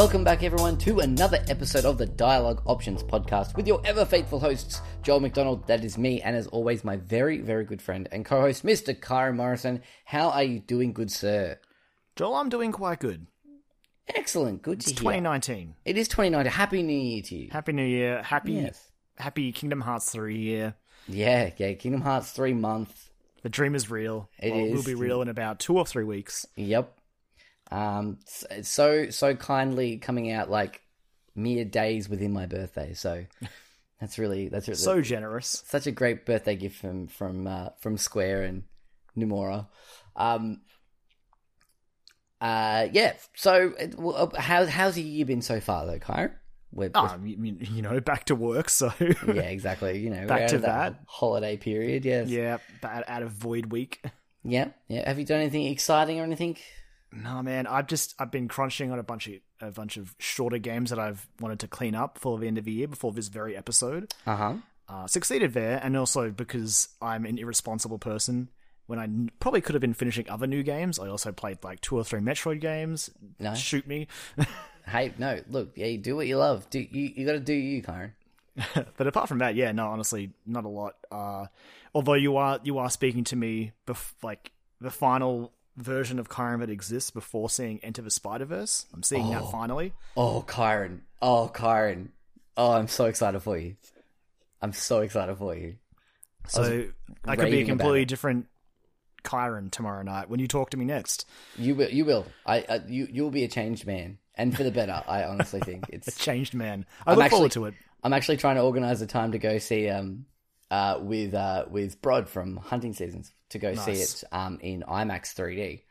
Dialogue Options Podcast. Welcome back, everyone, to another episode of the Dialogue Options Podcast with your ever faithful hosts, Joel McDonald, that is me, and as always, my very, very good friend and co host, Mr. Kyron Morrison. How are you doing, good sir? Joel, I'm doing quite good. Excellent, good to It's hear. 2019. It is 2019. Happy New Year to you. Happy New Year. Happy Yes. Happy Kingdom Hearts 3 year. Yeah, yeah, Kingdom Hearts 3 month. The dream is real. It It will be real in about two or three weeks. Yep. Um, so, so kindly coming out like mere days within my birthday. So that's really, that's really, So generous. such a great birthday gift from from uh, from Square and Nomura. Um, uh, yeah. So, uh, how how's the year been so far, though, Kyron? We're, Ah, you, know, back to work, so. yeah, exactly. You know, Back to of that. holiday period. Yes. yeah, but out of Void Week. yeah, yeah. Have you done anything exciting or anything? No, man, I've just I've been crunching on a bunch of a bunch of shorter games that I've wanted to clean up for the end of the year before this very episode. Uh huh. Uh, succeeded there, and also because I'm an irresponsible person. When I n- probably could have been finishing other new games, I also played like two or three Metroid games. No. Shoot me. Hey, no. Look, yeah, you do what you love. Do you? You got to do you, Kyron. but apart from that, yeah, no, honestly, not a lot. Uh, although you are you are speaking to me, bef- like the final version of Kyron that exists before seeing Into the Spider-Verse. I'm seeing that finally. Oh, Kyron. Oh, Kyron. Oh, I'm so excited for you. I'm so excited for you. So I could be a completely different Kyron tomorrow night when you talk to me next. You will. You will. I. I you. You'll be a changed man, and for the better. I honestly think it's A changed man. I I'm look actually- forward to it. I'm actually trying to organise a time to go see um, uh, with uh with Brod from Hunting Seasons to go see it um in IMAX 3D.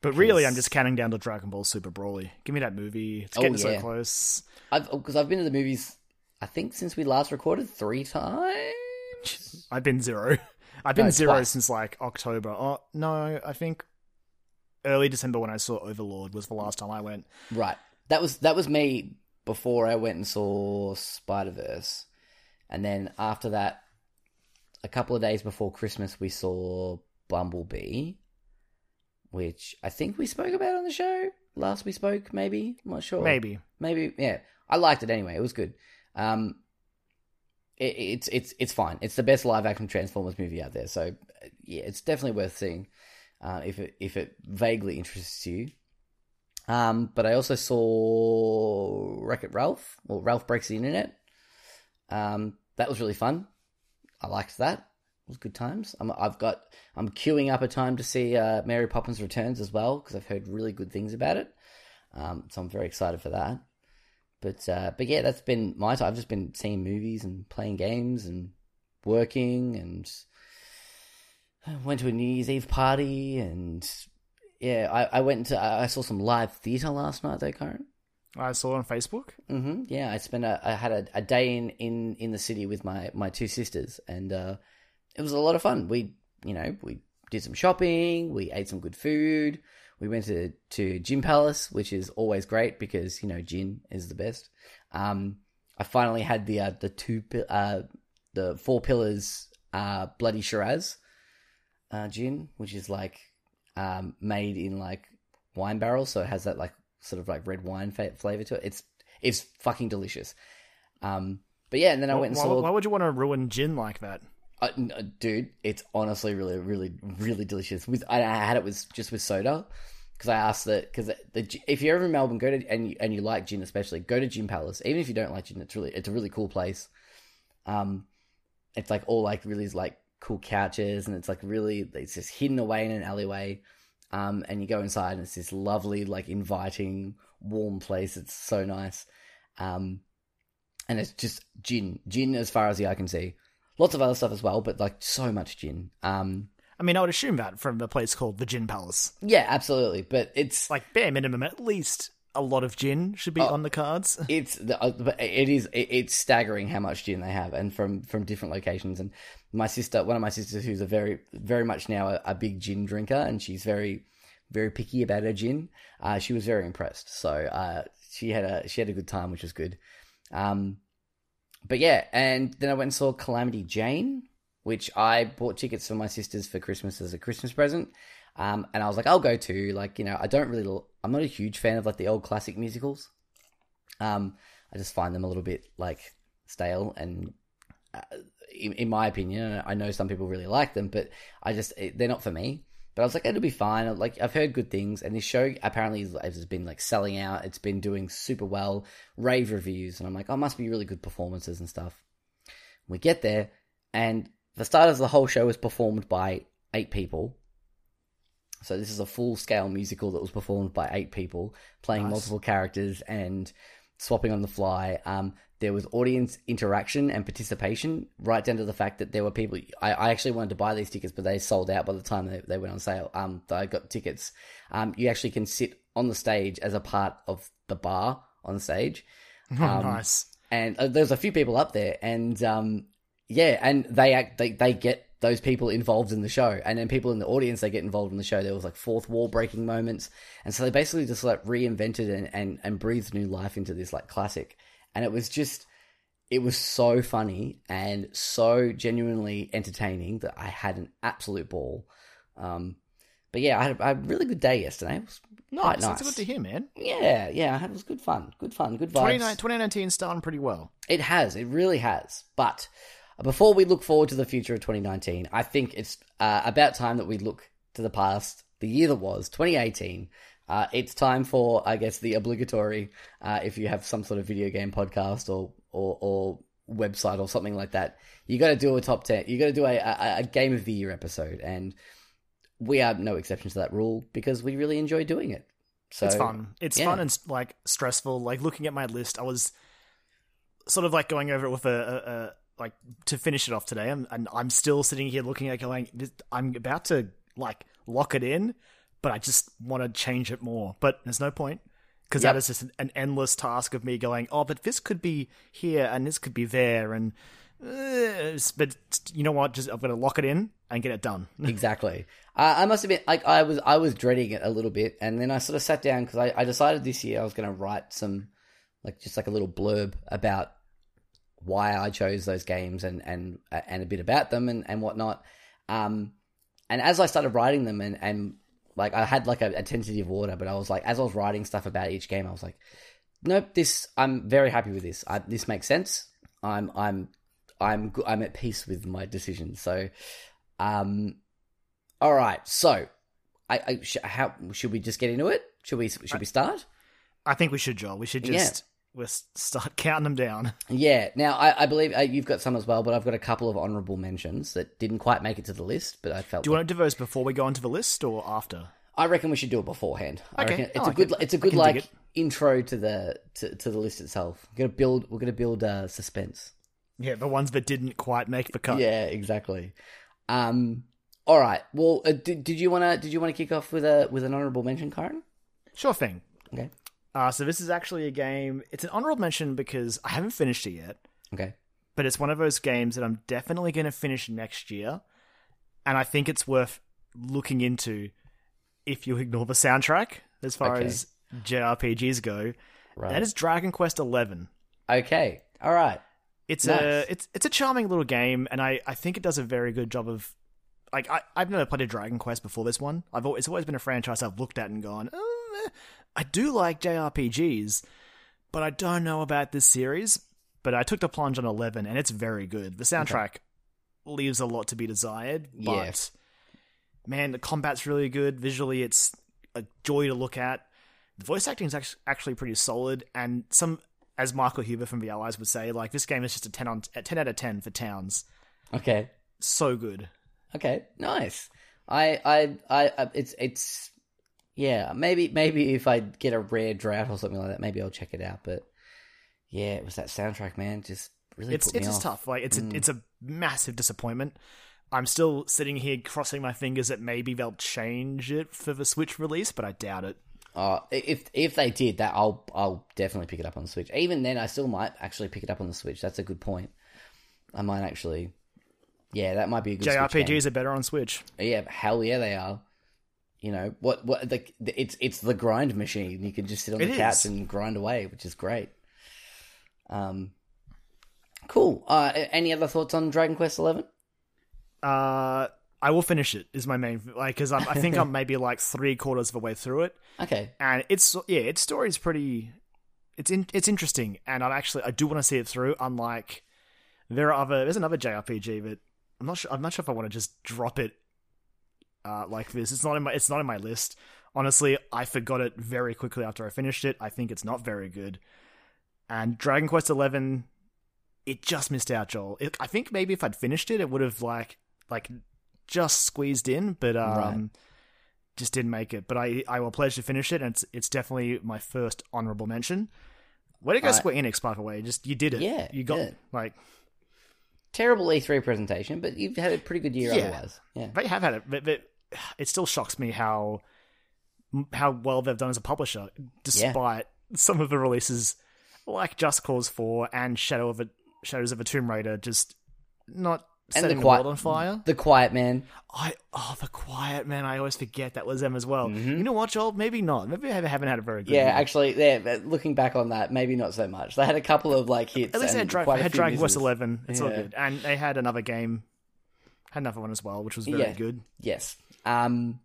But really, I'm just counting down to Dragon Ball Super Broly. Give me that movie. It's Oh, getting yeah. so close. I've because I've been to the movies. I think since we last recorded three times. I've been zero. I've been No, zero twice. since like October. Oh no, I think early December when I saw Overlord was the last time I went. Right. That was that was me before I went and saw Spider Verse, and then after that, a couple of days before Christmas, we saw Bumblebee, which I think we spoke about on the show last we spoke. Maybe I'm not sure. Maybe. maybe yeah. I liked it anyway. It was good. Um, it, it's it's it's fine. It's the best live action Transformers movie out there. So yeah, it's definitely worth seeing uh, if it if it vaguely interests you. Um, but I also saw Wreck It Ralph, or Ralph Breaks the Internet. Um, that was really fun. I liked that. It was good times. I'm, I've got. I'm queuing up a time to see uh, Mary Poppins Returns as well because I've heard really good things about it. Um, so I'm very excited for that. But uh, but yeah, that's been my time. I've just been seeing movies and playing games and working and went to a New Year's Eve party and yeah, I, I went to I saw some live theater last night though, Kyron. I saw on Facebook. hmm Yeah, I spent a I had a, a day in, in in the city with my my two sisters and uh, it was a lot of fun. We you know we did some shopping, we ate some good food. We went to to Gin Palace, which is always great because you know gin is the best. Um, I finally had the uh, the two uh, the four pillars uh, bloody Shiraz uh, gin, which is like um, made in like wine barrels, so it has that like sort of like red wine fa- flavor to it. It's it's fucking delicious. Um, but yeah, and then I went and why, saw. why would you want to ruin gin like that? Uh, n- uh, dude, it's honestly really, really, really delicious. With I, I had it with just with soda because I asked that because the, if you're ever in Melbourne, go to and you, and you like gin especially, go to Gin Palace. Even if you don't like gin, it's really it's a really cool place. Um, it's like all like really like cool couches and it's like really it's just hidden away in an alleyway. Um, and you go inside and it's this lovely like inviting warm place. It's so nice. Um, and it's just gin, gin as far as the eye can see lots of other stuff as well, but like so much gin. Um, I mean, I would assume that from a place called the Gin Palace. yeah, absolutely. But it's Like bare minimum, at least a lot of gin should be Oh. on the cards. it's the, uh, it is it, it's staggering how much gin they have, and from from different locations. And my sister, one of my sisters, who's a very very much now a, a big gin drinker, and she's very very picky about her gin. Uh, she was very impressed. So uh, she had a she had a good time, which was good. Um, but yeah, and then I went and saw Calamity Jane, which I bought tickets for my sisters for Christmas as a Christmas present. Um, and I was like, I'll go too. Like, you know, I don't really, I'm not a huge fan of like the old classic musicals. Um, I just find them a little bit like stale and. Uh, in, in my opinion, I know some people really like them, but I just they're not for me. But I was like, it'll be fine. Like I've heard good things, and this show apparently has been like selling out. It's been doing super well, rave reviews, and I'm like, oh, must be really good performances and stuff. We get there, and the start of the whole show is performed by eight people. So this is a full scale musical that was performed by eight people, playing Nice. multiple characters and swapping on the fly. Um, there was audience interaction and participation, right down to the fact that there were people. I, I actually wanted to buy these tickets, but they sold out by the time they, they went on sale. Um, I got tickets. Um, you actually can sit on the stage as a part of the bar on the stage. Um, nice. and uh, there's a few people up there, and um, yeah, and they act they they get those people involved in the show, and then people in the audience they get involved in the show. There was like fourth wall breaking moments, and so they basically just like reinvented and and and breathed new life into this like classic, and it was just. It was so funny and so genuinely entertaining that I had an absolute ball. Um, but yeah, I had, I had a really good day yesterday. It was Nice. nice. That's good to hear, man. Yeah, yeah, I had it was good fun. Good fun. Good vibes. 29 2019 starting pretty well. It has. It really has. But before we look forward to the future of 2019, I think it's uh, about time that we look to the past, the year that was 2018. Uh, it's time for, I guess, the obligatory. Uh, if you have some sort of video game podcast or or, or website or something like that, you got to do a top ten. You got to do a, a a game of the year episode, and we are no exception to that rule because we really enjoy doing it. So it's fun. It's yeah. fun and like stressful. Like looking at my list, I was sort of like going over it with a, a, a like to finish it off today, and, and I'm still sitting here looking at going. I'm about to like lock it in, but I just want to change it more. But there's no point because Yep. that is just an, an endless task of me going. Oh, but this could be here and this could be there, and uh, but you know what? Just I'm gonna lock it in and get it done. exactly. Uh, I must admit, like I was, I was dreading it a little bit, and then I sort of sat down because I, I decided this year I was going to write some, like just like a little blurb about why I chose those games and and and a bit about them and and whatnot. Um, and as I started writing them, and and like I had like a, a tentative order, but I was like, as I was writing stuff about each game, I was like, nope, this I'm very happy with this. I, this makes sense. I'm I'm I'm I'm at peace with my decision. So, um, all right. So, I, I sh- how should we just get into it? Should we should we start? I think we should, Joel. We should just we'll start counting them down. Yeah. Now, I, I believe uh, you've got some as well, but I've got a couple of honourable mentions that didn't quite make it to the list, but I felt. Do you want to do those before we go into the list or after? I reckon we should do it beforehand. I Okay, reckon I it's a like good it. it's a good like intro to the to, to the list itself. We're gonna build we're gonna build uh, suspense. Yeah, the ones that didn't quite make the cut. Yeah, exactly. Um. All right. Well, uh, did, did you wanna did you wanna kick off with a with an honourable mention, Kyron? Sure thing. Okay. Uh, so this is actually a game. It's an honorable mention because I haven't finished it yet, Okay. but it's one of those games that I'm definitely going to finish next year, and I think it's worth looking into if you ignore the soundtrack as far Okay. as JRPGs go. Right. That is Dragon Quest Eleven. Okay. All right. It's Nice. a it's it's a charming little game, and I, I think it does a very good job of like I I've never played a Dragon Quest before this one. I've always, it's always been a franchise I've looked at and gone, oh, I do like JRPGs, but I don't know about this series. But I took the plunge on Eleven, and it's very good. The soundtrack leaves a lot to be desired, but Yeah. man, the combat's really good. Visually, it's a joy to look at. The voice acting is actually pretty solid, and some, as Michael Huber from the Allies would say, like this game is just a ten on a ten out of ten for Towns. Okay. So good. Okay. Nice. I, I, I, I, it's, it's, yeah. Maybe, maybe if I get a rare drought or something like that, maybe I'll check it out. But yeah, it was that soundtrack, man. Just really It's it's just tough. Like it's a, it's a massive disappointment. I'm still sitting here crossing my fingers that maybe they'll change it for the Switch release, but I doubt it. Uh, if if they did that, I'll I'll definitely pick it up on the Switch. Even then, I still might actually pick it up on the Switch. That's a good point. I might actually, yeah, that might be a good. JRPGs are better on Switch. Yeah, hell yeah, they are. You know what? What the, it's it's the grind machine. You can just sit on It the couch is. and grind away, which is great. Um, cool. Uh, any other thoughts on Dragon Quest Eleven? Uh, I will finish it. Is my main like because I think I'm maybe like three quarters of the way through it, Okay. and it's yeah, its story is pretty. It's in, it's interesting, and I'm actually I do want to see it through. Unlike there are other there's another JRPG, but I'm not sure I'm not sure if I want to just drop it uh, like this. It's not in my it's not in my list. Honestly, I forgot it very quickly after I finished it. I think it's not very good. And Dragon Quest Eleven, it just missed out, Joel. It, I think maybe if I'd finished it, it would have like like just squeezed in, but um, Right. just didn't make it. But I I will pledge to finish it, and it's it's definitely my first honorable mention. Way to go, I- Square Enix, by the way. Just you did it. Yeah, you got yeah. like Terrible E3 presentation, but you've had a pretty good year Yeah. otherwise. Yeah. they have had it, but, but it still shocks me how how well they've done as a publisher, despite some of the releases like Just Cause Four and Shadow of a Shadows of a Tomb Raider just not And setting the the, quiet, world on fire. The Quiet Man. I oh the Quiet Man, I always forget that was them as well. Mm-hmm. You know what, Joel? Maybe not. Maybe they haven't had a very good. Yeah, year. actually, yeah. Looking back on that, maybe not so much. They had a couple of like hits. At least they had, Dra- had Dragon Quest. Eleven. It's all good, and they had another game, had another one as well, which was very Yeah. good. Yes. Um.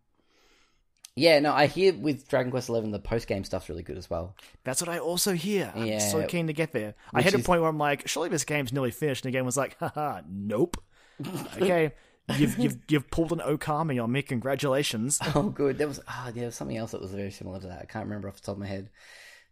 Yeah, no, I hear with Dragon Quest Eleven the post game stuff's really good as well. That's what I also hear. I'm Yeah. so keen to get there. I Which hit a is- point where I'm like, surely this game's nearly finished, and the game was like, haha, nope. okay, you've you've you've pulled an Okami on me. Congratulations. Oh, good. There was oh, yeah, there was something else that was very similar to that. I can't remember off the top of my head.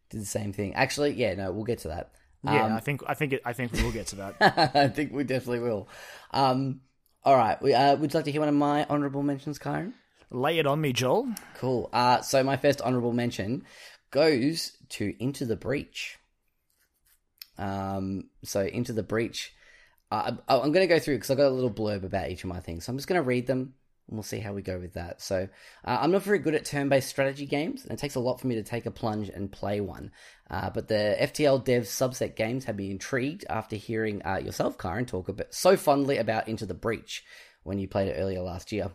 Did the same thing. Actually, yeah, no, we'll get to that. Yeah, Um, I think I think it, I think we will get to that. I think we definitely will. Um. All right. We, uh, would you like to hear one of my honourable mentions, Kyron? Lay it on me, Joel. Cool. Uh, so my first honourable mention goes to Into the Breach. Um, so Into the Breach. Uh, I- I'm going to go through because I've got a little blurb about each of my things. So I'm just going to read them and we'll see how we go with that. So uh, I'm not very good at turn-based strategy games, and it takes a lot for me to take a plunge and play one. Uh, but the FTL Dev subset games have me intrigued after hearing uh, yourself, Kyron, talk a bit so fondly about Into the Breach when you played it earlier last year.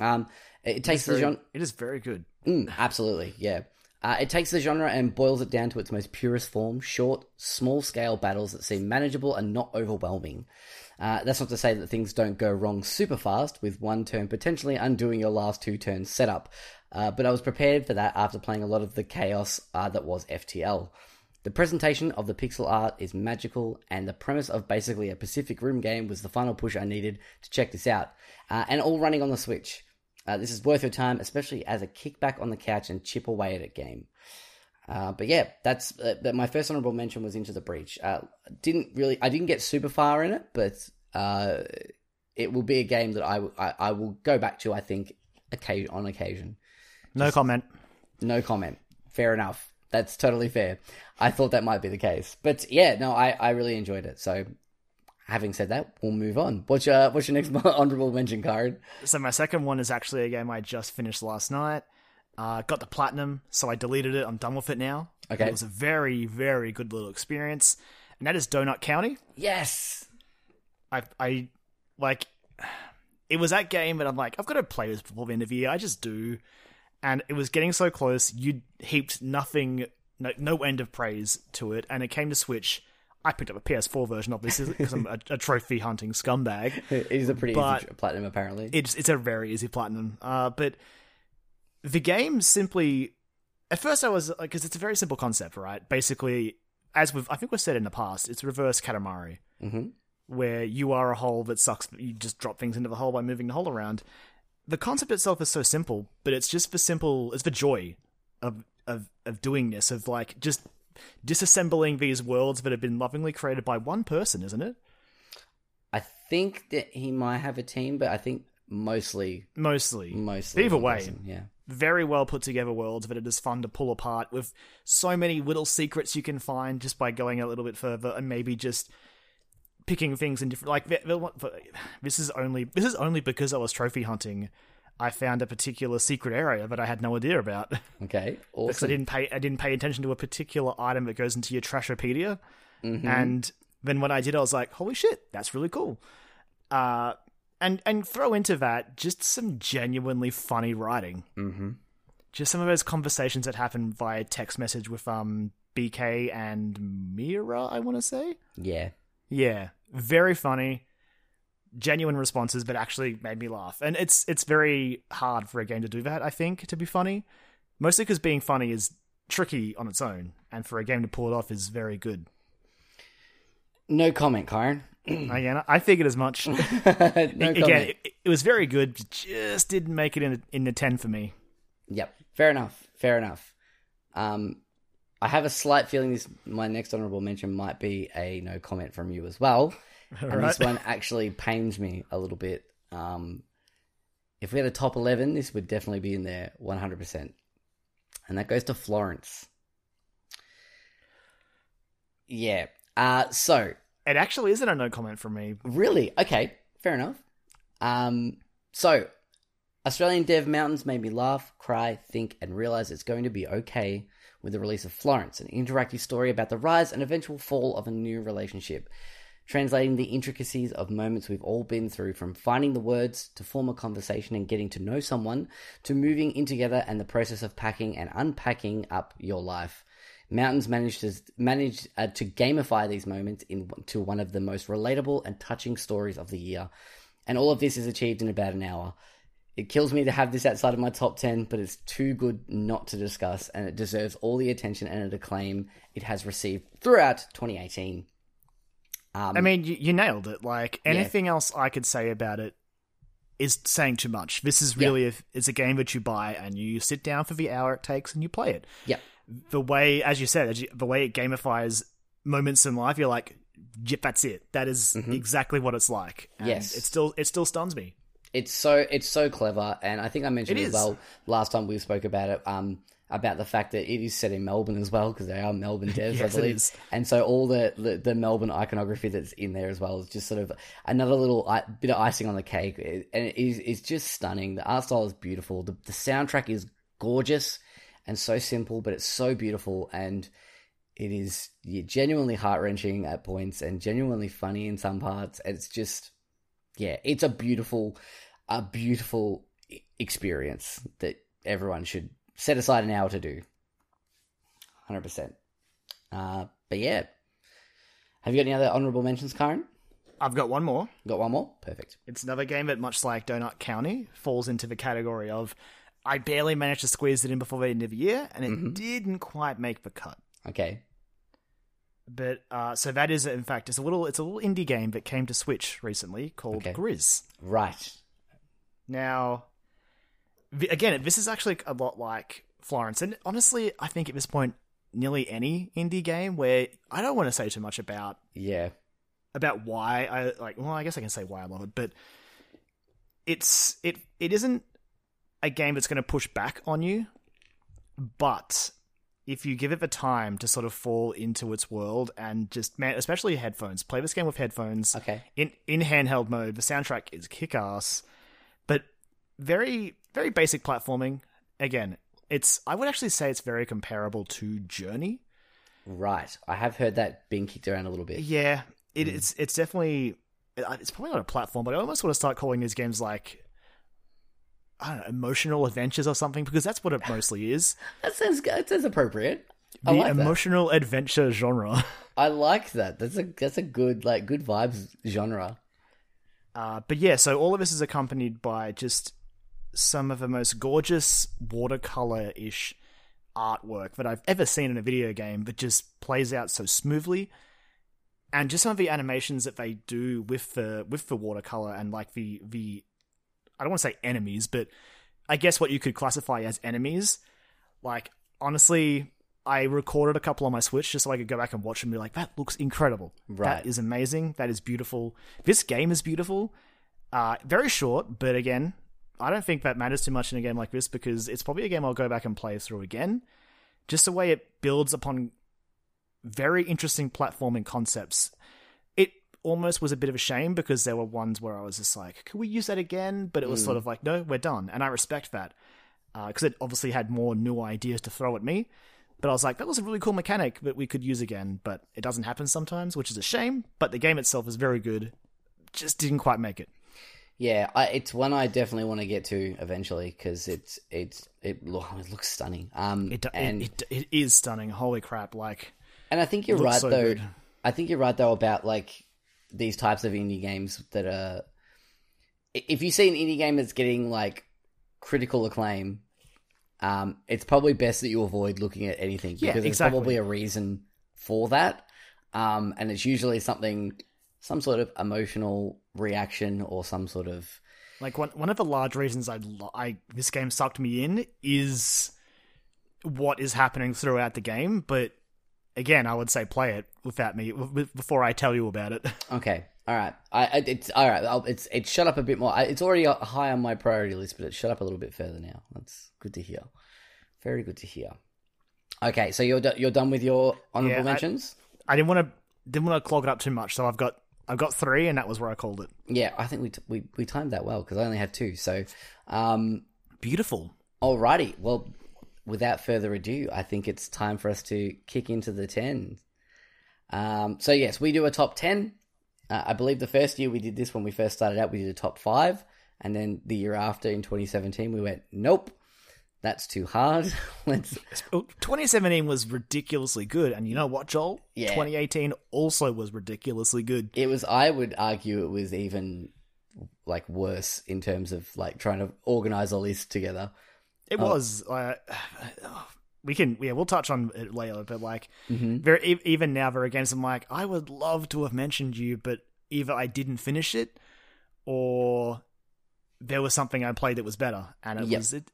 Um, it, it takes the Very- genre. it is very good. Mm, absolutely, yeah. Uh, it takes the genre and boils it down to its most purest form short, small scale battles that seem manageable and not overwhelming. Uh, that's not to say that things don't go wrong super fast, with one turn potentially undoing your last two turns setup. Uh, but I was prepared for that after playing a lot of the chaos uh, that was FTL. The presentation of the pixel art is magical, and the premise of basically a Pacific Rim game was the final push I needed to check this out. Uh, and all running on the Switch. Uh, this is worth your time, especially as a kickback on the couch and chip away at a game. Uh, but yeah, that's uh, that my first honorable mention was Into the Breach. Uh, didn't really, I didn't get super far in it, but uh, it will be a game that I, w- I, I will go back to. I think occasion on occasion. No comment. No comment. Fair enough. That's totally fair. I thought that might be the case, but yeah, no, I, I really enjoyed it. So, having said that, we'll move on. What's your what's your next honorable mention, card? So my second one is actually a game I just finished last night. Uh, got the platinum, so I deleted it. I'm done with it now. Okay. It was a very, very good little experience, and that is Donut County. Yes. I, I like. It was that game, but I'm like, I've got to play this before the end of the year. I just do, and it was getting so close. You heaped nothing, no, no end of praise to it, and it came to Switch. I picked up a PS4 version, obviously, because I'm a, a trophy hunting scumbag. It is a pretty easy platinum, apparently. it's it's a very easy platinum. Uh, but the game simply, at first I was like, because it's a very simple concept, right? Basically, as we've I think we've said in the past, it's reverse Katamari, Mhm. where you are a hole that sucks. but You just drop things into the hole by moving the hole around. The concept itself is so simple, but it's just for simple. It's for joy of of of doing this, of like just disassembling these worlds that have been lovingly created by one person, isn't it? I think that he might have a team, but I think mostly, Mostly, mostly. Either way. person, yeah. Very well put together worlds that it is fun to pull apart with so many little secrets you can find just by going a little bit further and maybe just picking things in different like this is only this is only because I was trophy hunting I found a particular secret area that I had no idea about. Okay, because I didn't pay I didn't pay attention to a particular item that goes into your Trashopedia. Mm-hmm. and then when I did I was like holy shit that's really cool. Uh and and throw into that just some genuinely funny writing Mm-hmm. just some of those conversations that happen via text message with um BK and Mira, I want to say. Yeah, Yeah, very funny. genuine responses, but actually made me laugh. And it's it's very hard for a game to do that. I think to be funny, mostly because being funny is tricky on its own, and for a game to pull it off is very good. No comment, Kyron. Again, I figured as much. no Again, it, it was very good, just didn't make it in in the ten for me. Yep, fair enough. Fair enough. Um, I have a slight feeling this my next honorable mention might be a no comment from you as well, and this one actually pains me a little bit. Um, if we had a top eleven, this would definitely be in there one hundred percent, and that goes to Florence. Yeah. Uh, so It actually isn't a no comment from me. Really? Okay, fair enough. Um, so, Australian Dev Mountains made me laugh, cry, think, and realize it's going to be okay with the release of Florence, an interactive story about the rise and eventual fall of a new relationship, translating the intricacies of moments we've all been through from finding the words to form a conversation and getting to know someone to moving in together and the process of packing and unpacking up your life. Mountains managed to managed uh, to gamify these moments into one of the most relatable and touching stories of the year, and all of this is achieved in about an hour. It kills me to have this outside of my top ten, but it's too good not to discuss, and it deserves all the attention and acclaim it has received throughout 2018. Um, I mean, you, you nailed it. Like anything else I could say about it is saying too much. This is really a, it's a game that you buy and you sit down for the hour it takes and you play it. Yep. The way, as you said, as you, the way it gamifies moments in life, you're like, yep, that's it. That is exactly what it's like. And Mm-hmm. Yes. it still it still stuns me. it's so it's so clever, and I think I mentioned It as is. well last time we spoke about it. Um, about the fact that it is set in Melbourne as well because they are Melbourne devs, I Yes, it believe, and so all the, the the Melbourne iconography that's in there as well is just sort of another little i- bit of icing on the cake, It- and it is it's just stunning. The art style is beautiful. The the soundtrack is gorgeous and so simple, but it's so beautiful and. It is genuinely heart wrenching at points and genuinely funny in some parts. It's just, yeah, it's a beautiful, a beautiful experience that everyone should set aside an hour to do. Hundred percent. Uh, but yeah, have you got any other honorable mentions, Kyron? I've got one more. Got one more? Perfect. It's another game that, much like Donut County, falls into the category of I barely managed to squeeze it in before the end of the year, and it Mm-hmm. didn't quite make the cut. Okay. But uh, so that is, in fact, it's a little it's a little indie game that came to Switch recently called Okay. Gris. Right. Now, again, this is actually a lot like Florence, and honestly, I think at this point, nearly any indie game where I don't want to say too much about Yeah. about why I like. Well, I guess I can say why I love it, but it's it it isn't a game that's going to push back on you, but if you give it the time to sort of fall into its world and just man, especially headphones, play this game with headphones Okay. in in handheld mode. The soundtrack is kick ass, but very very basic platforming. Again, it's I would actually say it's very comparable to Journey. Right. I have heard that being kicked around a little bit. Yeah, it, hmm. it's it's definitely it's probably not a platform, but I almost want to start calling these games like I don't know, emotional adventures or something because that's what it mostly is. That sounds that sounds appropriate. I The like that. emotional adventure genre. I like that. That's a that's a good like good vibes genre. Uh, but yeah, so all of this is accompanied by just some of the most gorgeous watercolor ish artwork that I've ever seen in a video game that just plays out so smoothly. And just some of the animations that they do with the with the watercolor and like the the I don't want to say enemies, but I guess what you could classify as enemies. Like honestly, I recorded a couple on my Switch just so I could go back and watch and be like, that looks incredible. Right. That is amazing. That is beautiful. This game is beautiful. Uh, very short, but again, I don't think that matters too much in a game like this because it's probably a game I'll go back and play through again. Just the way it builds upon very interesting platforming concepts. Almost was a bit of a shame because there were ones where I was just like, could we use that again?" But it was sort of like, "No, we're done," and I respect that because it obviously had more new ideas to throw at me. But I was like, that was a really cool mechanic that we could use again, but it doesn't happen sometimes, which is a shame. But the game itself is very good. Just didn't quite make it. Yeah, I, it's one I definitely want to get to eventually because it's it's it, it looks stunning. Um, It, and it, it, it is stunning. Holy crap! Like, and I think you're right so though. good. I think you're right though about like these types of indie games that are if you see an indie game that's getting like critical acclaim, um, it's probably best that you avoid looking at anything Yeah, because there's probably a reason for that. Um, and it's usually something, some sort of emotional reaction or some sort of Like one one of the large reasons I, I this game sucked me in is what is happening throughout the game. But again, I would say play it without me before I tell you about it. Okay, all right. I, I it's all right. I'll, it's it's shut up a bit more. I, it's already high on my priority list, but it's shut up a little bit further now. That's good to hear. Very good to hear. Okay, so you're you're done with your honorable Yeah, I- mentions. I didn't want to didn't want to clog it up too much, so I've got I've got three, and that was where I called it. Yeah, I think we t- we we timed that well because I only had two. So, um, Beautiful. alrighty. Well, without further ado, I think it's time for us to kick into the ten. Um, so yes, we do a top ten. Uh, I believe the first year we did this when we first started out, we did a top five, and then the year after in 2017, we went, nope, that's too hard. Let's Oh, 2017 was ridiculously good, and you know what, Joel? Yeah. 2018 also was ridiculously good. it was i would argue it was even like worse in terms of like trying to organize a list together It Oh. was. Uh, we can, yeah, we'll touch on it later, but like, Mm-hmm. very even now, there are games I'm like, I would love to have mentioned you, but either I didn't finish it, or there was something I played that was better, and it Yep. was it.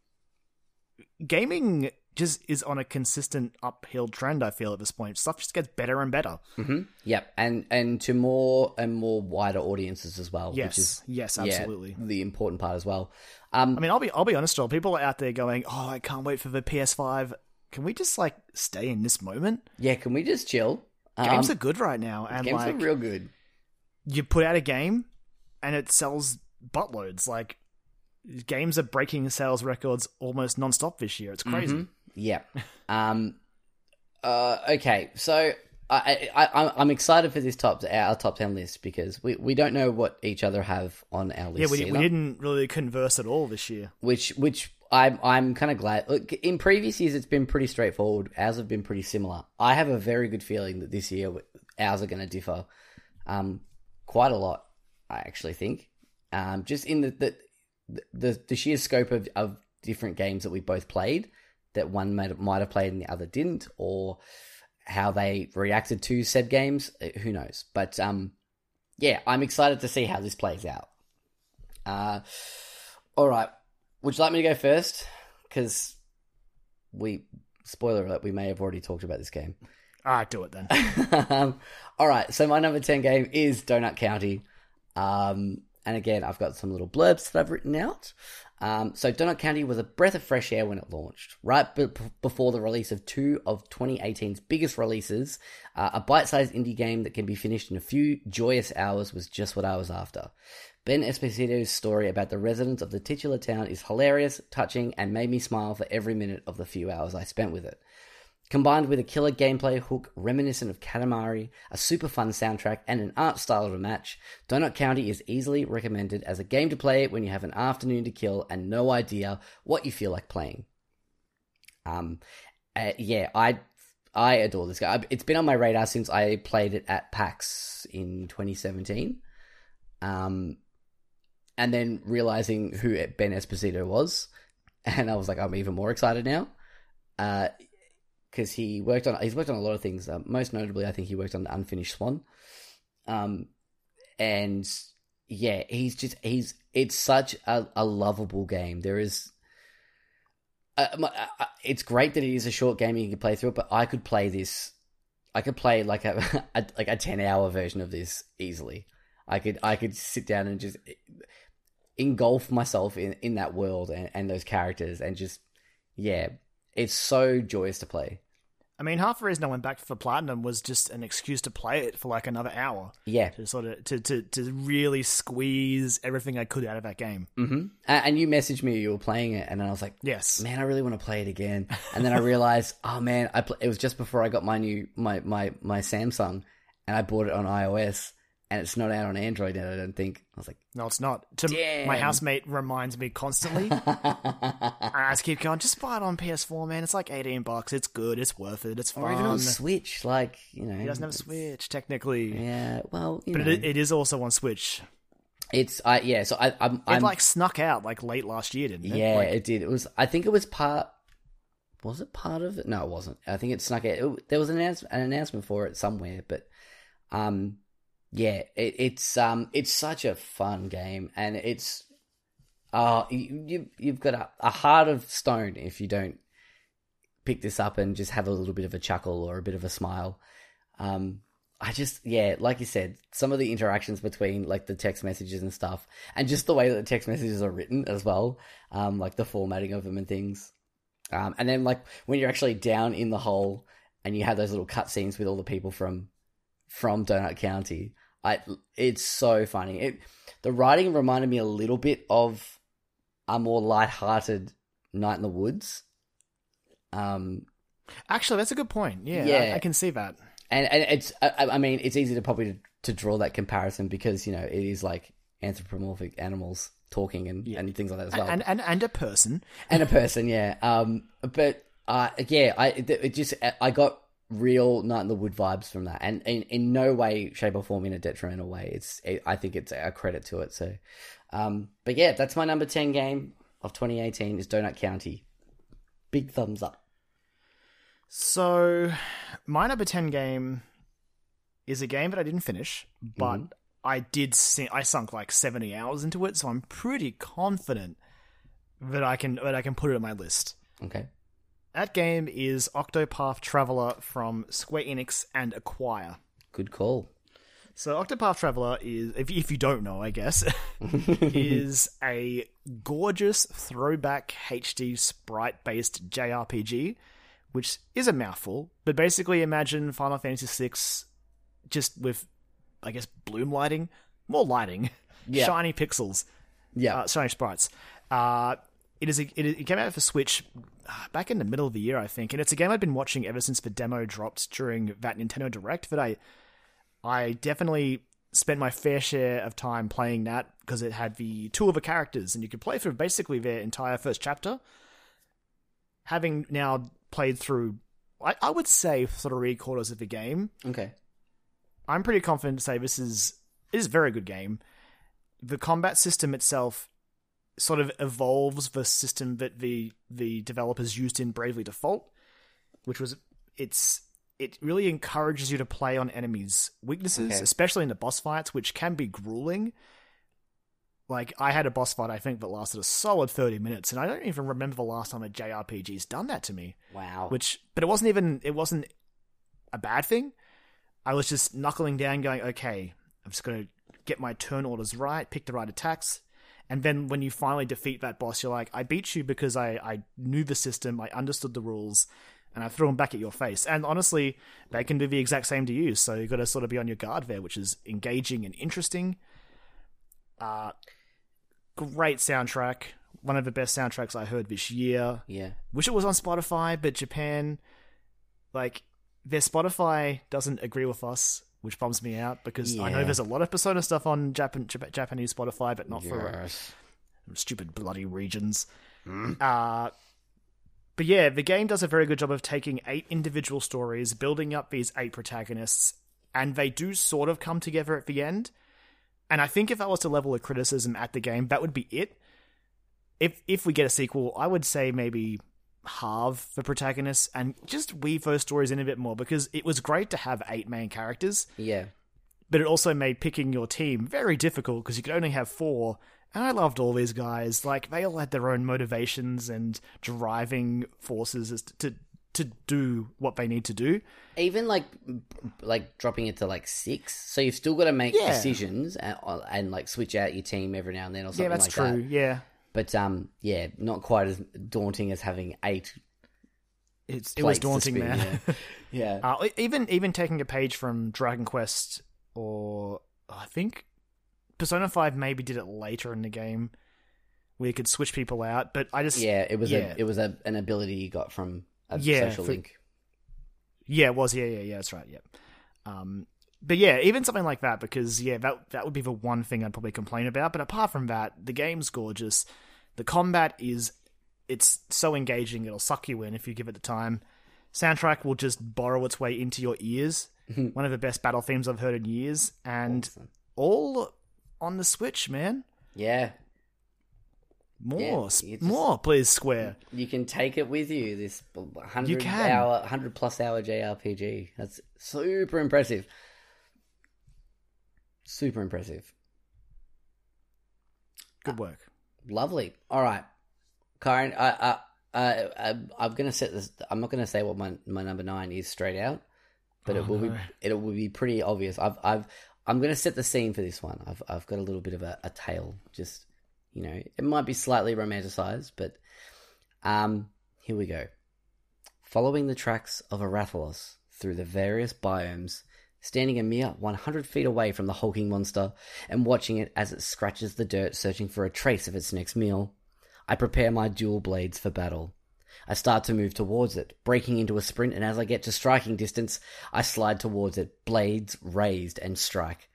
Gaming just is on a consistent uphill trend. I feel at this point, stuff just gets better and better. hmm yep and and to more and more wider audiences as well Yes, which is yes, yeah, absolutely. the important part as well um I mean, I'll be I'll be honest, Joel. People are out there going, "Oh, I can't wait for the PS5." Can we just like stay in this moment? yeah can we just chill Games um, are good right now, and games like are real good you put out a game, and it sells buttloads. Like games are breaking sales records almost nonstop this year. It's crazy. Mhm. Yeah um uh okay so I, I, I'm excited for this top our top ten list because we, we don't know what each other have on our list. Yeah, we, we didn't really converse at all this year. which which I'm I'm kind of glad. Look, in previous years, it's been pretty straightforward. Ours have been pretty similar. I have a very good feeling that this year ours are going to differ, um, quite a lot. I actually think, um, just in the the the, the sheer scope of, of different games that we both played, that one might have played and the other didn't, or how they reacted to said games. uh, Who knows? But um, yeah, I'm excited to see how this plays out. Uh, all right. Would you like me to go first? Because we, spoiler alert, we may have already talked about this game. All right, do it then. um, all right. So my number 10 game is Donut County. Um, and again, I've got some little blurbs that I've written out. Um, so Donut County was a breath of fresh air when it launched, right b- before the release of two of 2018's biggest releases. Uh, a bite-sized indie game that can be finished in a few joyous hours was just what I was after. Ben Esposito's story about the residents of the titular town is hilarious, touching, and made me smile for every minute of the few hours I spent with it. Combined with a killer gameplay hook reminiscent of Katamari, a super fun soundtrack, and an art style to match, Donut County is easily recommended as a game to play when you have an afternoon to kill and no idea what you feel like playing. Um, uh, yeah, I I adore this guy. It's been on my radar since I played it at PAX in 2017. Um, and then realizing who Ben Esposito was, and I was like, I'm even more excited now. Uh, because he worked on he's worked on a lot of things. Uh, most notably, I think he worked on the Unfinished Swan. Um, and yeah, he's just he's it's such a, a lovable game. There is. Uh, my, uh, it's great that it is a short game you can play through it, but I could play this. I could play like a, a like a ten hour version of this easily. I could I could sit down and just engulf myself in in that world and, and those characters and just yeah, it's so joyous to play. I mean, half the reason I went back for platinum was just an excuse to play it for like another hour. Yeah, to sort of to to, to really squeeze everything I could out of that game. hmm And you messaged me you were playing it, and then I was like, Yes, man, I really want to play it again. And then I realized, oh man, I pl- it was just before I got my new my my my Samsung, and I bought it on iOS, and it's not out on Android yet. I don't think. I was like, no, it's not. To Damn. my housemate reminds me constantly. I just keep going. Just buy it on PS4, man. It's like eighteen bucks. It's good. It's worth it. It's or even fun. on Switch, like you know, He doesn't have a Switch technically, Yeah, well, you but know, it, it is also on Switch. It's I yeah. So I I'm, I'm like snuck out like late last year, didn't it? yeah. Like, it did. It was. I think it was part. Was it part of it? No, it wasn't. I think it snuck out. It, there was an announce, an announcement for it somewhere, but um, yeah. It, it's um, it's such a fun game, and it's uh, you, you you've got a, a heart of stone if you don't pick this up and just have a little bit of a chuckle or a bit of a smile. Um, I just, yeah, like you said, some of the interactions between like the text messages and stuff, and just the way that the text messages are written as well, um, like the formatting of them and things. Um, and then like when you're actually down in the hole and you have those little cutscenes with all the people from from Donut County, I it's so funny. It the writing reminded me a little bit of a more light-hearted Night in the Woods. Um, Actually, that's a good point. Yeah, Yeah. I, I can see that. and and it's I, I mean it's easy to probably to, to draw that comparison because you know it is like anthropomorphic animals talking and, and things like that as well And, and and a person. and a person yeah um but uh yeah i it just i got real night in the wood vibes from that. And in, in no way shape or form in a detrimental way. It's it, i think it's a credit to it so. Um but yeah that's my number 10 game of 2018 is donut county. Big thumbs up. So, my number 10 game is a game that I didn't finish, but Mm-hmm. I did si- I sunk like 70 hours into it, so I'm pretty confident that I can that I can put it on my list. okay That game is Octopath Traveler from Square Enix and Acquire. good call So Octopath Traveler is, if, if you don't know, I guess, is a gorgeous throwback HD sprite-based JRPG, which is a mouthful. But basically, imagine Final Fantasy VI just with, I guess, bloom lighting, more lighting, Yeah. shiny pixels, yeah uh, shiny sprites. Uh, it is. A, it, it came out for Switch uh, back in the middle of the year, I think, and it's a game I've been watching ever since the demo dropped during that Nintendo Direct. That I, I definitely spent my fair share of time playing that because it had the two of the characters, and you could play through basically their entire first chapter. Having now played through, I, I would say three quarters of the game, okay I'm pretty confident to say this is it is a very good game. The combat system itself sort of evolves the system that the the developers used in Bravely Default, which was it's it really encourages you to play on enemies' weaknesses, Okay. especially in the boss fights, which can be grueling. Like I had a boss fight I think that lasted a solid 30 minutes and I don't even remember the last time a JRPG's done that to me wow which but it wasn't even it wasn't a bad thing i was just knuckling down going okay i'm just going to get my turn orders right pick the right attacks and then when you finally defeat that boss you're like i beat you because i i knew the system i understood the rules and i threw them back at your face. And honestly they can do the exact same to you. So you've got to sort of be on your guard there which is engaging and interesting. Uh great soundtrack. One of the best soundtracks i heard this year. Yeah. Wish it was on Spotify, but Japan, like, their Spotify doesn't agree with us, which bums me out because I know there's a lot of Persona stuff on Japan, Jap- Japanese Spotify, but not for yes. stupid bloody regions. Uh, but yeah, the game does a very good job of taking eight individual stories, building up these eight protagonists, and they do sort of come together at the end. And I think if I was to level a criticism at the game, that would be it. If if we get a sequel, I would say maybe halve the protagonists and just weave those stories in a bit more because it was great to have eight main characters yeah but it also made picking your team very difficult because you could only have four. And I loved all these guys. Like they all had their own motivations and driving forces as to to do what they need to do. even like like dropping it to like six so you've still got to make Yeah. decisions and, and like switch out your team every now and then or something yeah, that's like true. that Yeah, but um yeah not quite as daunting as having eight it's it was daunting, spin, man. yeah, yeah. uh, even even taking a page from Dragon Quest or I think Persona Five maybe did it later in the game where you could switch people out. But I just yeah it was yeah. a it was a, an ability you got from a Yeah, social for- link Yeah, it was. Yeah, yeah, yeah. That's right. Yeah. Um, but yeah, even something like that, because yeah, that that would be the one thing I'd probably complain about. But apart from that, the game's gorgeous. The combat is it's so engaging; it'll suck you in if you give it the time. Soundtrack will just borrow its way into your ears. one of the best battle themes I've heard in years, and all on the Switch, man. Yeah, More, Yeah, just- more, please, Square. you can take it with you. This hundred hour, hundred plus hour JRPG. That's super impressive. Super impressive. Good work. Lovely. All right, Kyron. I, I, I, I, I'm gonna set this. I'm not gonna say what my my number nine is straight out, but it Oh, will be it will be pretty obvious. I've I've I'm gonna set the scene for this one. I've I've got a little bit of a, a tale. Just you know, it might be slightly romanticized, but um, here we go. Following the tracks of a Rathalos through the various biomes, standing a mere 100 feet away from the hulking monster and watching it as it scratches the dirt searching for a trace of its next meal, I prepare my dual blades for battle. I start to move towards it, breaking into a sprint, and as I get to striking distance, I slide towards it, blades raised, and strike.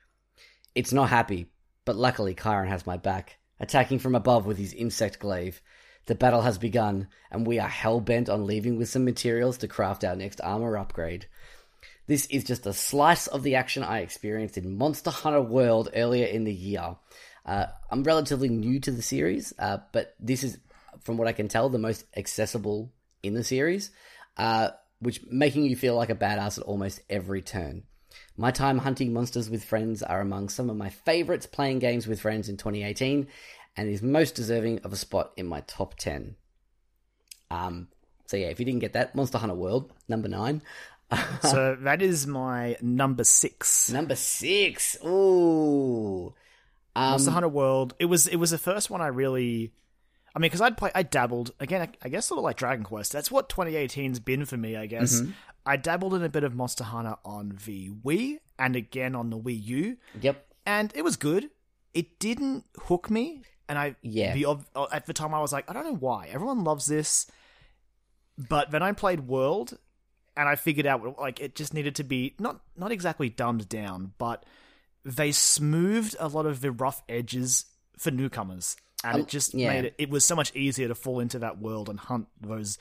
It's not happy, but luckily Kyron has my back, attacking from above with his insect glaive. The battle has begun, and we are hell bent on leaving with some materials to craft our next armor upgrade. This is just a slice of the action I experienced in Monster Hunter World earlier in the year. Uh, I'm relatively new to the series, uh, but this is, from what I can tell, the most accessible in the series, uh, which making you feel like a badass at almost every turn. My time hunting monsters with friends are among some of my favorites playing games with friends in 2018, and is most deserving of a spot in my top 10. Um, so yeah, if you didn't get that, Monster Hunter World number nine. So that is my number six. Number six. Ooh. Um, Monster Hunter World. It was it was the first one I really. I mean, because I'd play, I dabbled again. I, I guess sort of like Dragon Quest. That's what 2018's been for me. I guess Mm-hmm. I dabbled in a bit of Monster Hunter on the Wii and again on the Wii U, Yep. and it was good. It didn't hook me, and I Yeah. The, at the time, I was like, I don't know why everyone loves this, but then I played World, and I figured out like it just needed to be not not exactly dumbed down, but they smoothed a lot of the rough edges for newcomers, and Um, it just yeah. made it. It was so much easier to fall into that world and hunt those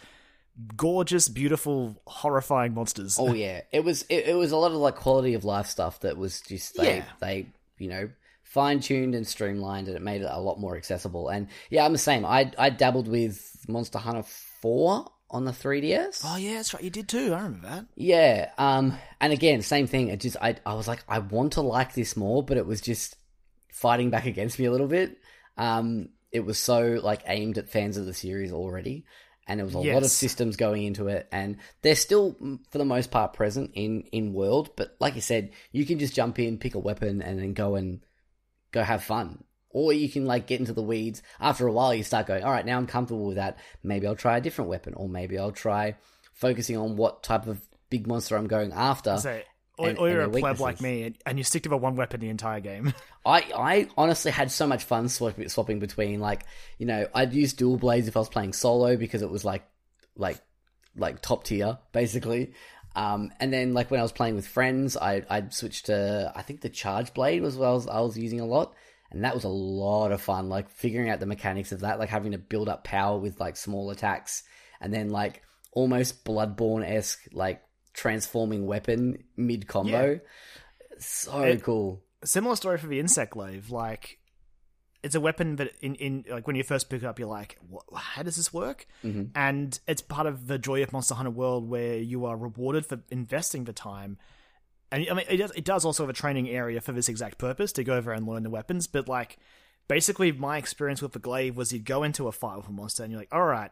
gorgeous, beautiful, horrifying monsters. Oh yeah, it was it, it was a lot of like quality of life stuff that was just they Yeah. they you know fine tuned and streamlined and it made it a lot more accessible. And yeah, I'm the same. I I dabbled with Monster Hunter Four on the 3DS. Oh yeah, that's right. You did too. I remember that. Yeah, um, and again, same thing. It just I I was like, I want to like this more, but it was just fighting back against me a little bit. Um, it was so like aimed at fans of the series already, and there was a lot of systems going into it, and they're still mm, for the most part present in in world. But like you said, you can just jump in, pick a weapon, and then go and go have fun. Or you can like get into the weeds. After a while, you start going, all right, now I'm comfortable with that. Maybe I'll try a different weapon, or maybe I'll try focusing on what type of big monster I'm going after. So, or, and- or you're a pleb like me, and, you stick to the one weapon the entire game. I, I honestly had so much fun swap, swapping between like you know I'd use dual blades if I was playing solo because it was like like like top tier basically. Um, and then like when I was playing with friends, I I'd switch to I think the charge blade was what I was, I was using a lot, and that was a lot of fun. Like figuring out the mechanics of that, like having to build up power with like small attacks, and then like almost Bloodborne esque like transforming weapon mid combo. So It- cool. Similar story for the insect glaive. Like, it's a weapon that in, in like when you first pick it up, you're like, what, how does this work? Mhm. And it's part of the joy of Monster Hunter World where you are rewarded for investing the time. And I mean, it does, it does also have a training area for this exact purpose to go over and learn the weapons. But like, basically, my experience with the glaive was you'd go into a fight with a monster and you're like, all right,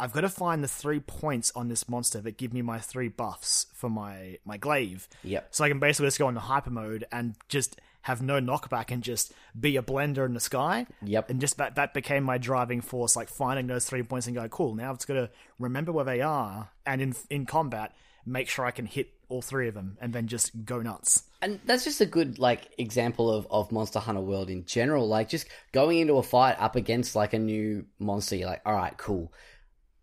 I've got to find the three points on this monster that give me my three buffs for my my glaive. Yep. So I can basically just go into hyper mode and just have no knockback and just be a blender in the sky. Yep. And just that that became my driving force, like finding those three points and go, cool, now I've gotta remember where they are and in in combat, make sure I can hit all three of them and then just go nuts. And that's just a good like example of, of Monster Hunter World in general. Like just going into a fight up against like a new monster, you're like, all right, cool.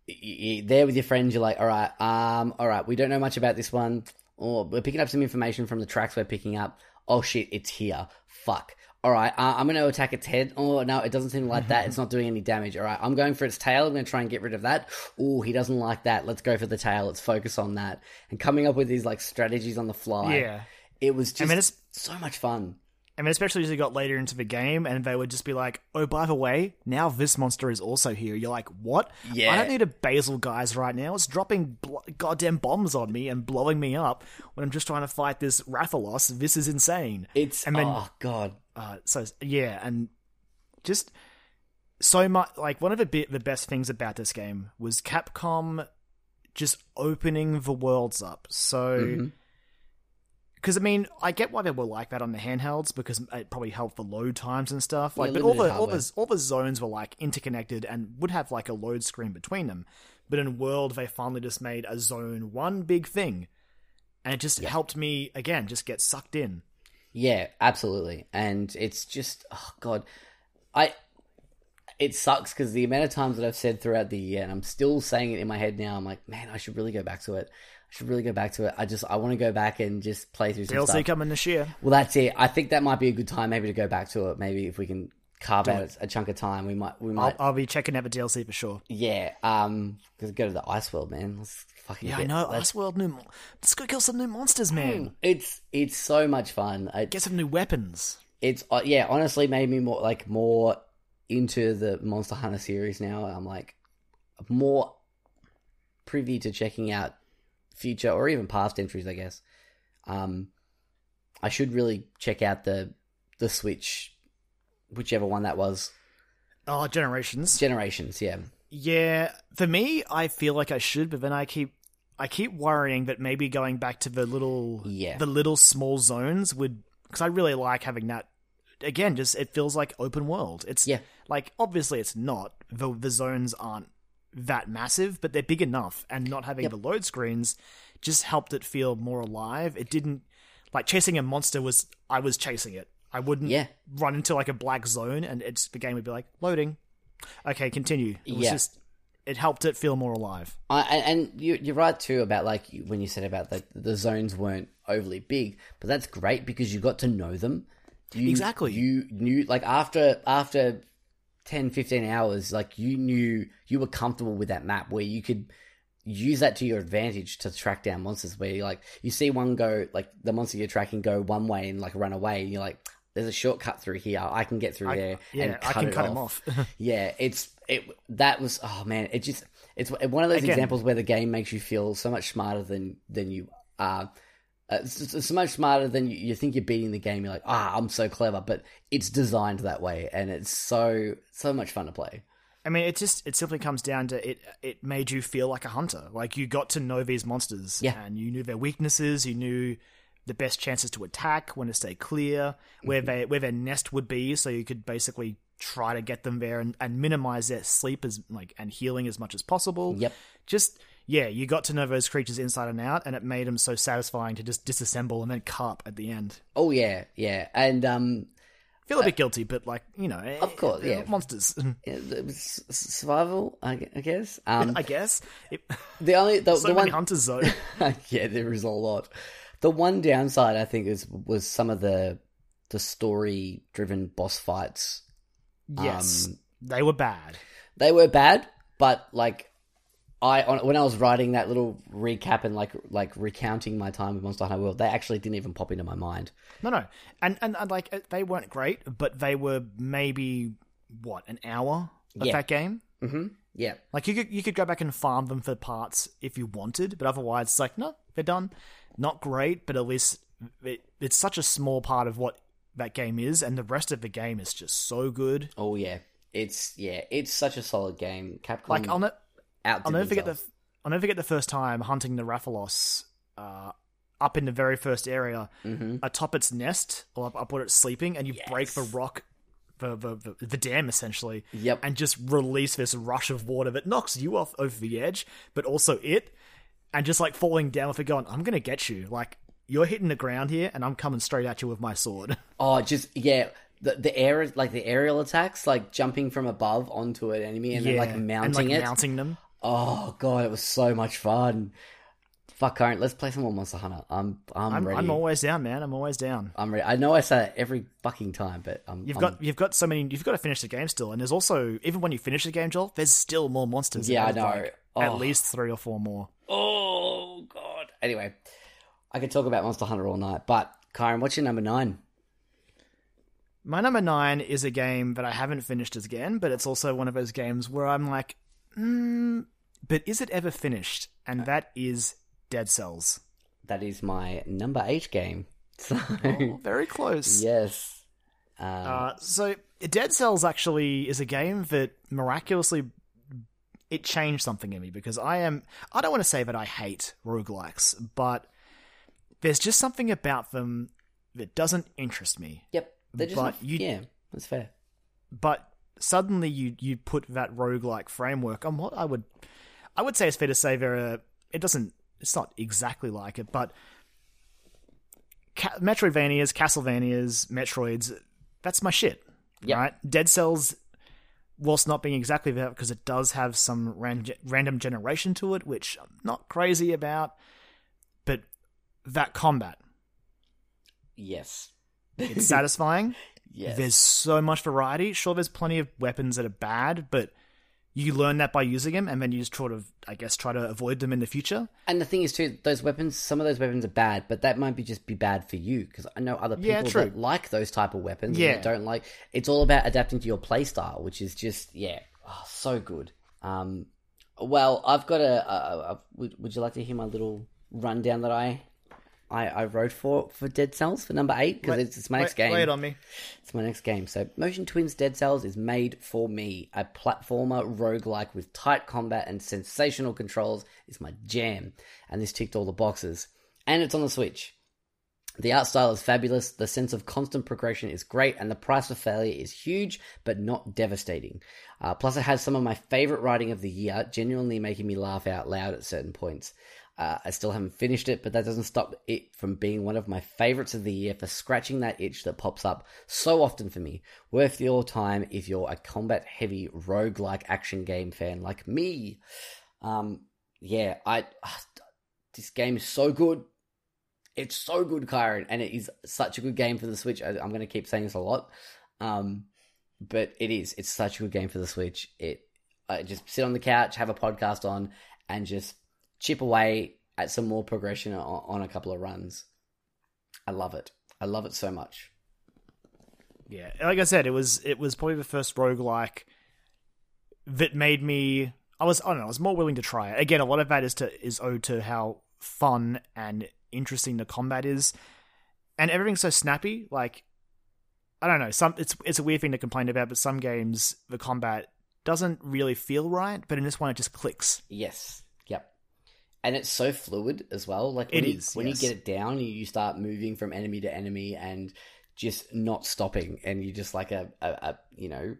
Y- y- y- There with your friends, you're like, all right, um, all right, we don't know much about this one. Or we're picking up some information from the tracks we're picking up. Oh shit, it's here. Fuck. All right, uh, I'm going to attack its head. Oh no, it doesn't seem like that. It's not doing any damage. All right, I'm going for its tail. I'm going to try and get rid of that. Oh, he doesn't like that. Let's go for the tail. Let's focus on that. And coming up with these like strategies on the fly. Yeah. It was just I mean, it's- so much fun. I mean, especially as you got later into the game, and they would just be like, "Oh, by the way, now this monster is also here." You're like, "What? Yeah. I don't need a Bazelgeuse right now. It's dropping bl- goddamn bombs on me and blowing me up when I'm just trying to fight this Rathalos. This is insane." It's and then oh god, uh, so yeah, and just so much like one of the bit the best things about this game was Capcom just opening the worlds up. So Mm-hmm. because I mean, I get why they were like that on the handhelds because it probably helped the load times and stuff. Like, Yeah, but all the all the all the zones were like interconnected and would have like a load screen between them. But in World, they finally just made a zone one big thing, and it just helped me again just get sucked in. Yeah, absolutely. And it's just oh god, I it sucks because the amount of times that I've said throughout the year, and I'm still saying it in my head now. I'm like, man, I should really go back to it. I should really go back to it. I just I want to go back and just play through some DLC stuff. coming this year. Well, that's it. I think that might be a good time maybe to go back to it. Maybe if we can carve out a chunk of time, we might we I'll, might I'll be checking out the DLC for sure. yeah. Um, because go to the ice world, man. Let's fucking Yeah, I know. let's- Ice World new. Let's go kill some new monsters, man. It's it's so much fun. It, Get some new weapons. it's uh, yeah honestly made me more like more into the monster hunter series now i'm like more privy to checking out future or even past entries i guess um i should really check out the the switch whichever one that was Oh, generations. generations yeah Yeah, for me, I feel like I should, but then I keep I keep worrying that maybe going back to the little Yeah. the little small zones would because I really like having that. Again, just it feels like open world. It's Yeah. like obviously it's not the the zones aren't that massive, but they're big enough, and not having Yep. the load screens just helped it feel more alive. It didn't like chasing a monster was I was chasing it. I wouldn't Yeah. run into like a black zone, and it's the game would be like loading. Okay, continue. It was Yeah. just it helped it feel more alive. I, and you, you're right too about like when you said about the the zones weren't overly big, but that's great because you got to know them. You, Exactly. You knew like after after 10, 15 hours, like you knew you were comfortable with that map where you could use that to your advantage to track down monsters. Where you like you see one go like the monster you're tracking go one way and like run away, and you're like. There's a shortcut through here. I can get through I- there. yeah, and I cut can cut him off. yeah, it's it. That was oh man, it just it's one of those Again- examples where the game makes you feel so much smarter than than you are. Uh, it's, much smarter than you, you think you're beating the game. You're like, ah, I'm so clever, but it's designed that way, and it's so so much fun to play. I mean, it just it simply comes down to it. It made you feel like a hunter. Like you got to know these monsters, Yeah. and you knew their weaknesses. You knew the best chances to attack, when to stay clear, Mm-hmm. where they where their nest would be, so you could basically try to get them there and, and minimize their sleep as like and healing as much as possible. Yep. Just yeah, you got to know those creatures inside and out, and it made them so satisfying to just disassemble and then carp at the end. Oh yeah, yeah, and um, Feel a bit guilty, but like you know, Uh, Of course, yeah. monsters. it was survival, I I guess. Um, I guess it, the only the, so the one hunters though. yeah, there is a lot. The one downside I think is was some of the the story driven boss fights. Yes, Um, they were bad. They were bad, but like I on, when I was writing that little recap and like like recounting my time with Monster Hunter World, they actually didn't even pop into my mind. No, no, and and, and like uh, they weren't great, but they were maybe what an hour of Yeah. that game. hmm Yeah, Like you could you could go back and farm them for parts if you wanted, but otherwise it's like no, they're done. Not great, but at least it, it's such a small part of what that game is, and the rest of the game is just so good. oh yeah, it's yeah, it's such a solid game. Capcom Like I'll, ne- I'll never forget the. I'll never forget the first time hunting the Rathalos uh, up in the very first area, Mm-hmm. atop its nest or up, up where it's sleeping, and you break the rock, the, the the the dam essentially, Yep. and just release this rush of water that knocks you off over the edge, but also it, and just like falling down with it going, I'm gonna get you, like. You're hitting the ground here, and I'm coming straight at you with my sword. Oh, just yeah, the the air like the aerial attacks, like jumping from above onto an enemy and then like mounting and, like, it. mounting them. Oh god, it was so much fun. Fuck, Kyron. Let's play some more Monster Hunter. I'm I'm, I'm, ready. I'm always down, man. I'm always down. I'm ready. I know I say it every fucking time, but I'm, You've I'm- got you've got so many. You've got to finish the game still, and there's also even when you finish the game, Joel, there's still more monsters. Yeah, I know. like, Oh. At least three or four more. Oh god. Anyway, I could talk about Monster Hunter all night, but Kyron, what's your number nine? My number nine is a game that I haven't finished again, but it's also one of those games where I'm like, mm, but is it ever finished? And that is Dead Cells. That is my number eight game. So Oh, very close. yes, um, Uh, so Dead Cells actually is a game that miraculously it changed something in me because I am I don't want to say that I hate roguelikes, but there's just something about them that doesn't interest me. yep. They're just but not, you- yeah, that's fair. But suddenly you you put that roguelike framework on what I would I would say it's fair to say there are it doesn't it's not exactly like it, but Ca- Metroidvanias, Castlevanias, Metroids, that's my shit. Yep. Right? Dead Cells, whilst not being exactly that, because it does have some ran- random generation to it, which I'm not crazy about, but that combat, Yes, it's satisfying. yes. There's so much variety. Sure, there's plenty of weapons that are bad, but you learn that by using them, and then you just sort of, I guess, try to avoid them in the future. And the thing is, too, those weapons, some of those weapons are bad, but that might be just be bad for you because I know other people Yeah, that like those type of weapons. Yeah. and don't like. It's all about adapting to your playstyle, which is just yeah, oh, so good. Um, well, I've got a, a would, would you like to hear my little rundown that I, I, I wrote for for Dead Cells for number eight because it's, it's my next Lay- game. Lay it on me. It's my next game. So, Motion Twin's Dead Cells is made for me. A platformer roguelike with tight combat and sensational controls is my jam. And this ticked all the boxes. And it's on the Switch. The art style is fabulous, the sense of constant progression is great, and the price of failure is huge but not devastating. Uh, plus, it has some of my favorite writing of the year, genuinely making me laugh out loud at certain points. Uh, I still haven't finished it, but that doesn't stop it from being one of my favorites of the year for scratching that itch that pops up so often for me. Worth your time if you're a combat heavy roguelike action game fan like me. Um, yeah, I. this game is so good. It's so good, Kyron, and it is such a good game for the Switch. I, I'm going to keep saying this a lot, um, but it is. It's such a good game for the Switch. It I just sit on the couch, have a podcast on, and just chip away at some more progression on, on a couple of runs. I love it. I love it so much. Yeah, like I said, it was it was probably the first roguelike that made me. I was I don't know. I was more willing to try it. Again, a lot of that is to is owed to how fun and interesting the combat is, and everything's so snappy. Like I don't know. Some it's it's a weird thing to complain about, but some games the combat doesn't really feel right. But in this one, it just clicks. Yes. And it's so fluid as well. Like when It you, is, when yes. you get it down, you, you start moving from enemy to enemy and just not stopping, and you're just like a, a, a you know,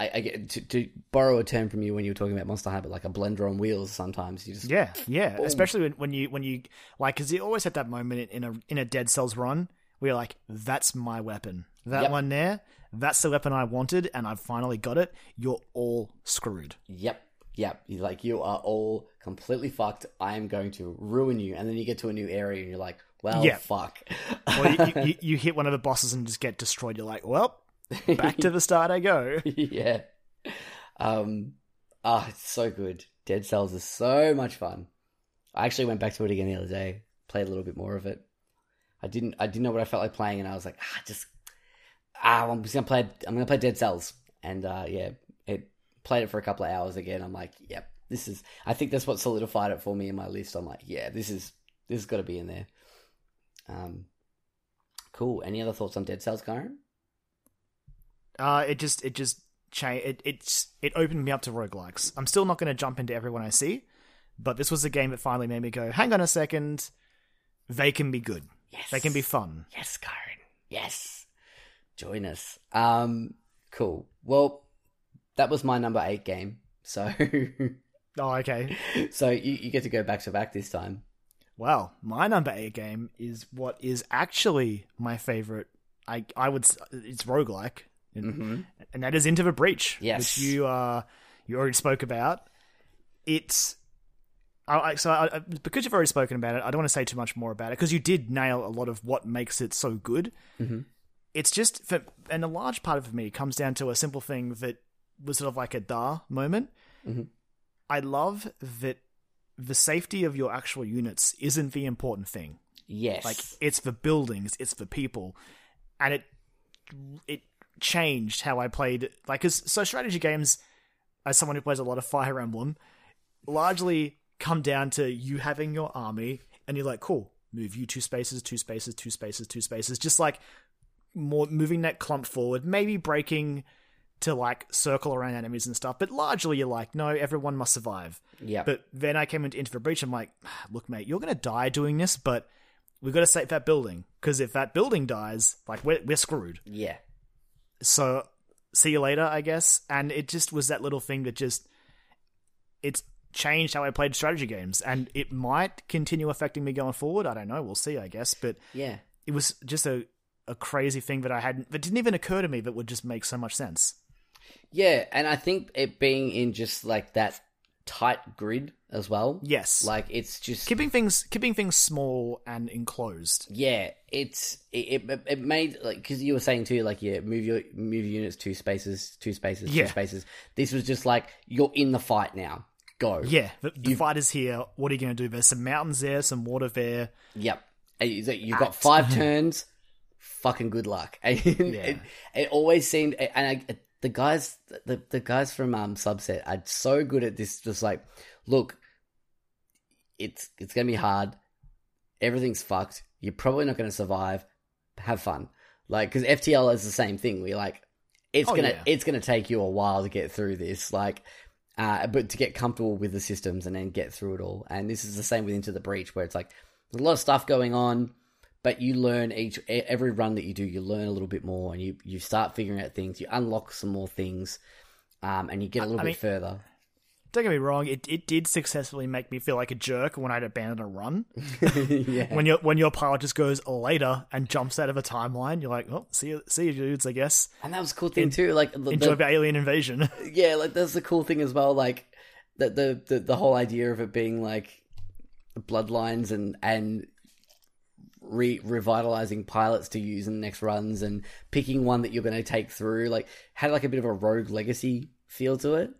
I, I get to, to borrow a term from you when you were talking about Monster Hunter, like a blender on wheels. Sometimes you just Yeah, yeah. Boom. Especially when, when you when you like, because you always had that moment in a in a Dead Cells run where you're like, "That's my weapon. That Yep. one there. That's the weapon I wanted, and I've finally got it." You're all screwed. Yep. Yep. You're like, you are all completely fucked. I am going to ruin you. And then you get to a new area and you're like, well, Yeah. fuck. Or you, you, you, hit one of the bosses and just get destroyed. You're like, "Well, back to the start I go." yeah. Um, ah, it's so good. Dead Cells is so much fun. I actually went back to it again the other day, played a little bit more of it. I didn't, I didn't know what I felt like playing, and I was like, ah, just, ah, I'm just gonna play, I'm gonna play Dead Cells, and uh, yeah, played it for a couple of hours again. I'm like, yep, this is. I think that's what solidified it for me in my list. I'm like, yeah, this is, this has got to be in there. Um, cool. Any other thoughts on Dead Cells, Kyron? Uh, it just it just cha- it it's it opened me up to roguelikes. I'm still not going to jump into everyone I see, but this was a game that finally made me go, "Hang on a second, they can be good. Yes, They can be fun." Yes, Kyron. Yes. Join us. Um, cool. Well, that was my number eight game. So, Oh, okay. so you, you get to go back to back this time. Well, my number eight game is what is actually my favorite. I I would it's roguelike, and, Mm-hmm. and that is Into the Breach, Yes. which you uh you already spoke about. It's I, so I, because you've already spoken about it, I don't want to say too much more about it because you did nail a lot of what makes it so good. Mhm. It's just, for, and a large part of me comes down to a simple thing that was sort of like a da moment. Mhm. I love that the safety of your actual units isn't the important thing. Yes. Like it's the buildings, it's the people, and it it changed how I played. Like, cause, so strategy games, as someone who plays a lot of Fire Emblem, largely come down to you having your army, and you're like, cool, move you two spaces, two spaces, two spaces, two spaces, just like more moving that clump forward, maybe breaking to like circle around enemies and stuff. But largely, you're like, no, everyone must survive. Yeah. But then I came into Into the Breach. I'm like, ah, look, mate, you're gonna die doing this, but we've got to save that building because if that building dies, like we're we're screwed. yeah. So see you later, I guess. And it just was that little thing that just it's changed how I played strategy games, and it might continue affecting me going forward. I don't know. We'll see, I guess. But Yeah. it was just a a crazy thing that I hadn't that didn't even occur to me that would just make so much sense. Yeah, and I think it being in just like that tight grid as well. Yes. Like it's just keeping things keeping things small and enclosed. yeah, it's it it, it made like because you were saying too like yeah, move your move your units two spaces, two spaces, Yeah. two spaces. This was just like you're in the fight now. Go. Yeah, the, the fight is here. What are you going to do? There's some mountains there, some water there. Yep. You- You've got ah, five turns. Fucking good luck. And it, it always seemed, and I, the guys, the, the guys from um, Subset are so good at this. Just like, look, it's it's gonna be hard. Everything's fucked. You're probably not gonna survive. Have fun. Like, because FTL is the same thing. We're like, it's Oh, gonna yeah. it's gonna take you a while to get through this. Like, uh, but to get comfortable with the systems and then get through it all. And this is the same with Into the Breach, where it's like there's a lot of stuff going on, but you learn each every run that you do, you learn a little bit more, and you you start figuring out things. You unlock some more things, um, and you get a little I bit mean- further. Don't get me wrong; it it did successfully make me feel like a jerk when I'd abandon a run. yeah, when your when your pilot just goes later and jumps out of a timeline, you're like, "Oh, see you, see you, dudes." I guess and that was a cool thing too. Like the, enjoy the, the alien invasion. yeah, like that's the cool thing as well. Like the the the, the whole idea of it being like bloodlines and and re- revitalizing pilots to use in the next runs and picking one that you're going to take through. Like had like a bit of a rogue legacy feel to it.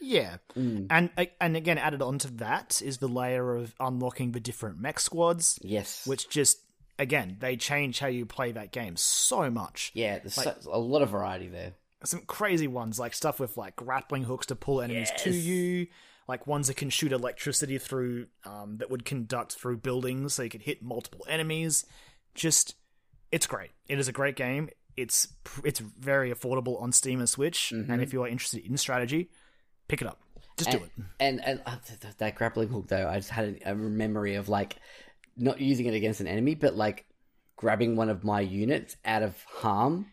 yeah, mm. and and again, added onto that is the layer of unlocking the different mech squads, Yes, which just again they change how you play that game so much. yeah, there's so, a lot of variety there. some crazy ones, like stuff with like grappling hooks to pull enemies to you, like ones that can shoot electricity through, um, that would conduct through buildings, so you could hit multiple enemies. Just, it's great. It is a great game. It's it's very affordable on Steam and Switch, and if you are interested in strategy, pick it up. Just do it. And and uh, th- th- that grappling hook though, I just had a, a memory of like not using it against an enemy, but like grabbing one of my units out of harm.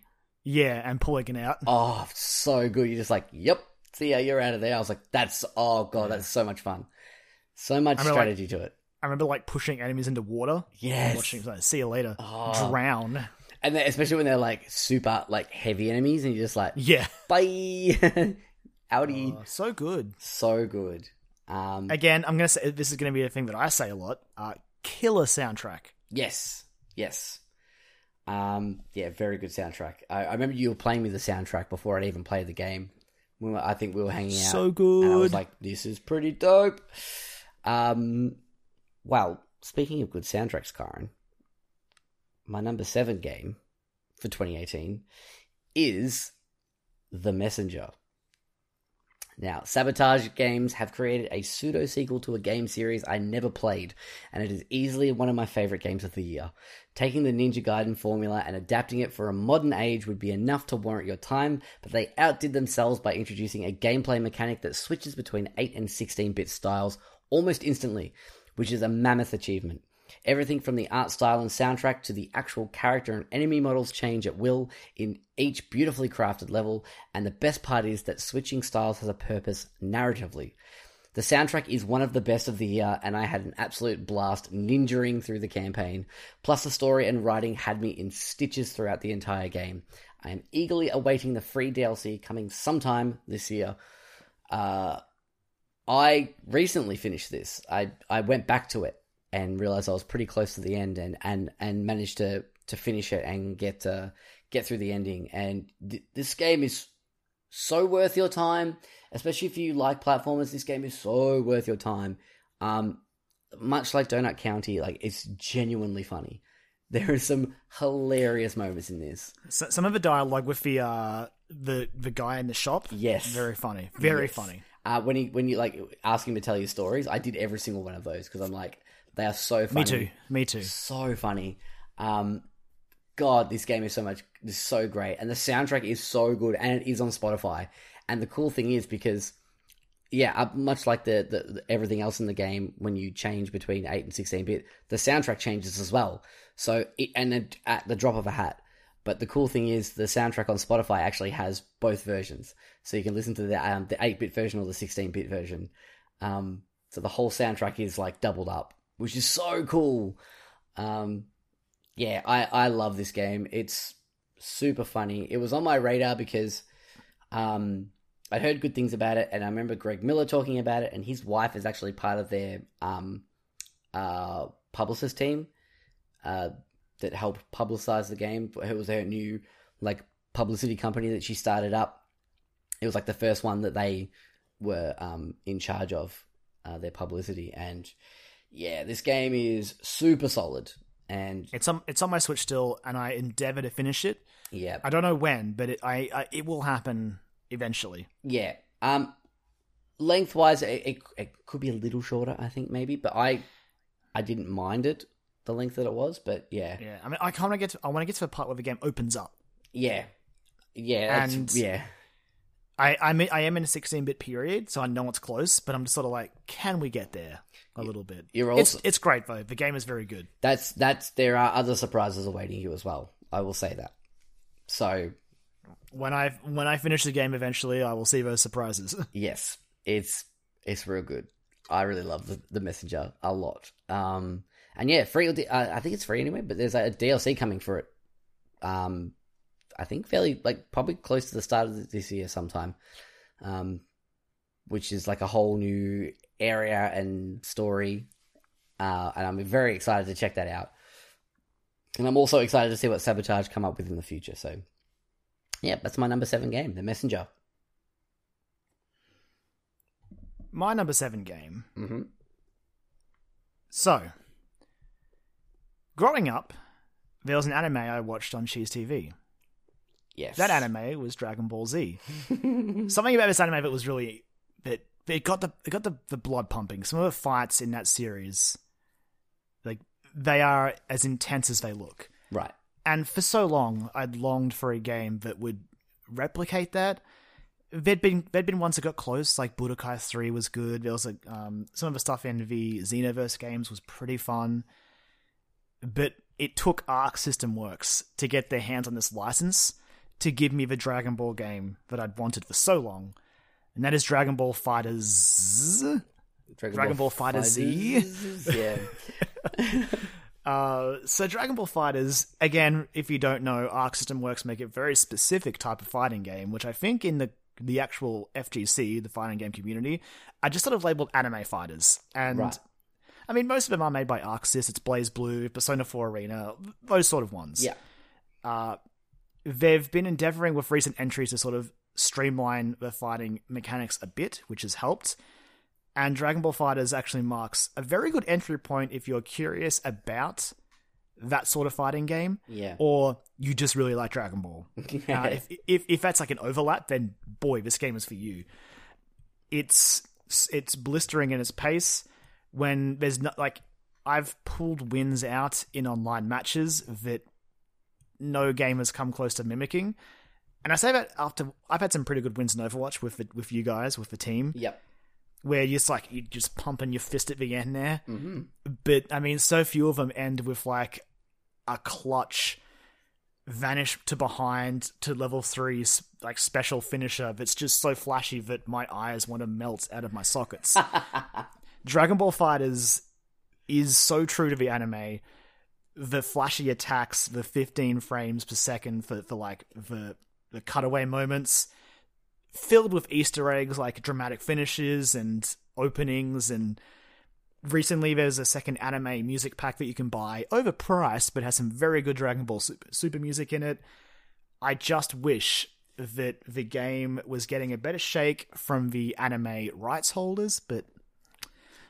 Yeah, and pulling it out. Oh, so good! You're just like, yep, see ya, you're out of there. I was like, that's oh god, that's so much fun. So much remember, like- strategy to it. I remember like pushing enemies into water. Yes. Watching, like, see you later. Oh. Drown. And then, especially when they're like super like heavy enemies, and you're just like, Yeah. bye, Audi, Oh, so good. so good. Um, Again, I'm gonna say this is gonna be a thing that I say a lot. Uh, killer soundtrack. Yes, yes. Um, yeah, very good soundtrack. I, I remember you were playing me the soundtrack before I'd even played the game. We were, I think we were hanging out. So And I was good. like, this is pretty dope. Um, well, speaking of good soundtracks, Kyron, my number seven game for 2018 is The Messenger. Now, Sabotage Games have created a pseudo sequel to a game series I never played, and it is easily one of my favorite games of the year. Taking the Ninja Gaiden formula and adapting it for a modern age would be enough to warrant your time, but they outdid themselves by introducing a gameplay mechanic that switches between 8 and 16 bit styles almost instantly, which is a mammoth achievement. Everything from the art style and soundtrack to the actual character and enemy models change at will in each beautifully crafted level, and the best part is that switching styles has a purpose narratively. The soundtrack is one of the best of the year, and I had an absolute blast ninjaing through the campaign. Plus, the story and writing had me in stitches throughout the entire game. I am eagerly awaiting the free DLC coming sometime this year. Uh, I recently finished this. I I went back to it and realized I was pretty close to the end, and and and managed to to finish it and get uh, get through the ending. And th- this game is so worth your time, especially if you like platformers. This game is so worth your time. Um, much like Donut County, like it's genuinely funny. There are some hilarious moments in this. So, some of the dialogue with the uh the the guy in the shop, Yes. very funny, very Yes. funny. Uh, when he when you like ask him to tell you stories, I did every single one of those because I'm like they are so funny. Me too, me too. so funny. Um, God, this game is so much, is so great, and the soundtrack is so good, and it is on Spotify. And the cool thing is because, yeah, uh, much like the, the, the everything else in the game, when you change between eight and sixteen bit, the soundtrack changes as well. So, it, and then at the drop of a hat. But the cool thing is the soundtrack on Spotify actually has both versions, so you can listen to the um, the eight bit version or the sixteen bit version. Um, so the whole soundtrack is like doubled up, which is so cool. Um, yeah, I, I love this game. It's super funny. It was on my radar because um, I'd heard good things about it, and I remember Greg Miller talking about it, and his wife is actually part of their um, uh, publicist team uh, that helped publicize the game. It was her new like publicity company that she started up. It was like the first one that they were um, in charge of uh, their publicity, and yeah, this game is super solid. And It's on it's on my Switch still, and I endeavor to finish it. yeah, I don't know when, but it I, I it will happen eventually. Yeah. Um, lengthwise, it, it, it could be a little shorter, I think maybe, but I, I didn't mind it the length that it was, but yeah, Yeah, I mean, I kind of get to, I want to get to the part where the game opens up. yeah, yeah, And- yeah, I I'm in- I am in a 16 bit period, so I know it's close, but I'm just sort of like, can we get there a little bit? You're it's also- it's great though. The game is very good. that's that's there are other surprises awaiting you as well. I will say that. So When I when I finish the game eventually, I will see those surprises. yes, it's it's real good. I really love the, the messenger a lot. Um, and yeah, free. Uh, I think it's free anyway, but there's a DLC coming for it. Um, I think fairly like probably close to the start of this year sometime. Um, which is like a whole new area and story. Uh, and I'm very excited to check that out. And I'm also excited to see what Sabotage come up with in the future. So, yeah, that's my number seven game, The Messenger. My number seven game. Mm-hmm. So, growing up, there was an anime I watched on Cheez TV. Yes. That anime was Dragon Ball Z. Something about this anime that was really it got the it got the, the blood pumping. Some of the fights in that series, like they are as intense as they look. Right. And for so long, I'd longed for a game that would replicate that. There'd been there'd been ones that got close, like Budokai Three was good. There was like um, some of the stuff in the Xenoverse games was pretty fun, but it took Arc System Works to get their hands on this license to give me the Dragon Ball game that I'd wanted for so long, and that is Dragon Ball FighterZ. Dragon Ball Fighter Z? Fighters, yeah. Uh, so Dragon Ball FighterZ, again, if you don't know, Arc System Works make a very specific type of fighting game, which I think in the the actual FGC, the fighting game community, are just sort of labeled anime fighters. And Right. I mean, most of them are made by ArcSys. It's BlazBlue, Persona 4 Arena, those sort of ones. yeah. Uh, they've been endeavoring with recent entries to sort of streamline the fighting mechanics a bit, which has helped. And Dragon Ball FighterZ actually marks a very good entry point if you're curious about that sort of fighting game, Yeah. or you just really like Dragon Ball. Uh, if, if if that's like an overlap, then boy, this game is for you. It's it's blistering in its pace. When there's not like I've pulled wins out in online matches that no game has come close to mimicking. And I say that after I've had some pretty good wins in Overwatch with the, with you guys with the team, Yep. where you're just like you're just pumping your fist at the end there. Mm-hmm. But I mean, so few of them end with like a clutch vanish to behind to level three like special finisher that's just so flashy that my eyes want to melt out of my sockets. Dragon Ball FighterZ is so true to the anime. The flashy attacks, the 15 frames per second for, for like the the cutaway moments, filled with Easter eggs like dramatic finishes and openings and recently there's a second anime music pack that you can buy overpriced but has some very good dragon ball super, super music in it i just wish that the game was getting a better shake from the anime rights holders but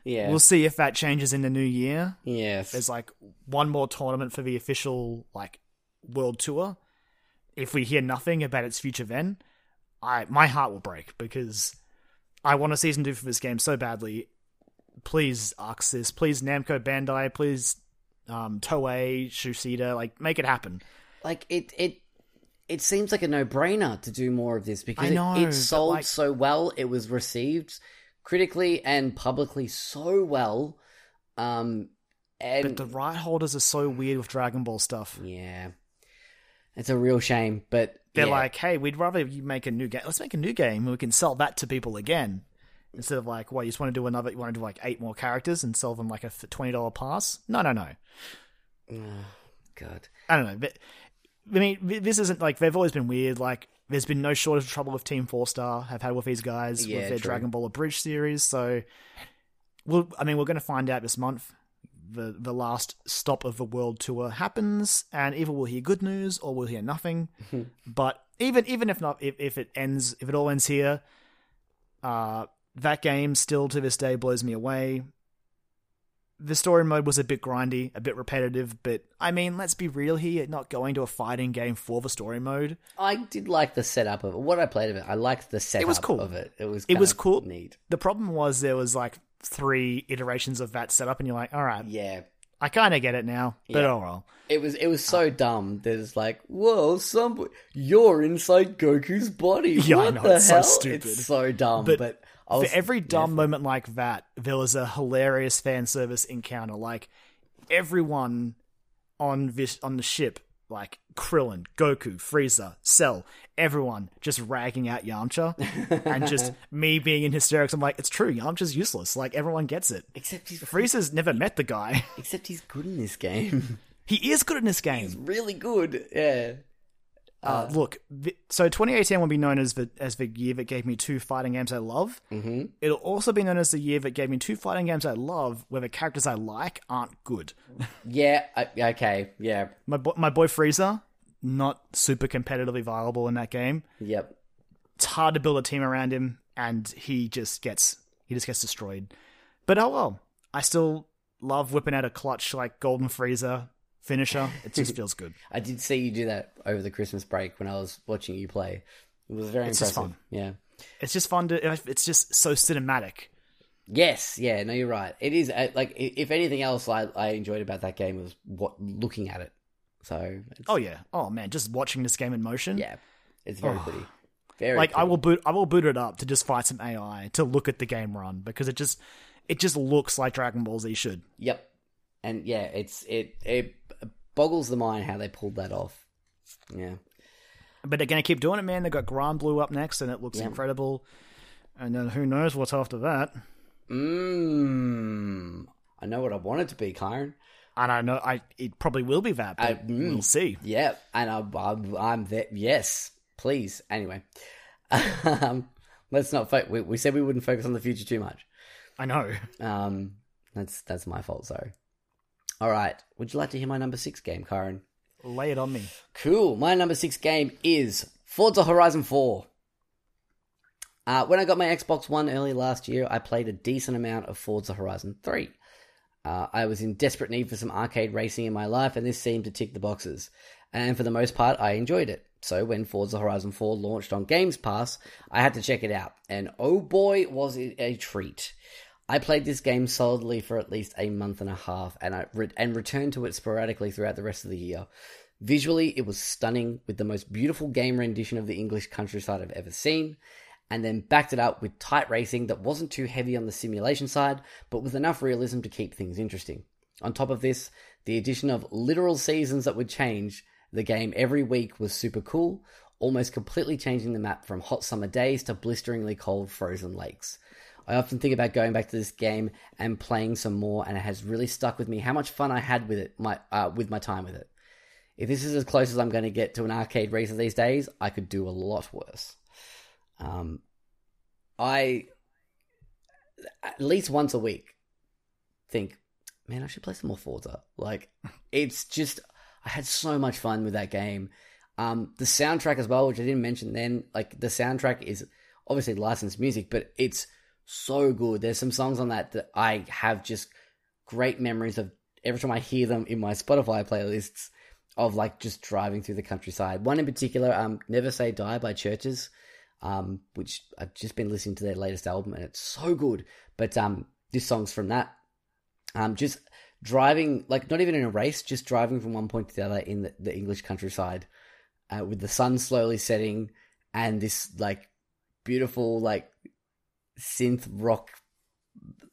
Yeah. We'll see if that changes in the new year. yes. There's like one more tournament for the official like world tour. If we hear nothing about its future then, I my heart will break because I want a season two for this game so badly. Please ArcSys, please Namco Bandai, please um, Toei, Shueisha, like make it happen. like it it it seems like a no-brainer to do more of this because know, it, it sold like- so well it was received critically and publicly so well um and But the right holders are so weird with Dragon Ball stuff. yeah it's a real shame but They're yeah. like, hey, we'd rather you make a new game. Let's make a new game and we can sell that to people again. Instead of like, what, you just want to do another, you want to do like eight more characters and sell them like a $20 pass? No, no, no. Ah, god I don't know. But, I mean, this isn't like, they've always been weird. Like, there's been no shortage of trouble with Team Four Star, have had with these guys Yeah, with their true. Dragon Ball Abridged series. So, we'll, I mean, we're going to find out this month. The, the last stop of the world tour happens, and either we'll hear good news or we'll hear nothing. but even even if not, if, if it ends, if it all ends here, uh, that game still to this day blows me away. The story mode was a bit grindy, a bit repetitive, but I mean, let's be real here. Not going to a fighting game for the story mode. i did like the setup of it what i played of it i liked the setup it was cool. of it it was It was cool. neat The problem was there was like three iterations of that setup, and you're like, all right, yeah I kind of get it now, but Yeah. oh well. It was it was so dumb. There's like, whoa, some you're inside Goku's body. Yeah, I what know, the it's so hell? stupid. It's so dumb. But But, was, For every dumb yeah, moment like that, there was a hilarious fan service encounter. Like everyone on this on the ship, like Krillin, Goku, Frieza, Cell, everyone just ragging out Yamcha, and just me being in hysterics. I'm like, it's true, Yamcha's useless. Like everyone gets it. except he's Frieza's never met the guy. except he's good in this game. he is good in this game. He's really good. Yeah. Uh, look, so 2018 will be known as the as the year that gave me two fighting games I love. Mm-hmm. It'll also be known as the year that gave me two fighting games I love, where the characters I like aren't good. Yeah. Okay. Yeah. My bo- my boy Frieza, not super competitively viable in that game. Yep. It's hard to build a team around him, and he just gets he just gets destroyed. But oh well, I still love whipping out a clutch like Golden Frieza finisher. It just feels good. I did see you do that over the Christmas break when I was watching you play. It was very It's just impressive. fun. Yeah. It's just fun to. It's just so cinematic. Yes, yeah, no, you're right. It is uh, like if anything else, I, I enjoyed about that game was what looking at it. So, it's, Oh yeah. Oh man, just watching this game in motion. yeah, it's very pretty. Very like I will boot I will boot it up to just fight some AI to look at the game run because it just it just looks like Dragon Ball Z should. Yep, and yeah, it's it it boggles the mind how they pulled that off. Yeah, But they're gonna keep doing it, man. They got Granblue up next, and it looks Yeah. incredible. And then who knows what's after that? mmm. I know what I want it to be, Kyron. And I know I it probably will be that, but I- mm. we'll see. Yeah, and I'm I'm, I'm there. Yes, please. Anyway, um, let's not. Fo- we, we said we wouldn't focus on the future too much. I know. Um, that's that's my fault. Sorry. All right. Would you like to hear my number six game, Kyron? Lay it on me. Cool. My number six game is Forza Horizon 4. Uh, when I got my Xbox One early last year, I played a decent amount of Forza Horizon 3. Uh, I was in desperate need for some arcade racing in my life, and this seemed to tick the boxes. And for the most part, I enjoyed it. So when Forza Horizon 4 launched on Games Pass, I had to check it out. And oh boy, was it a treat. I played this game solidly for at least a month and a half, and I re- and returned to it sporadically throughout the rest of the year. Visually, it was stunning, with the most beautiful game rendition of the English countryside I've ever seen, and then backed it up with tight racing that wasn't too heavy on the simulation side, but with enough realism to keep things interesting. On top of this, the addition of literal seasons that would change the game every week was super cool, almost completely changing the map from hot summer days to blisteringly cold frozen lakes. I often think about going back to this game and playing some more, and it has really stuck with me how much fun I had with it, my uh, with my time with it. If this is as close as I'm going to get to an arcade racer these days, I could do a lot worse. Um, I at least once a week think, man, I should play some more Forza. Like, it's just I had so much fun with that game. Um, the soundtrack as well, which I didn't mention then, like the soundtrack is obviously licensed music, but it's so good. There's some songs on that that I have just great memories of every time I hear them in my Spotify playlists of like just driving through the countryside. One in particular, um, Never Say Die by CHVRCHES, um, which I've just been listening to their latest album and it's so good. But um, this song's from that. Um, just driving, like not even in a race, just driving from one point to the other in the, the English countryside uh, with the sun slowly setting and this like beautiful like synth rock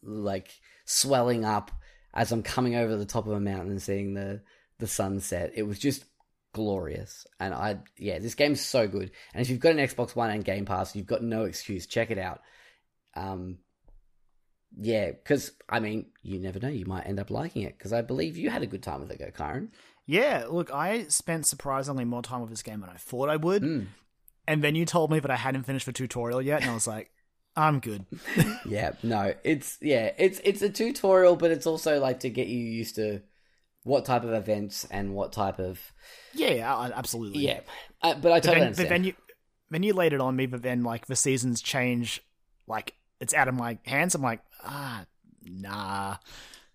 like swelling up as I'm coming over the top of a mountain and seeing the the sunset. It was just glorious. And I yeah, this game's so good. And if you've got an Xbox One and Game Pass, you've got no excuse. Check it out. Um yeah, because I mean, you never know. You might end up liking it because I believe you had a good time with it, go, Kyron. Yeah, look, I spent surprisingly more time with this game than I thought I would. Mm. And then you told me that I hadn't finished the tutorial yet, and I was like, I'm good. yeah, no, it's yeah, it's it's a tutorial, but it's also like to get you used to what type of events and what type of Yeah, absolutely. yeah. Uh, but I But totally then, understand. but then you then you laid it on me, but then like the seasons change, like it's out of my hands. I'm like, ah, nah.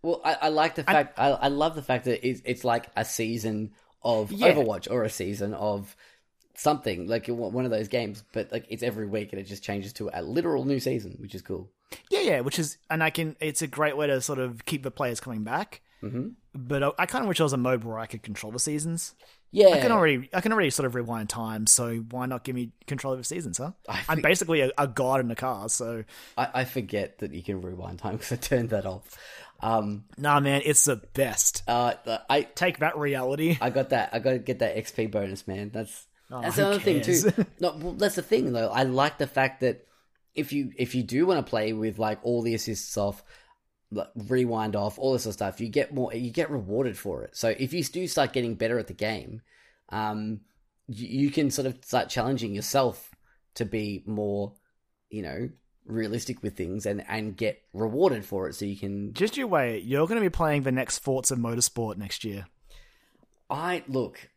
Well, I, I like the fact. I, I love the fact that it's, it's like a season of Yeah. Overwatch or a season of something like one of those games, but like it's every week and it just changes to a literal new season, which is cool. Yeah, yeah, which is, and I can. It's a great way to sort of keep the players coming back. Mm-hmm. But I, I kind of wish there was a mode where I could control the seasons. Yeah, I can already, I can already sort of rewind time. So why not give me control of the seasons, huh? I I'm basically a, a god in the car. So I, I forget that you can rewind time because I turned that off. Um, nah, man, it's the best. uh, I Take that reality. I got that. I got to get that XP bonus, man. That's Oh, that's another thing too. No, well, that's the thing though. I like the fact that if you if you do want to play with like all the assists off, like, rewind off, all this sort of stuff, you get more. You get rewarded for it. So if you do start getting better at the game, um, you, you can sort of start challenging yourself to be more, you know, realistic with things and and get rewarded for it. So you can Just you wait. You're going to be playing the next Forza Motorsport next year. I look,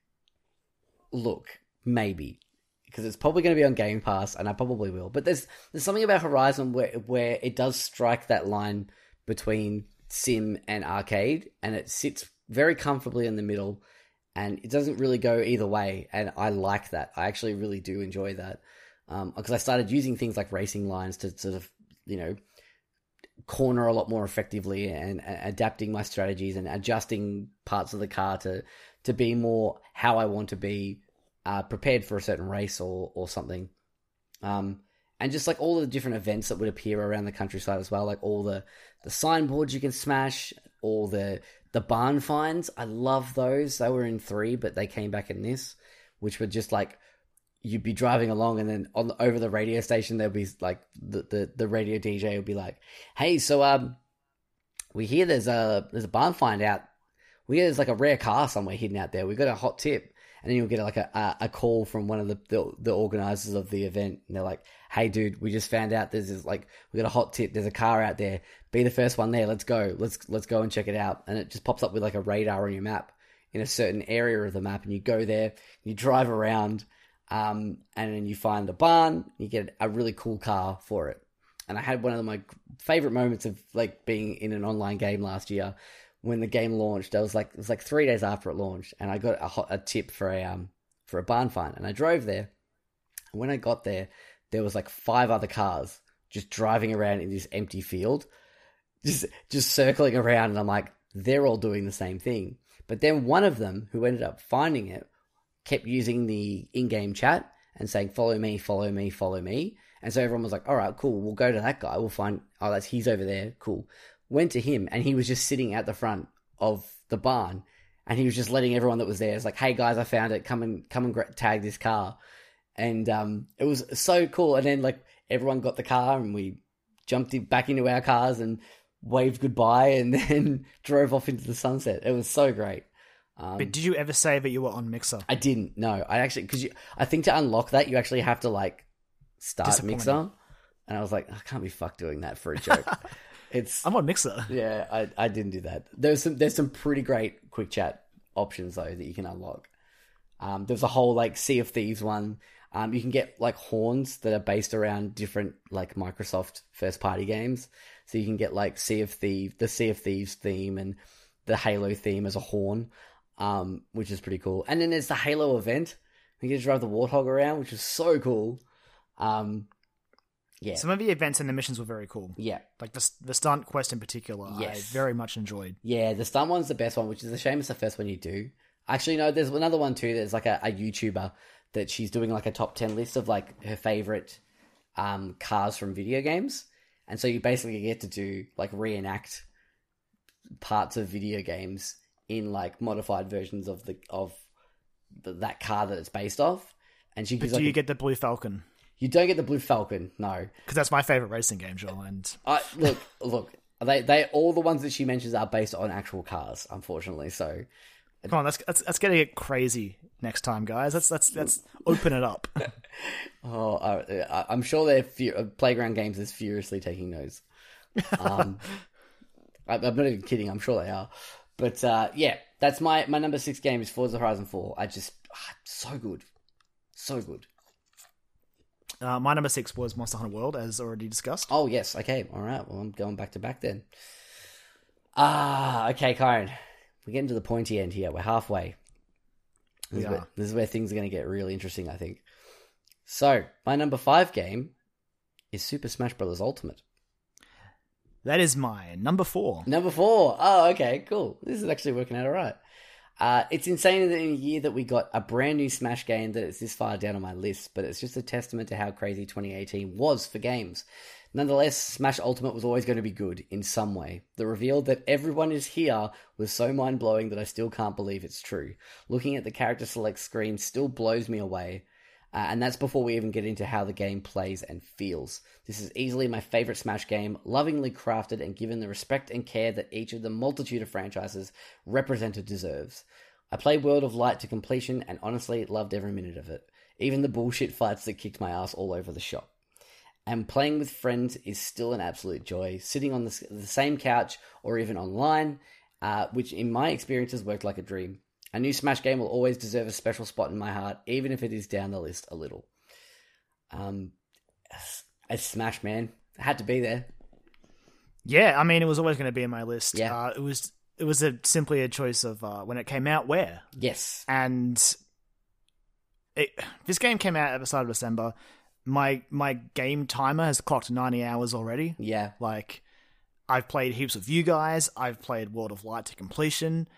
look, maybe because it's probably going to be on Game Pass, and I probably will. But there's there's something about Horizon where where it does strike that line between sim and arcade, and it sits very comfortably in the middle, and it doesn't really go either way. And I like that. I actually really do enjoy that um, because I started using things like racing lines to sort of you know corner a lot more effectively and, and adapting my strategies and adjusting parts of the car to to be more how I want to be uh, prepared for a certain race or or something. Um, and just like all the different events that would appear around the countryside as well, like all the the signboards you can smash, all the the barn finds. I love those. They were in three, but they came back in this, which were just like you'd be driving along and then on over the radio station there'd be like the, the, the radio DJ would be like, Hey, so um we hear there's a there's a barn find out. We hear there's like a rare car somewhere hidden out there. We got a hot tip. And then you'll get like a, a, a call from one of the, the the organizers of the event and they're like, Hey dude, we just found out there's this like we got a hot tip, there's a car out there. Be the first one there, let's go. Let's let's go and check it out. And it just pops up with like a radar on your map in a certain area of the map and you go there, you drive around um, and then you find the barn. You get a really cool car for it. And I had one of my favorite moments of like being in an online game last year when the game launched. I was like, it was like three days after it launched, and I got a, hot, a tip for a um for a barn find, and I drove there. And when I got there, there was like five other cars just driving around in this empty field, just just circling around, and I'm like, they're all doing the same thing. But then one of them, who ended up finding it, kept using the in-game chat and saying follow me follow me follow me and so everyone was like all right cool we'll go to that guy we'll find oh that's he's over there cool went to him and he was just sitting at the front of the barn and he was just letting everyone that was there it's like hey guys i found it. Come and come and gra- tag this car. And um it was so cool. And then like everyone got the car and we jumped in, back into our cars and waved goodbye and then drove off into the sunset. It was so great. Um, But did you ever say that you were on Mixer? I didn't. No, I actually because I think to unlock that you actually have to like start Mixer, and I was like, I can't be fucked doing that for a joke. it's I'm on Mixer. yeah, I I didn't do that. There's some there's some pretty great quick chat options though that you can unlock. Um, there's a whole like Sea of Thieves one. Um, you can get like horns that are based around different like Microsoft first party games. So you can get like Sea of Thieves, the Sea of Thieves theme and the Halo theme as a horn, um, which is pretty cool. And then there's the Halo event. You get to drive the Warthog around, which is so cool. Um, yeah, Some of the events and the missions were very cool. yeah, Like the the stunt quest in particular, Yes. I very much enjoyed. yeah. The stunt one's the best one, which is a shame it's the first one you do. Actually, no, there's another one too. There's like a, a YouTuber that she's doing like a top ten list of like her favorite um, cars from video games, and so you basically get to do like reenact parts of video games in like modified versions of the of the, that car that it's based off. And she But gives do like you a- get the Blue Falcon? You don't get the blue falcon, no. Because that's my favorite racing game, Joel. And I look, look. They they all the ones that she mentions are based on actual cars, unfortunately. So come on, let's let's, let's get it crazy next time, guys. Let's let's let's open it up. Oh, I, I'm sure their fu- uh, playground games is furiously taking notes. Um, I, I'm not even kidding. I'm sure they are. But uh, yeah, that's my my number six game is Forza Horizon Four. I just ah, so good, so good. Uh, my number six was Monster Hunter World, as already discussed. Oh yes, okay, all right. Well, I'm going back to back then. Ah, okay, Kyron. We're getting to the pointy end here. We're halfway. This, We is, where, this is where things are going to get really interesting, I think. So, my number five game is Super Smash Bros. Ultimate. That is my number four. Number four. Oh, okay, cool. This is actually working out all right. Uh, it's insane that in a year that we got a brand new Smash game that is this far down on my list, but it's just a testament to how crazy 2018 was for games. Nonetheless, Smash Ultimate was always going to be good in some way. The reveal that everyone is here was so mind blowing that I still can't believe it's true. Looking at the character select screen still blows me away. Uh, and that's before we even get into how the game plays and feels. This is easily my favorite Smash game, lovingly crafted and given the respect and care that each of the multitude of franchises represented deserves. I played World of Light to completion and honestly loved every minute of it, even the bullshit fights that kicked my ass all over the shop. And playing with friends is still an absolute joy. Sitting on the, the same couch or even online, uh, which in my experience has worked like a dream. A new Smash game will always deserve a special spot in my heart, even if it is down the list a little. Um, it's Smash, man. It had to be there. Yeah, I mean, it was always going to be in my list. Yeah. Uh, it was it was a simply a choice of uh, when it came out, where, Yes. and it, this game came out at the start of December. My my game timer has clocked ninety hours already. Yeah. Like, I've played heaps with you guys. I've played World of Light to completion.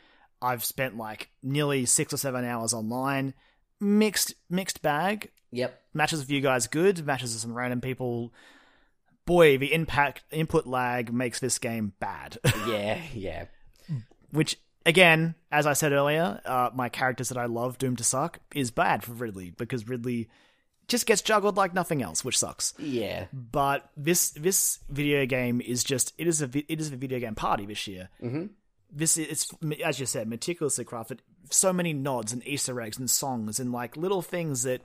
I've spent like nearly six or seven hours online. Mixed mixed bag. Yep. Matches with you guys good. Matches with some random people. Boy, the impact input lag makes this game bad. Yeah. Yeah. Which again, as I said earlier, uh, my characters that I love, doomed to suck, is bad for Ridley because Ridley just gets juggled like nothing else, which sucks. Yeah. But this this video game is just it is a it is a video game party this year. Mm-hmm. This is it's as you said meticulously crafted. So many nods and Easter eggs and songs and like little things that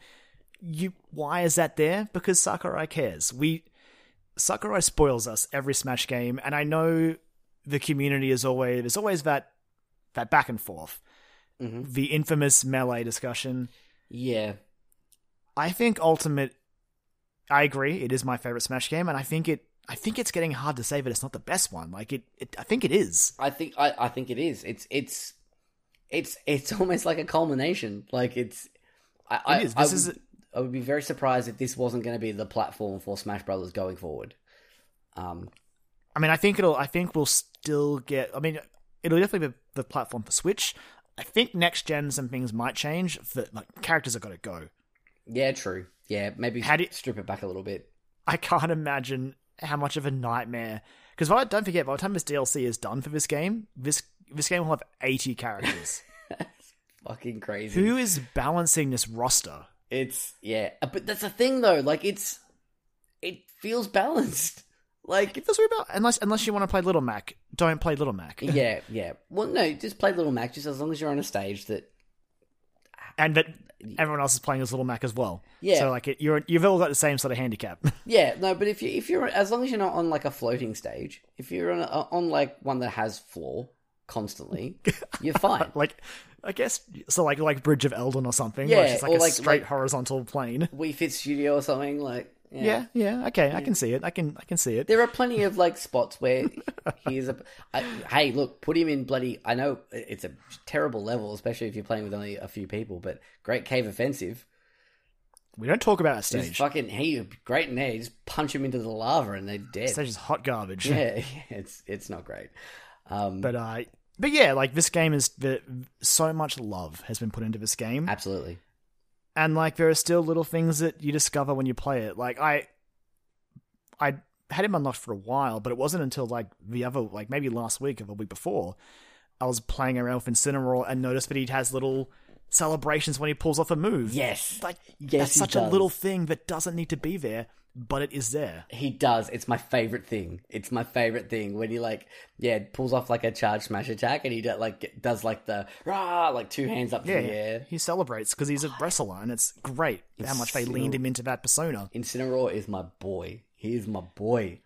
you why is that there? Because Sakurai cares. We Sakurai spoils us every Smash game, and I know the community is always there's always that that back and forth. The infamous melee discussion. Yeah. I think Ultimate. I agree. It is my favorite Smash game, and I think it. I think it's getting hard to say that it's not the best one. Like it. it I think it is. I think I, I think it is. It's it's it's it's almost like a culmination. Like it's I I, It is. I This would, is- I would be very surprised if this wasn't going to be the platform for Smash Brothers going forward. Um I mean, I think it'll. I think we'll still get. I mean, it'll definitely be the platform for Switch. I think next gen some things might change. For like characters have got to go. yeah, true. Yeah, maybe How do you- strip it back a little bit. I can't imagine how much of a nightmare. Because I don't forget, by the time this DLC is done for this game, this this game will have eighty characters. Fucking crazy. Who is balancing this roster? It's yeah, but that's the thing though. Like it's it feels balanced. Like It feels weird about unless unless you want to play Little Mac, don't play Little Mac. yeah, yeah. Well, no, just play Little Mac. Just as long as you're on a stage that and that everyone else is playing as Little Mac as well. Yeah. So like it, you're you've all got the same sort of handicap. Yeah, no, but if you if you're as long as you're not on like a floating stage, if you're on a, on like one that has floor, constantly, you're fine. Like, I guess so. Like like Bridge of Eldin or something. Yeah, it's like or a like- straight like- horizontal plane. Wii Fit Studio or something like. Yeah. Yeah, yeah. Okay, I can see it. I can I can see it. There are plenty of like spots where he's a. I, hey, look, put him in bloody. I know it's a terrible level, especially if you're playing with only a few people. But Great Cave Offensive, We don't talk about a he's stage. fucking he great in there. You just punch him into the lava and they're dead. Stage is hot garbage. Yeah, it's it's not great. Um, But uh, but yeah, like this game is the so much love has been put into this game, absolutely. And like there are still little things that you discover when you play it. Like I, I had him unlocked for a while, but it wasn't until like the other, like maybe last week or the week before, I was playing around with Incineroar and noticed that he has little celebrations when he pulls off a move. Yes, like Yes, that's such a little thing that doesn't need to be there, but it is there. he does. It's my favorite thing. It's my favorite thing when he like yeah pulls off like a charge smash attack and he do, like does like the rah like two hands up Yeah, the air. he celebrates because he's a wrestler, and it's great how much they leaned him into that persona. Incineroar is my boy. He is my boy.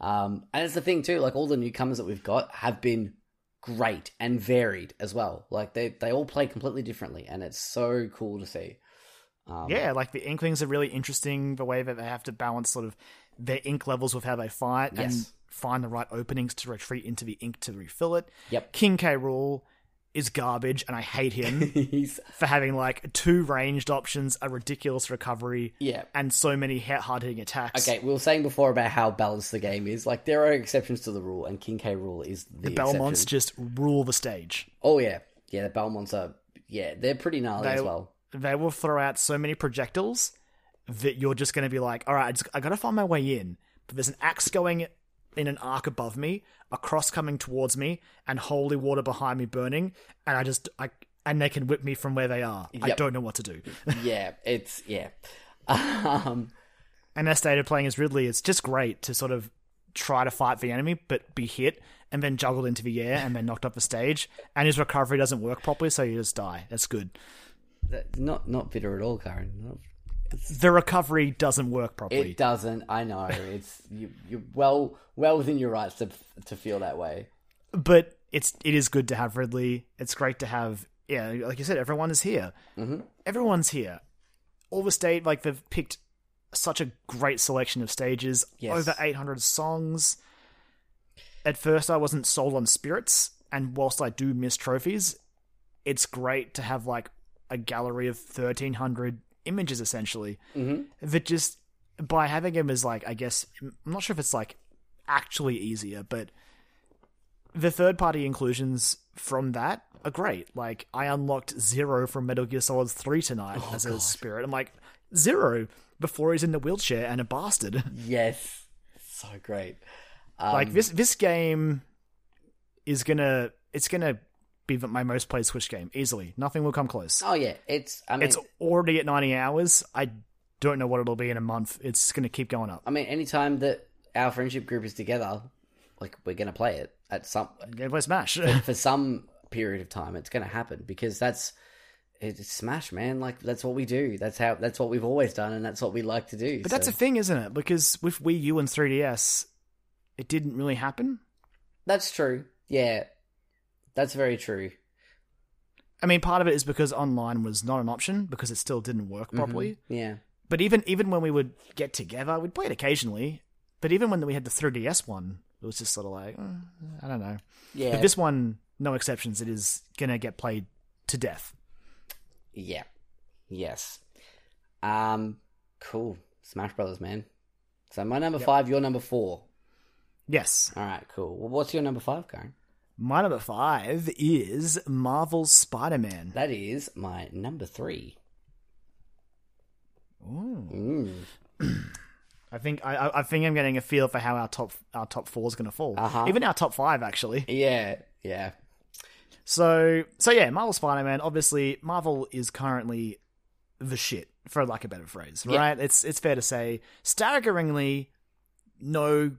Um, and it's the thing too. Like all the newcomers that we've got have been great and varied as well. Like they they all play completely differently, and it's so cool to see. Um, Yeah, like the Inklings are really interesting. The way that they have to balance sort of their ink levels with how they fight and find the right openings to retreat into the ink to refill it. Yep. King K. Rool is garbage, and I hate him he's for having like two ranged options, a ridiculous recovery, yeah. and so many hard hitting attacks. Okay, we were saying before about how balanced the game is. Like there are exceptions to the rule, and King K Rool is the, the Belmonts just rule the stage. Oh yeah, yeah. The Belmonts are yeah, they're pretty gnarly They- as well. They will throw out so many projectiles that you're just going to be like, all right, I, just, I got to find my way in. But there's an axe going in an arc above me, a cross coming towards me, and holy water behind me burning, and I just I and they can whip me from where they are. I don't know what to do. yeah, it's yeah. Um, and as stated, playing as Ridley, it's just great to sort of try to fight the enemy, but be hit and then juggled into the air and then knocked off the stage. And his recovery doesn't work properly, so you just die. That's good. that- not not bitter at all, Kyron. Not- The recovery doesn't work properly. It doesn't. I know. It's you. You're well well within your rights to to feel that way. but it's it is good to have Ridley. It's great to have yeah, like you said, everyone is here. Mm-hmm. Everyone's here. All the state like they've picked such a great selection of stages, Yes. over eight hundred songs. At first, I wasn't sold on spirits, and whilst I do miss trophies, it's great to have like a gallery of thirteen hundred images essentially Mm-hmm. that just by having him as like I guess I'm not sure if it's like actually easier, but the third party inclusions from that are great. Like I unlocked Zero from Metal Gear Solid 3 tonight as a spirit. I'm like, Zero before he's in the wheelchair and a bastard. Yes, so great. Um, like this this game is gonna it's gonna be my most played Switch game easily. Nothing will come close. Oh yeah, it's. I mean, It's already at 90 hours. I don't know what it'll be in a month. It's gonna keep going up. I mean, anytime that our friendship group is together, like we're gonna play it at some play Smash. for some period of time. It's gonna happen because that's it's Smash, man. Like that's what we do. That's how. That's what we've always done, and that's what we like to do. But that's a thing, isn't it? Because with Wii U and 3DS, it didn't really happen. that's true. Yeah, that's very true. I mean, part of it is because online was not an option because it still didn't work properly. Yeah, But even even when we would get together, we'd play it occasionally. But even when we had the 3DS one, it was just sort of like, "Uh, I don't know. yeah, But this one, no exceptions. It is gonna get played to death. yeah, yes. Um, cool. Smash Brothers, man. So my number five, your number four. Yes. All right, cool. Well, what's your number five, Kyron? My number five is Marvel's Spider Man. That is my number three. Mm. I think I, I- I think I'm getting a feel for how our top our top four is going to fall. Uh-huh. Even our top five, actually. Yeah, yeah. So so yeah, Marvel Spider Man. Obviously, Marvel is currently the shit, for lack of a better phrase. Yeah. Right? It's it's fair to say, staggeringly, no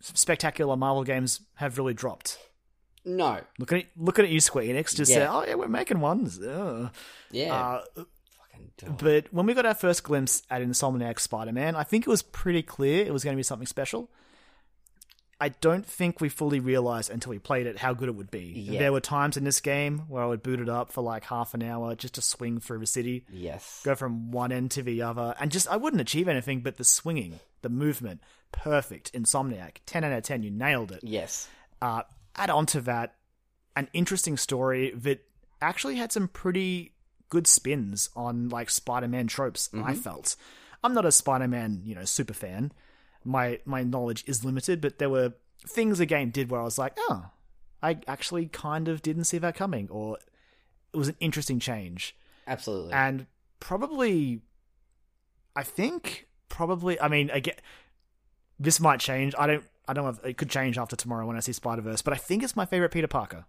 spectacular Marvel games have really dropped. No. Looking at looking at you, Square Enix, just say, "Oh yeah, we're making ones." Ugh. Yeah. Uh, Fucking but when we got our first glimpse at Insomniac Spider Man, I think it was pretty clear it was going to be something special. I don't think we fully realized until we played it how good it would be. Yeah. There were times in this game where I would boot it up for like half an hour just to swing through the city, Yes. go from one end to the other, and just I wouldn't achieve anything but the swinging, the movement, perfect. Insomniac, ten out of ten, you nailed it. Yes. Uh, add on to that, an interesting story that actually had some pretty good spins on like Spider-Man tropes. I mm-hmm. felt. I'm not a Spider-Man, you know, super fan. My my knowledge is limited, but there were things the game did where I was like, oh, I actually kind of didn't see that coming, or it was an interesting change Absolutely. and probably i think probably i mean again this might change i don't i don't know if it could change after tomorrow when i see spider-verse but i think it's my favorite peter parker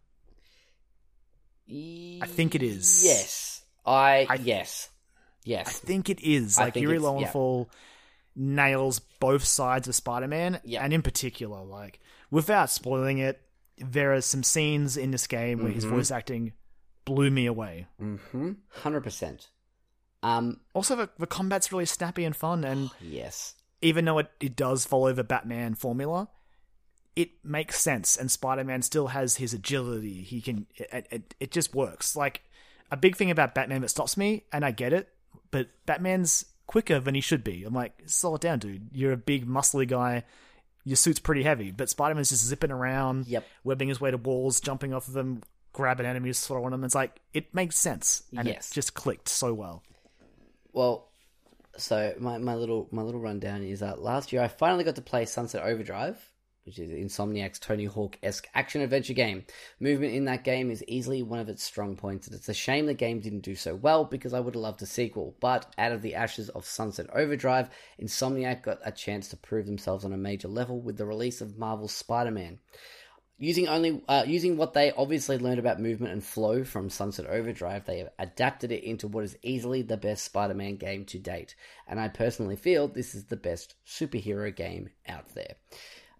I think it is. Yes. I, I- yes. i think it is I like yuri it's- yeah. lowenthal nails both sides of spider-man Yeah. and in particular like without spoiling it there are some scenes in this game where Mm-hmm. his voice acting blew me away Mm-hmm. 100%. Um, also the, the combat's really snappy and fun and yes. Even though it, it does follow the Batman formula, it makes sense, and Spider Man still has his agility. He can, it, it, it just works. Like, a big thing about Batman that stops me, and I get it, but Batman's quicker than he should be. I'm like, slow it down, dude. You're a big, muscly guy. Your suit's pretty heavy, but Spider Man's just zipping around, Yep. webbing his way to walls, jumping off of them, grabbing enemies, throwing them. It's like, it makes sense, and Yes. it just clicked so well. Well, so my, my little my little rundown is that last year I finally got to play Sunset Overdrive, which is Insomniac's Tony Hawk esque action adventure game. Movement in that game is easily one of its strong points, and it's a shame the game didn't do so well because I would have loved a sequel. But out of the ashes of Sunset Overdrive, Insomniac got a chance to prove themselves on a major level with the release of Marvel's Spider Man. Using only uh, using what they obviously learned about movement and flow from Sunset Overdrive, they have adapted it into what is easily the best Spider-Man game to date. And I personally feel this is the best superhero game out there.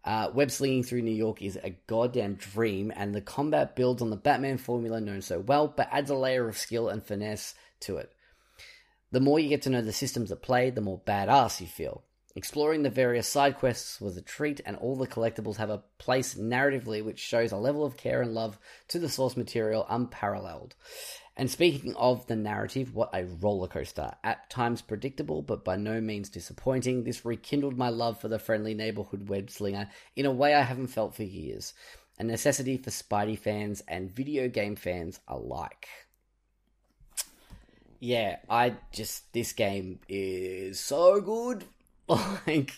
Uh, web slinging through New York is a goddamn dream, and the combat builds on the Batman formula known so well, but adds a layer of skill and finesse to it. The more you get to know the systems at play, the more badass you feel. Exploring the various side quests was a treat, and all the collectibles have a place narratively which shows a level of care and love to the source material unparalleled. And speaking of the narrative, what a roller coaster. At times predictable, but by no means disappointing, this rekindled my love for the friendly neighborhood web slinger in a way I haven't felt for years. A necessity for Spidey fans and video game fans alike. Yeah, I just this game is so good. Like,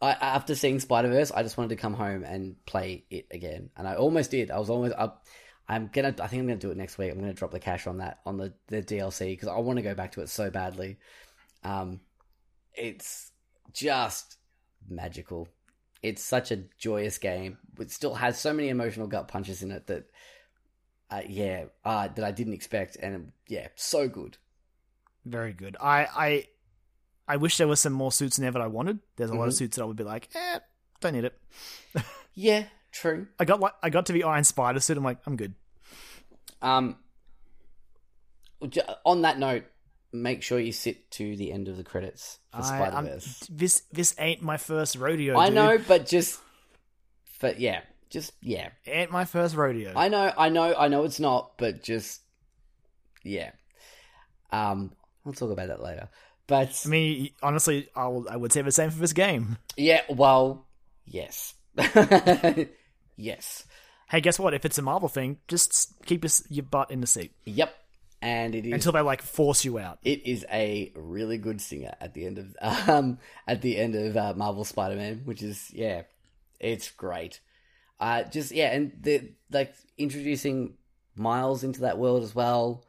I after seeing Spider Verse, I just wanted to come home and play it again, and I almost did. I was almost up. I'm gonna. I think I'm gonna do it next week. I'm gonna drop the cash on that on the the DLC because I want to go back to it so badly. Um, it's just magical. It's such a joyous game. It still has so many emotional gut punches in it that, uh, yeah, uh, that I didn't expect, and yeah, so good. Very good. I I I wish there were some more suits in there that I wanted. There's a lot of Mhm. suits that I would be like, eh, don't need it. Yeah, true. I got like I got to the Iron Spider suit. I'm like, I'm good. Um, on that note, make sure you sit to the end of the credits for Spider Verse. this this ain't my first rodeo. I dude. know, but just, but yeah, just yeah. ain't my first rodeo. I know, I know, I know it's not, but just yeah. Um, we'll talk about that later. But I mean, honestly, I will, I would say the same for this game. yeah, well, yes, yes, Hey, guess what? If it's a Marvel thing, just keep your, your butt in the seat yep. And it is until they like force you out. it is a really good singer at the end of um at the end of uh, Marvel Spider-Man, which is yeah, it's great. Uh just yeah, and the like introducing Miles into that world as well,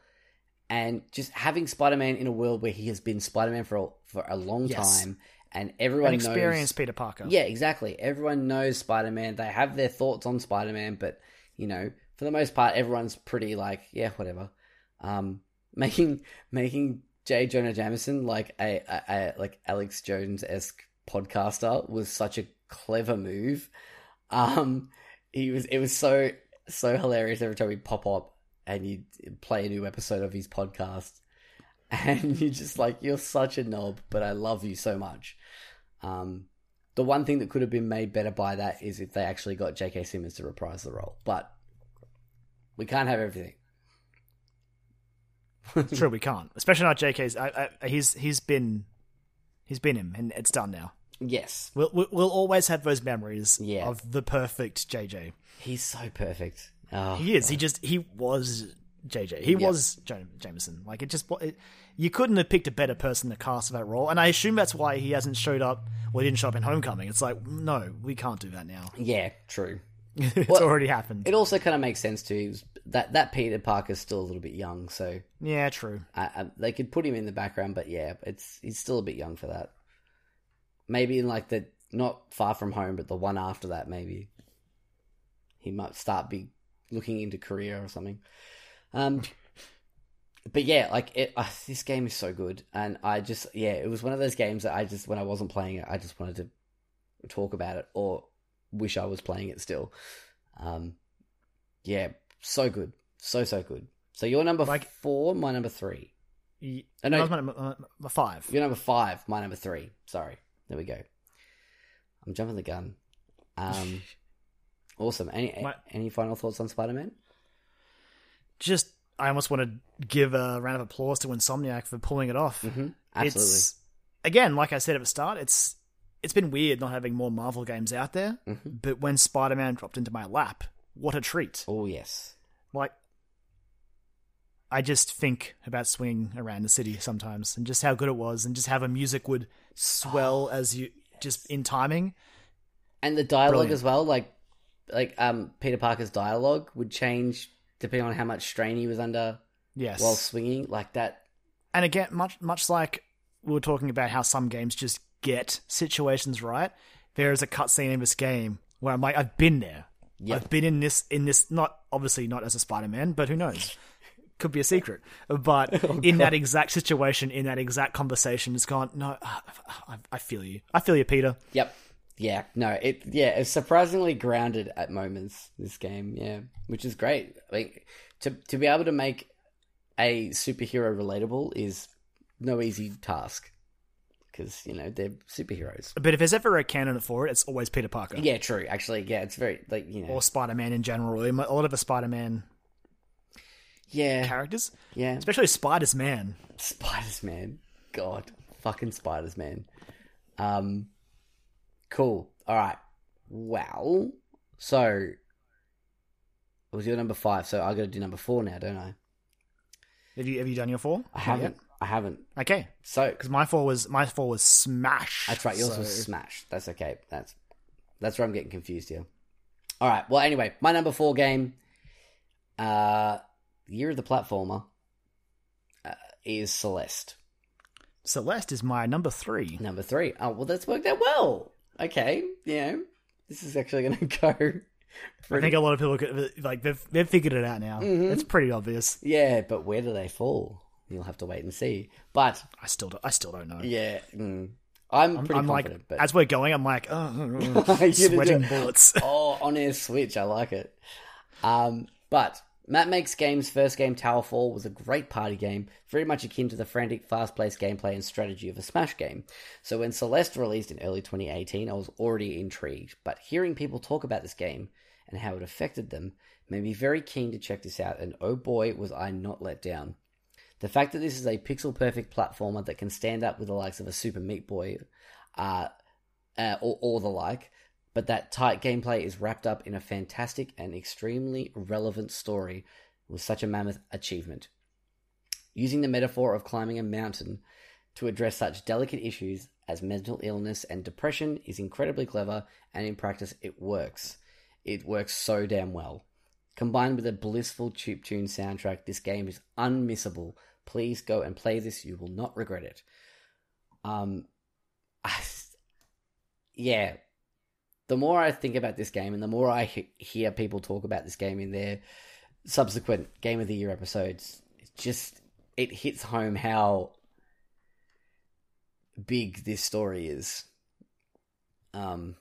and just having Spider-Man in a world where he has been Spider-Man for a, for a long Yes. time, and everyone An experienced knows. Peter Parker. Yeah, exactly. Everyone knows Spider-Man. They have their thoughts on Spider-Man, but you know, for the most part, everyone's pretty like, yeah, whatever. Um, making making J. Jonah Jameson like a, a, a like Alex Jones esque podcaster was such a clever move. Um, he was it was so so hilarious every time he'd pop up and you'd play a new episode of his podcast, and you're just like, you're such a knob, but I love you so much. Um, the one thing that could have been made better by that is if they actually got J.K. Simmons to reprise the role. But we can't have everything. True, we can't, especially not JK's. I, I, he's he's been he's been him, and it's done now. Yes, We'll we'll, always have those memories of the perfect JJ. he's so perfect. Oh, He is. He just he was JJ. He was Ja- Jameson. Like it just it, you couldn't have picked a better person to cast for that role, and I assume that's why he hasn't showed up. Well, he didn't show up in Homecoming. It's like no, we can't do that now. yeah, true. it's Well, already happened. It also kind of makes sense too. That that Peter Parker's still a little bit young, so yeah, true. I, I, they could put him in the background. But yeah, it's he's still a bit young for that. Maybe in like the not far from home, but the one after that, maybe he might start be looking into career or something. Um, but yeah, like it, uh, this game is so good, and I just yeah, it was one of those games that I just when I wasn't playing it, I just wanted to talk about it or wish I was playing it still. Um, yeah, so good, so so good. So you're number Like- four, my number three. Know- that was my, my, my five. You're number five, my number three. Sorry, there we go. I'm jumping the gun. Um, awesome. Any My- any final thoughts on Spider Man? Just I almost want to give a round of applause to Insomniac for pulling it off. Mm-hmm. Absolutely. It's again, like I said at the start, it's it's been weird not having more Marvel games out there. Mm-hmm. But when Spider Man dropped into my lap, what a treat! Oh yes. Like, I just think about swinging around the city sometimes, and just how good it was, and just how the music would swell as you just in timing. and the dialogue Brilliant. as well like like um peter parker's dialogue would change depending on how much strain he was under Yes, while swinging like that and again, much much like we were talking about how some games just get situations right. There is a cutscene in this game where I'm like, I've been there. Yep. I've been in this in this not obviously not as a Spider-Man, but who knows? Could be a secret. But Oh, in that exact situation, in that exact conversation, it's gone. No, I, I feel you. I feel you, Peter. yep yeah no it yeah it's surprisingly grounded at moments this game yeah which is great like to to be able to make a superhero relatable is no easy task because you know they're superheroes But if there's ever a candidate for it, it's always Peter Parker yeah true actually yeah it's very like you know or Spider-Man in general. A lot of the Spider-Man yeah characters, yeah especially Spider's Man. Spiders Man. God. Fucking Spiders Man. Um cool. Alright. Well. So it was your number five, so I gotta do number four now, don't I? Have you have you done your four? I haven't. I haven't. Okay, So because my four was my four was Smash. that's right, yours so- was Smash. That's okay. That's that's where I'm getting confused here. Alright, well anyway, my number four game, uh Year of the Platformer, uh, is Celeste. Celeste is my number three. Number three. Oh, well, that's worked out well. Okay, yeah, this is actually going to go. I Pretty, think a lot of people could, like they've they've figured it out now. Mm-hmm. It's pretty obvious. yeah, but where do they fall? You'll have to wait and see. But I still don't, I still don't know. yeah, mm, I'm pretty I'm like confident. but as we're going, I'm like, oh, You're gonna sweating it. bullets. oh, on air switch, I like it. Um, but Matt Makes Game's first game, Towerfall, was a great party game, very much akin to the frantic, fast-paced gameplay and strategy of a Smash game. So when Celeste released in early 2018, I was already intrigued, but hearing people talk about this game and how it affected them made me very keen to check this out, and oh boy, was I not let down. The fact that this is a pixel perfect platformer that can stand up with the likes of a Super Meat Boy, uh, uh, or, or the like, but that tight gameplay is wrapped up in a fantastic and extremely relevant story was such a mammoth achievement. Using the metaphor of climbing a mountain to address such delicate issues as mental illness and depression is incredibly clever, and in practice, it works. It works so damn well. Combined with a blissful chip tune soundtrack, this game is unmissable. Please go and play this; you will not regret it. Um, I, yeah, the more I think about this game and the more I he- hear people talk about this game in their subsequent Game of the Year episodes, it just it hits home how big this story is. Um,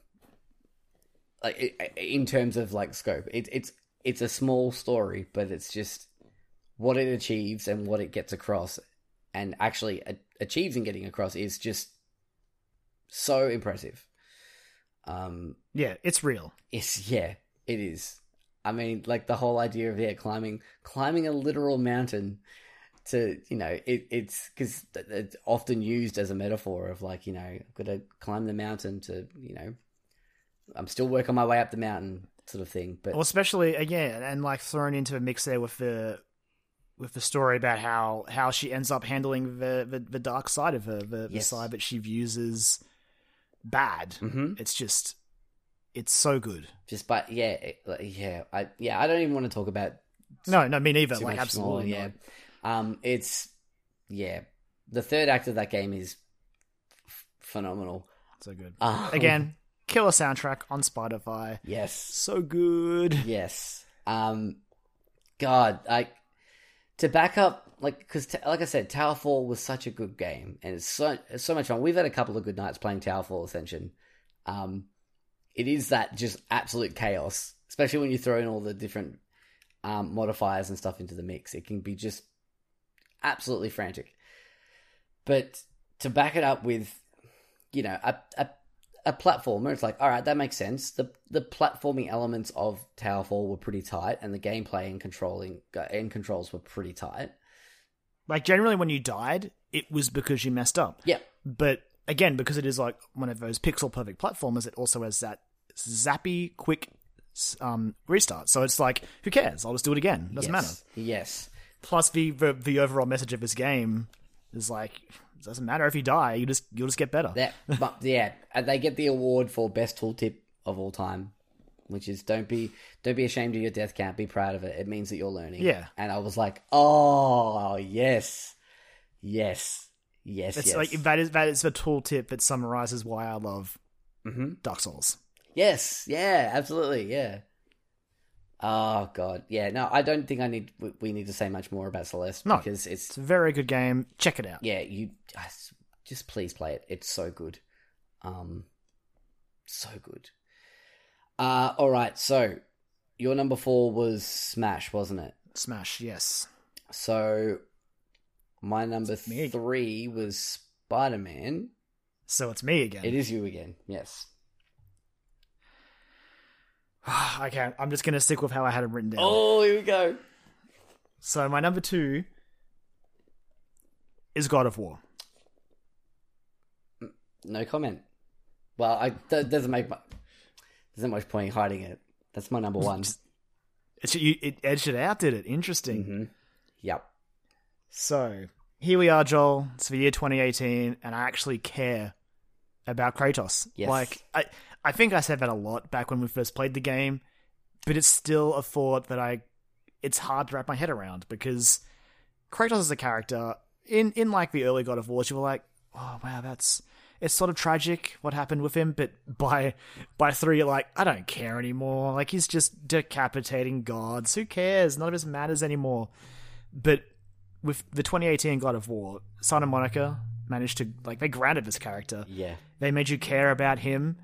like i- in terms of like scope, it, it's it's a small story, but it's just what it achieves and what it gets across, and actually achieves in getting across is just so impressive. Um, Yeah, it's real. it's yeah, it is. I mean, like the whole idea of yeah, climbing climbing a literal mountain to you know it, it's because it's often used as a metaphor of like you know I've got to climb the mountain to you know I'm still working my way up the mountain sort of thing. But Well, especially again, and like thrown into a mix there with the with the story about how how she ends up handling the the, the dark side of her, the, the side that she views as bad. Mhm. It's just, it's so good. just but yeah, it, yeah, I yeah I don't even want to talk about No, no, me neither. Like absolutely, more, yeah. Um, it's yeah, the third act of that game is f- phenomenal. so good. Um, Again, killer soundtrack on Spotify. yes, So good. yes. Um, God, like to back up, like because like I said, Towerfall was such a good game, and it's so it's so much fun. We've had a couple of good nights playing Towerfall Ascension. Um, it is that just absolute chaos, especially when you throw in all the different um, modifiers and stuff into the mix. It can be just absolutely frantic. But to back it up with, you know, a, a a platformer, it's like, all right, that makes sense. The the platforming elements of Towerfall were pretty tight, and the gameplay and controlling and controls were pretty tight. Like generally, when you died, it was because you messed up. Yeah, But again, because it is like one of those pixel perfect platformers, it also has that zappy, quick um, restart. So it's like, who cares? I'll just do it again. Doesn't matter. yes, Yes, Plus, the, the the overall message of this game is like, it doesn't matter if you die. You just you'll just get better. that, but yeah, they get the award for best tooltip of all time, which is don't be don't be ashamed of your death count. Be proud of it. It means that you're learning. Yeah. and I was like, oh yes, yes, yes, it's yes. like that is that is the tooltip that summarizes why I love Mhm. Dark Souls. Yes, yeah, absolutely, yeah. Oh god, yeah. No, I don't think I need. we- need to say much more about Celeste No. because it's It's a very good game. Check it out. yeah. You just please play it. It's so good, um, so good. Uh all right. So your number four was Smash, wasn't it? Smash, yes. So my number three was Spider Man. So it's me again. It is you again. Yes. I can't. I'm just gonna stick with how I had it written down. Oh, here we go. So my number two is God of War. No comment. Well, I that doesn't make mu- doesn't much point in hiding it. That's my number one. It's, you, it edged it out, did it? Interesting. hmm Yep. So here we are, Joel. It's the year 2018, and I actually care about Kratos. Yes. Like I, I think I said that a lot back when we first played the game, but it's still a thought that I, it's hard to wrap my head around because Kratos is a character in in like the early God of Wars, you were like, oh wow, that's it's sort of tragic what happened with him, but by by three, you're like, I don't care anymore. Like he's just decapitating gods. Who cares? None of this matters anymore. But with the 2018 God of War, Santa Monica managed to like they grounded this character. Yeah. They made you care about him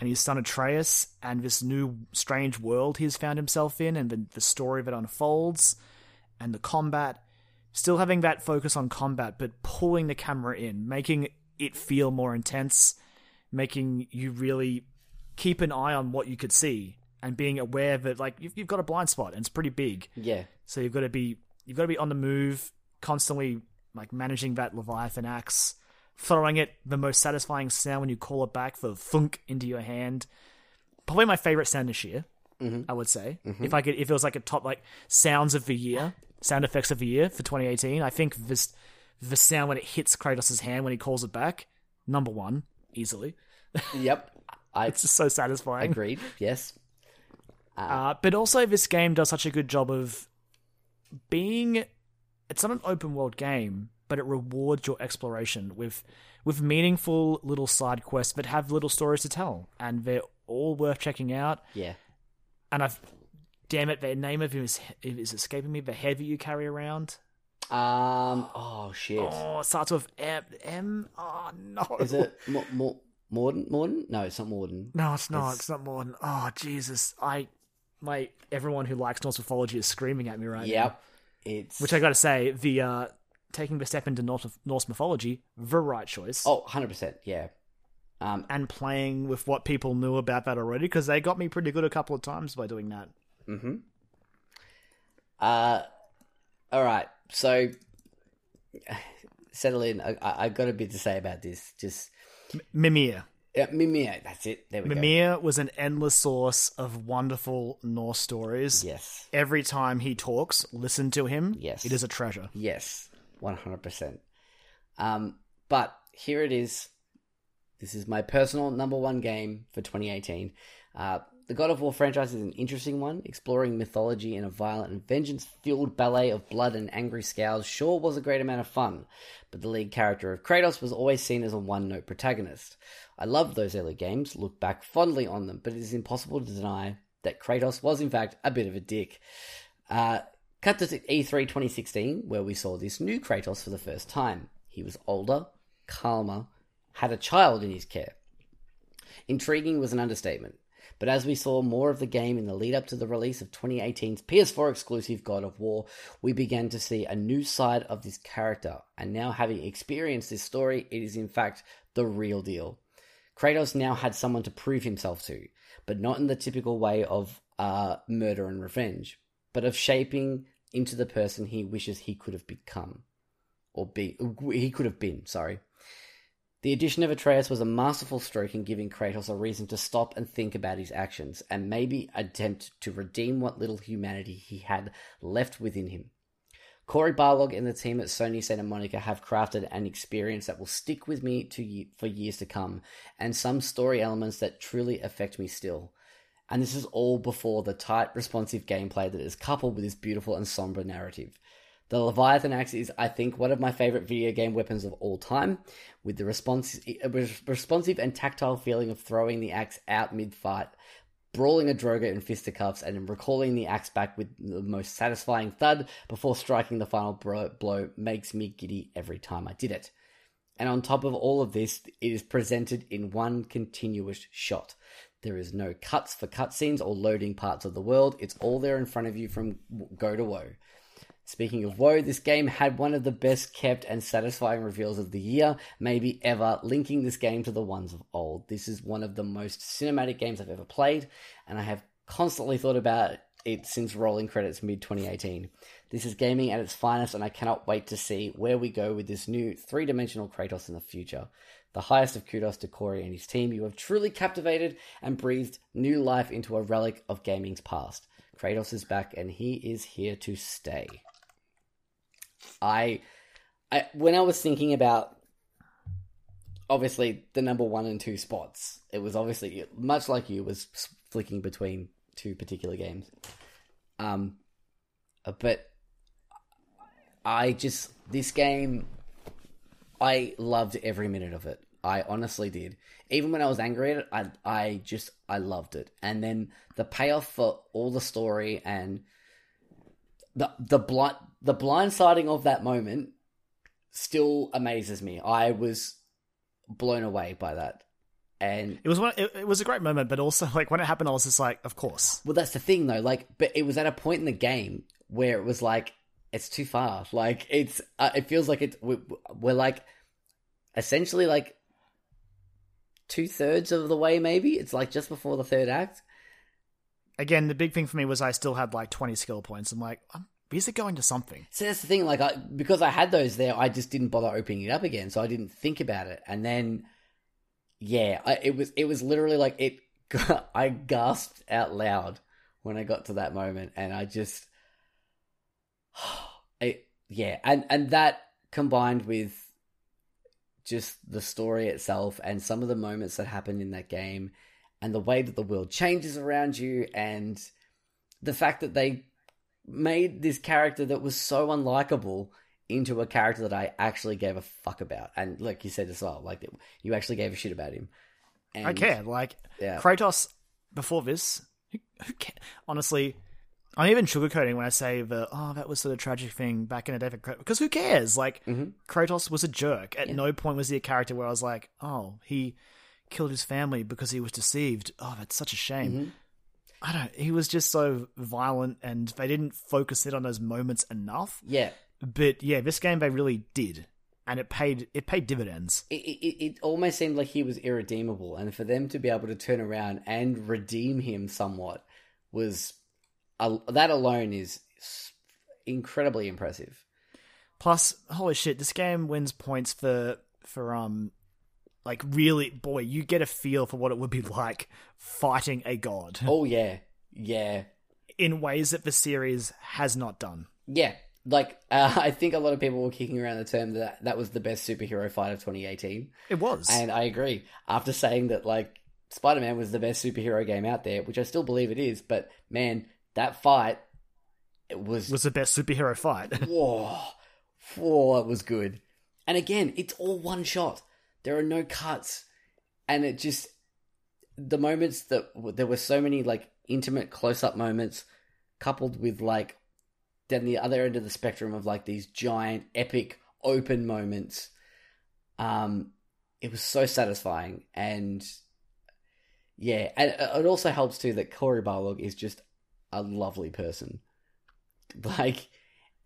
and his son Atreus and this new strange world he's found himself in and the, the story that unfolds and the combat. Still having that focus on combat, but pulling the camera in, making it feel more intense, making you really keep an eye on what you could see and being aware that like you've, you've got a blind spot and it's pretty big. Yeah. So you've got to be you've got to be on the move, constantly like managing that Leviathan axe, throwing it the most satisfying sound when you call it back, the thunk into your hand. Probably my favorite sound this year, mm-hmm. I would say. Mm-hmm. If I could, if it was like a top like sounds of the year, sound effects of the year for 2018, I think this the sound when it hits Kratos' hand when he calls it back, number one easily. Yep. I It's just so satisfying. agreed. Yes. Uh, but also, this game does such a good job of being. It's not an open world game, but it rewards your exploration with with meaningful little side quests that have little stories to tell, and they're all worth checking out. Yeah. And I've, damn it, the name of him is is escaping me. The head that you carry around. Um. Oh shit. Oh, it starts with M. M. Oh no. Is it Mo- Mo- Morden? Morden? No, it's not Morden. No, it's not. It's- It's, not more than. Oh Jesus! I, my everyone who likes Norse mythology is screaming at me right now. Yep. It's Which I got to say, the uh, taking the step into Norse, Norse mythology, the right choice. oh 100 percent. Yeah. Um, and playing with what people knew about that already because they got me pretty good a couple of times by doing that. uh, all right, so settle in. I, I, I've got a bit to say about this. Just Mimir. yeah, Mimir. That's it. There we go. Mimir was an endless source of wonderful Norse stories. Yes. Every time he talks, listen to him. Yes. It is a treasure. Yes, one hundred percent. Um, but here it is. This is my personal number one game for 2018. Uh, the God of War franchise is an interesting one, exploring mythology in a violent and vengeance-filled ballet of blood and angry scowls. Sure, was a great amount of fun, but the lead character of Kratos was always seen as a one-note protagonist. I loved those early games, look back fondly on them, but it is impossible to deny that Kratos was in fact a bit of a dick. Uh, cut to E3 2016, where we saw this new Kratos for the first time. He was older, calmer, had a child in his care. Intriguing was an understatement, but as we saw more of the game in the lead up to the release of 2018's PS4 exclusive God of War, we began to see a new side of this character, and now having experienced this story, it is in fact the real deal. Kratos now had someone to prove himself to, but not in the typical way of uh, murder and revenge, but of shaping into the person he wishes he could have become. Or be he could have been, sorry. The addition of Atreus was a masterful stroke in giving Kratos a reason to stop and think about his actions, and maybe attempt to redeem what little humanity he had left within him. Cory Barlog and the team at Sony Santa Monica have crafted an experience that will stick with me to for years to come, and some story elements that truly affect me still. And this is all before the tight, responsive gameplay that is coupled with this beautiful and somber narrative. The Leviathan axe is, I think, one of my favorite video game weapons of all time, with the respons- responsive and tactile feeling of throwing the axe out mid-fight, brawling a Draugr in fisticuffs, and recalling the axe back with the most satisfying thud before striking the final blow makes me giddy every time I did it. And on top of all of this, it is presented in one continuous shot. There is no cuts for cutscenes or loading parts of the world. It's all there in front of you from go to woe. Speaking of woe, this game had one of the best kept and satisfying reveals of the year, maybe ever, linking this game to the ones of old. This is one of the most cinematic games I've ever played, and I have constantly thought about it since rolling credits mid 2018. This is gaming at its finest, and I cannot wait to see where we go with this new three dimensional Kratos in the future. The highest of kudos to Cory and his team. You have truly captivated and breathed new life into a relic of gaming's past. Kratos is back, and he is here to stay. I, I when I was thinking about obviously the number one and two spots, it was obviously much like you was flicking between two particular games. Um, but I just this game, I loved every minute of it. I honestly did. Even when I was angry at it, I I just I loved it. And then the payoff for all the story and the the blind the blindsiding of that moment still amazes me. I was blown away by that. And It was one. It, it was a great moment, but also like when it happened, I was just like, of course. well, that's the thing though. Like, but it was at a point in the game where it was like it's too far. Like it's uh, it feels like it's we're, we're like essentially like two thirds of the way. Maybe it's like just before the third act. Again, the big thing for me was I still had like twenty skill points. I'm like, um, is it going to something? So that's the thing. Like, I because I had those there, I just didn't bother opening it up again. So I didn't think about it. And then, yeah, I, it was it was literally like it. I gasped out loud when I got to that moment, and I just, it, yeah, and and that combined with just the story itself and some of the moments that happened in that game, and the way that the world changes around you, and the fact that they made this character that was so unlikable into a character that I actually gave a fuck about. And like you said as well, like you actually gave a shit about him. And I care. Like Yeah. Kratos before this, who, who honestly, I'm even sugarcoating when I say the oh that was sort of tragic thing back in the day for Kratos because who cares? Like Mm-hmm. Kratos was a jerk. At no point was he a character where I was like, oh he killed his family because he was deceived. Oh that's such a shame. Mm-hmm. I don't. He was just so violent, and they didn't focus it on those moments enough. Yeah. But yeah, this game they really did. and it paid it paid dividends. it, it, it almost seemed like he was irredeemable, and for them to be able to turn around and redeem him somewhat was uh, that alone is incredibly impressive. Plus, holy shit, this game wins points for for um like really boy, you get a feel for what it would be like fighting a god Oh yeah, yeah, in ways that the series has not done. yeah. Like uh, I think a lot of people were kicking around the term that that was the best superhero fight of 2018, It was. and I agree. After saying that, like Spider Man was the best superhero game out there, which I still believe it is, but man, that fight it was was the best superhero fight. Whoa, whoa, it was good. And again, it's all one shot. There are no cuts, and it just the moments that there were so many like intimate close up moments, coupled with like then the other end of the spectrum of like these giant epic open moments. Um, it was so satisfying, and yeah, and it also helps too that Cory Barlog is just a lovely person. Like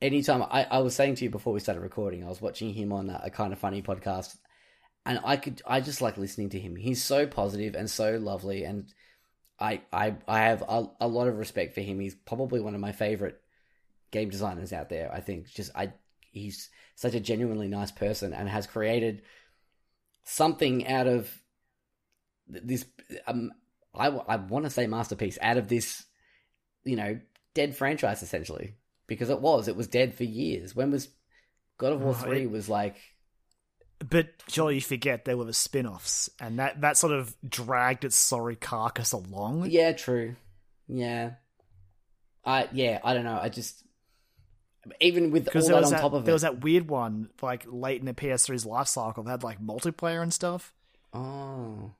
anytime I, I was saying to you before we started recording, I was watching him on a, a kind of funny podcast, and I could I just like listening to him. He's so positive and so lovely, and I I I have a, a lot of respect for him. He's probably one of my favorite game designers out there. I think just I he's such a genuinely nice person and has created something out of this. Um, I I want to say masterpiece out of this, you know, dead franchise essentially because it was it was dead for years. When was God of War Oh, three it- was like but surely you forget there were the spin-offs and that that sort of dragged its sorry carcass along. yeah true yeah I yeah I don't know I just even with all there that was on that, top of there it was that weird one like late in the PS3's life cycle that had like multiplayer and stuff. oh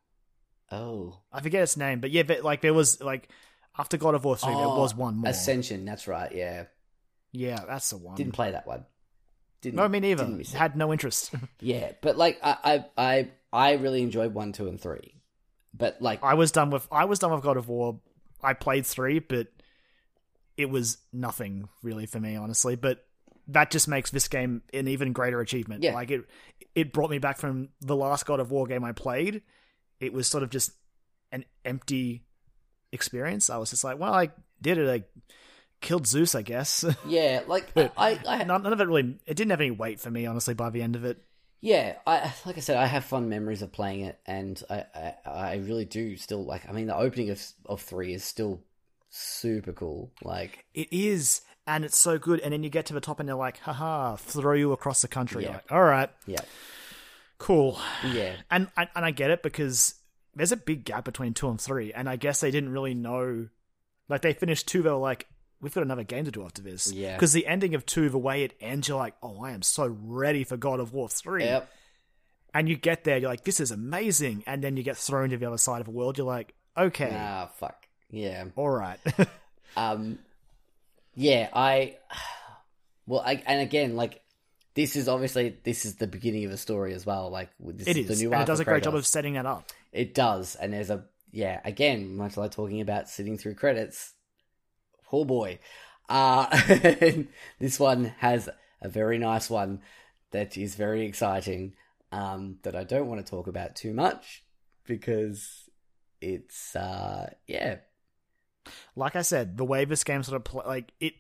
oh I forget its name, but yeah, but, like there was like after God of War three, there Oh, was one more. Ascension that's right yeah yeah, that's the one. didn't play that one didn't no, me neither. didn't miss it. Had no interest. Yeah, but like I, I, I, I really enjoyed one, two, and three. But like, I was done with I was done with God of War. I played three, but it was nothing really for me, honestly. But that just makes this game an even greater achievement. Yeah. Like it it brought me back from the last God of War game I played. It was sort of just an empty experience. I was just like, well, I did it. I killed Zeus, I guess. yeah, like But I, I, none, none of it really. It didn't have any weight for me, honestly. By the end of it, yeah, I, like I said, I have fun memories of playing it, and I, I, I really do still like. I mean, the opening of of three is still super cool. Like, it is, and it's so good. And then you get to the top, and they're like, haha, throw you across the country. Yeah. Like, all right, yeah, cool. yeah, and and and I get it because there's a big gap between two and three, and I guess they didn't really know. Like they finished two, they were like, "We've got another game to do after this." Yeah. Because the ending of two, the way it ends, you're like, "Oh, I am so ready for God of War three. yep, And you get there, you're like, "This is amazing," and then you get thrown to the other side of the world. You're like, "Okay, ah, fuck, yeah. all right." Um, yeah, I. Well, I, and again, like this is obviously this is the beginning of a story as well. Like this it is is, the new and it does a great job of setting that up. It does, and there's a yeah. Again, much like talking about sitting through credits. Oh boy, uh, this one has a very nice one that is very exciting. Um, that I don't want to talk about too much because it's uh yeah Like I said, the way this game sort of play, like it,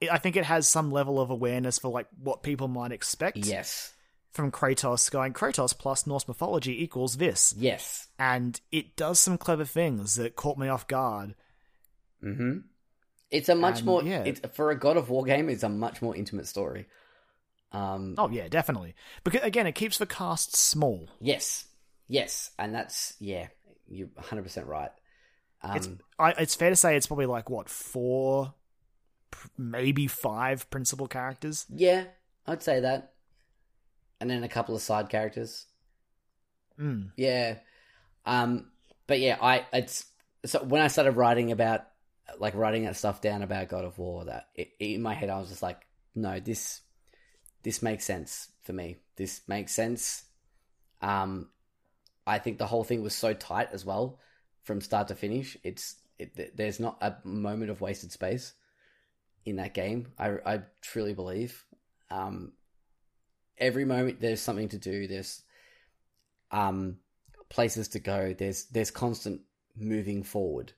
it, I think it has some level of awareness for like what people might expect. yes from Kratos going Kratos plus Norse mythology equals this. yes And it does some clever things that caught me off guard. Hmm It's a much And, more yeah. it's for a God of War game. It's a much more intimate story. Um, Oh yeah, definitely. Because again, it keeps the cast small. yes, yes, and that's yeah, you're 100 percent right. Um, It's I, it's fair to say it's probably like what four, maybe five principal characters. yeah, I'd say that, and then a couple of side characters. Mm. Yeah, um, but yeah, I it's so when I started writing about like writing that stuff down about God of War, that it, in my head I was just like, no, this this makes sense for me. This makes sense. Um, I think the whole thing was so tight as well, from start to finish. It's it, there's not a moment of wasted space in that game. I I truly believe. Um, every moment there's something to do. There's um places to go. There's there's constant moving forward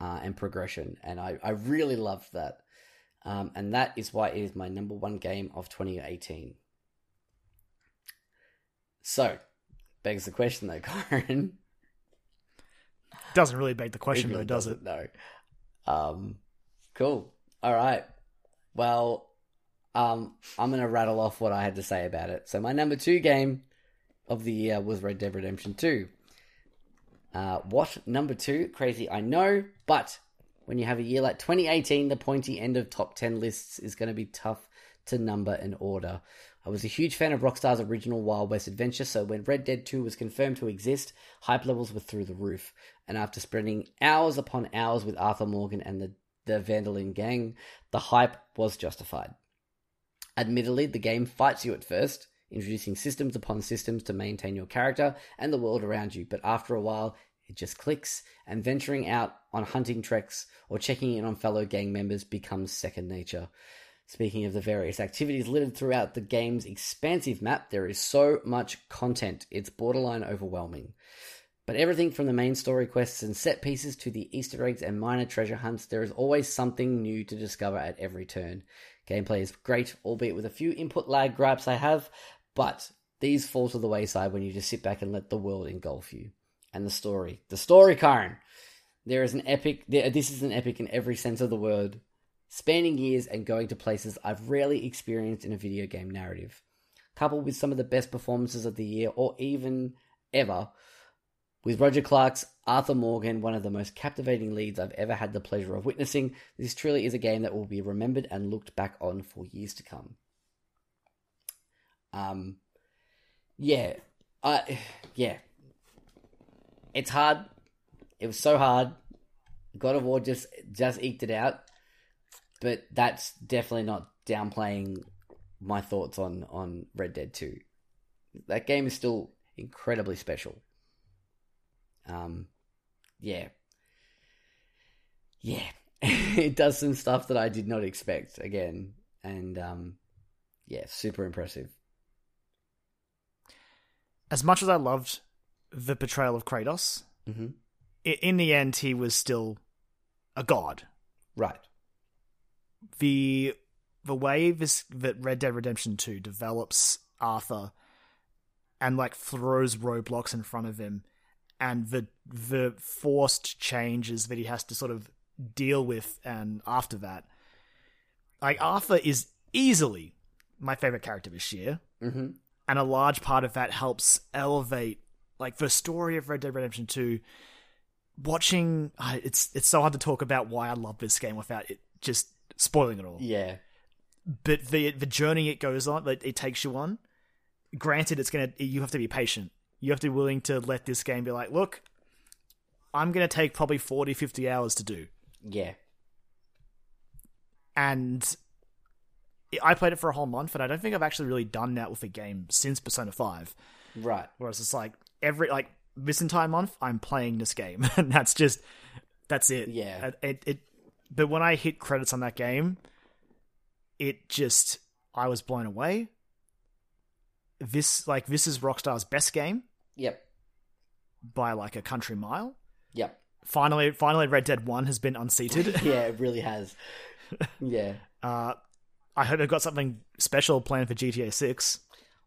uh, and progression, and I I really loved that. Um, and that is why it is my number one game of 2018. So, begs the question though, Kyron. Doesn't really beg the question, really though, does it? No. Um, cool. All right. Well, um, I'm gonna rattle off what I had to say about it. So my number two game of the year was Red Dead Redemption Two. Uh, what number two? Crazy, I know, but when you have a year like 2018, the pointy end of top 10 lists is going to be tough to number and order. I was a huge fan of Rockstar's original Wild West adventure, so when Red Dead 2 was confirmed to exist, hype levels were through the roof. And after spending hours upon hours with Arthur Morgan and the, the Van der Linde gang, the hype was justified. Admittedly, the game fights you at first, introducing systems upon systems to maintain your character and the world around you, but after a while, it just clicks, and venturing out on hunting treks or checking in on fellow gang members becomes second nature. Speaking of the various activities littered throughout the game's expansive map, there is so much content, it's borderline overwhelming. But everything from the main story quests and set pieces to the Easter eggs and minor treasure hunts, there is always something new to discover at every turn. Gameplay is great, albeit with a few input lag gripes I have, but these fall to the wayside when you just sit back and let the world engulf you. And the story. The story, Kyron! There is an epic, there, this is an epic in every sense of the word, spanning years and going to places I've rarely experienced in a video game narrative. Coupled with some of the best performances of the year, or even ever, with Roger Clark's Arthur Morgan, one of the most captivating leads I've ever had the pleasure of witnessing, this truly is a game that will be remembered and looked back on for years to come. Um, yeah, I, yeah, it's hard. It was so hard. God of War just just eked it out, but that's definitely not downplaying my thoughts on on Red Dead Two. That game is still incredibly special. Um, yeah, yeah, it does some stuff that I did not expect again, and um, yeah, super impressive. As much as I loved the portrayal of Kratos, Mm-hmm. i- in the end, he was still a god. Right. the the way this that Red Dead Redemption 2 develops Arthur and like throws roadblocks in front of him and the the forced changes that he has to sort of deal with and after that like Arthur is easily my favorite character this year Mm-hmm. And a large part of that helps elevate like the story of Red Dead Redemption 2 watching uh, it's it's so hard to talk about why I love this game without it just spoiling it all Yeah. but the the journey it goes on that it takes you on granted it's going to you have to be patient you have to be willing to let this game be like look I'm going to take probably 40 50 hours to do Yeah. and I played it for a whole month and I don't think I've actually really done that with a game since Persona 5 Right. Whereas it's like every like this entire month I'm playing this game, and that's just that's it. Yeah. It, it, it but when I hit credits on that game, it just I was blown away. This like this is Rockstar's best game Yep. by like a country mile. Yep. Finally, finally, Red Dead One has been unseated. Yeah, it really has. Yeah. uh, I hope they've got something special planned for GTA Six.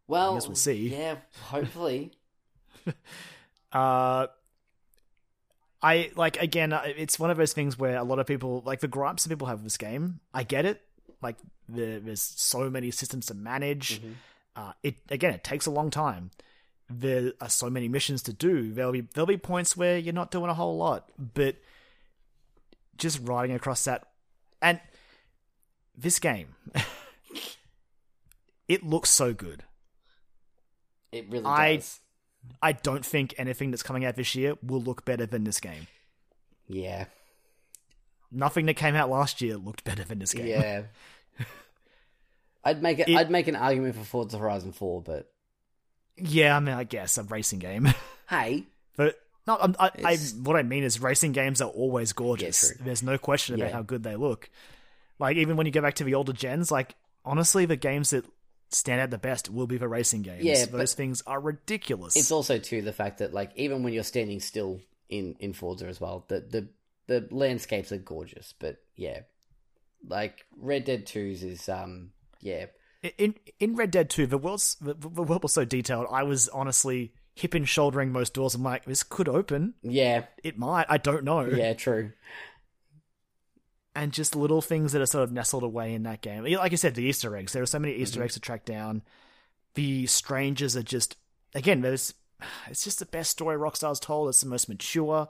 Well, guess we'll see. Yeah, hopefully. Uh, I like again. uh, It's one of those things where a lot of people like the gripes that people have with this game. I get it. Like the, there's so many systems to manage. Uh, it again, it takes a long time. There are so many missions to do. There'll be there'll be points where you're not doing a whole lot, but just riding across that and this game, it looks so good. It really I- does. I don't think anything that's coming out this year will look better than this game. Yeah. Nothing that came out last year looked better than this game. Yeah. I'd make it, It- I'd make an argument for Forza Horizon 4, but yeah, I mean, I guess a racing game, hey, but no, I'm, I, I, what I mean is racing games are always gorgeous. true. There's no question about Yeah. how good they look. Like even when you go back to the older gens, like honestly, the games that stand out the best will be the racing games. Yeah, those things are ridiculous. It's also too the fact that like even when you're standing still in in Forza as well, the the the landscapes are gorgeous. But yeah, like Red Dead 2's is um yeah in in Red Dead 2, the world's the, the world was so detailed. I was honestly hip and shouldering most doors. I'm like, this could open. yeah It might. I don't know. yeah true and just little things that are sort of nestled away in that game. Like I said, the Easter eggs. There are so many Easter mm-hmm. eggs to track down. The strangers are just again. There's it's just the best story Rockstar's told. It's the most mature.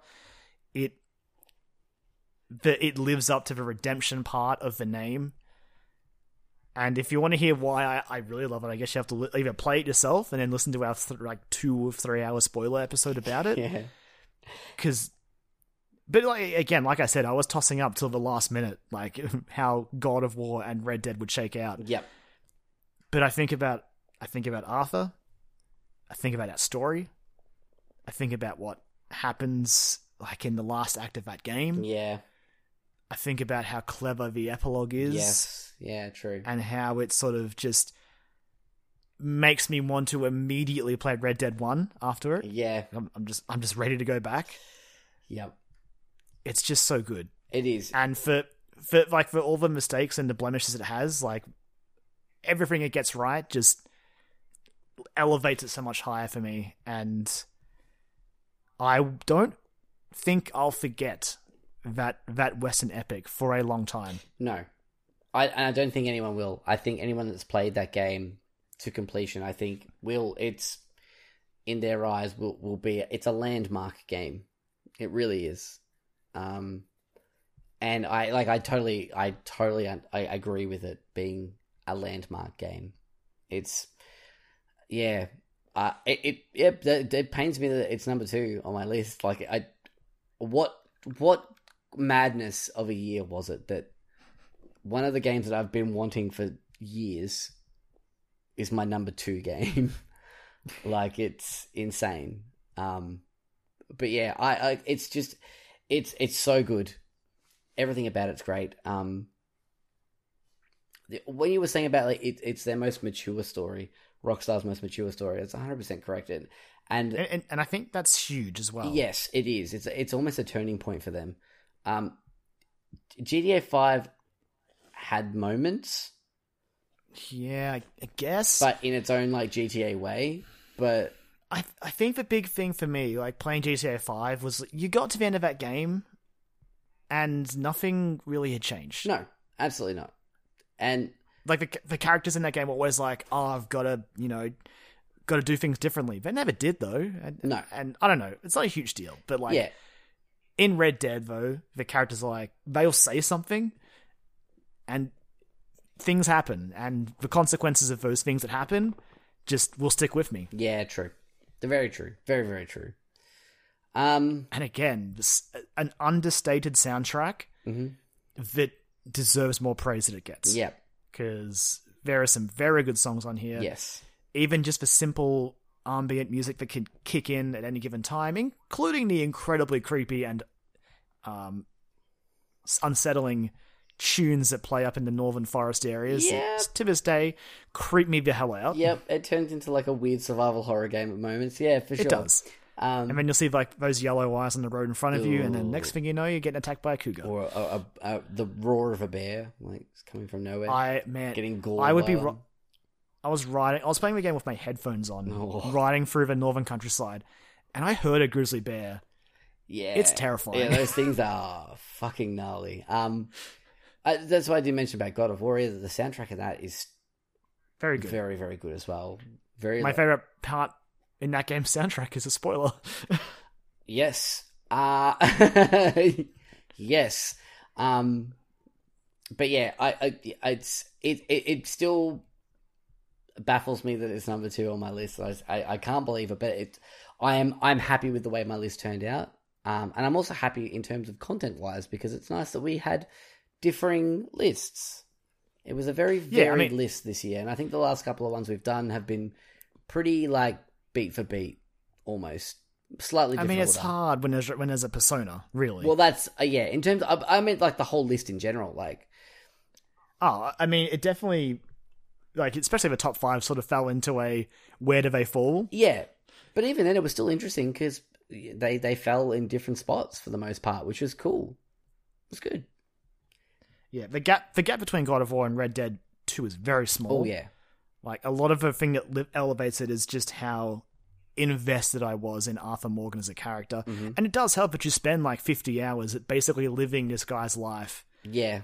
It the it lives up to the redemption part of the name. And if you want to hear why I, I really love it, I guess you have to li- either play it yourself and then listen to our th- like two or three hour spoiler episode about it yeah because but like again like i said i was tossing up till the last minute like how god of war and red dead would shake out. Yep. But i think about i think about arthur. I think about that story. I think about what happens like in the last act of that game. Yeah. I think about how clever the epilogue is. Yes. Yeah true. And how it sort of just makes me want to immediately play red dead 1 after it. Yeah. I'm, I'm just i'm just ready to go back. Yep it's just so good it is and for for like for all the mistakes and the blemishes it has, like everything it gets right just elevates it so much higher for me. And I don't think I'll forget that that Western epic for a long time. No, I and I don't think anyone will. I think anyone that's played that game to completion, I think will. It's in their eyes will will be. It's a landmark game. It really is. Um, and I like. I totally. I totally. I, agree with it being a landmark game. It's yeah. Uh, it, it yep. It, it pains me that it's number two on my list. Like I, what what madness of a year was it that one of the games that I've been wanting for years is my number two game. like it's insane. Um, but yeah, I, I it's just it's it's so good. Everything about it's great. Um, the- when you were saying about like it, it's their most mature story, Rockstar's most mature story, it's 100 percent correct. And, and And, I think that's huge as well. Yes, it is. It's it's almost a turning point for them. Um, GTA Five had moments, Yeah, I, I guess. but in its own like GTA way. But I I think the big thing for me, like playing GTA Five, was you got to the end of that game, and nothing really had changed. no, absolutely not. And like the the characters in that game were always like, oh, I've got to, you know, got to do things differently. They never did though. And, No. and I don't know, it's not a huge deal, but like yeah, in Red Dead though, the characters are like they'll say something, and things happen, and the consequences of those things that happen just will stick with me. yeah, true. They're very true. Very very true. Um, And again, this, an understated soundtrack Mhm. that deserves more praise than it gets. yeah, because there are some very good songs on here. yes, even just the simple ambient music that can kick in at any given time, including the incredibly creepy and um, unsettling tunes that play up in the northern forest areas. that Yep. to this day, creep me the hell out. yep. It turns into like a weird survival horror game at moments. Yeah, for sure. It does. Um, And then you'll see like those yellow eyes on the road in front of you, and then next thing you know, you're getting attacked by a cougar. or a, a, a, the roar of a bear, like it's coming from nowhere, I man, getting gored. I would be. Ro- I was riding. I was playing the game with my headphones on, Oh. riding through the northern countryside, and I heard a grizzly bear. Yeah, It's terrifying. Yeah, those things are fucking gnarly. Um, I, that's why I did mention about God of War. Is the soundtrack of that is Very good. very, very good as well. Very My favorite part in that game's soundtrack is a spoiler. Yes. Uh yes. Um but yeah, I, I it's it, it it still baffles me that it's number 2 on my list. I I, I can't believe it, but it I am I'm happy with the way my list turned out. Um and I'm also happy in terms of content-wise because it's nice that we had differing lists. It was a very Yeah, I varied mean- list this year, and I think the last couple of ones we've done have been pretty like beat for beat almost slightly I mean, it's order. hard when there's when there's a persona, really. Well, that's uh, yeah. In terms, of, I meant like the whole list in general. Like, oh, I mean, it definitely like especially the top five sort of fell into a where do they fall? Yeah, but even then, it was still interesting because they they fell in different spots for the most part, which was cool. It was good. Yeah, the gap the gap between God of War and Red Dead Two is very small. Oh yeah, Like a lot of the thing that li- elevates it is just how invested I was in Arthur Morgan as a character, Mm-hmm. and it does help that you spend like fifty hours at basically living this guy's life, yeah,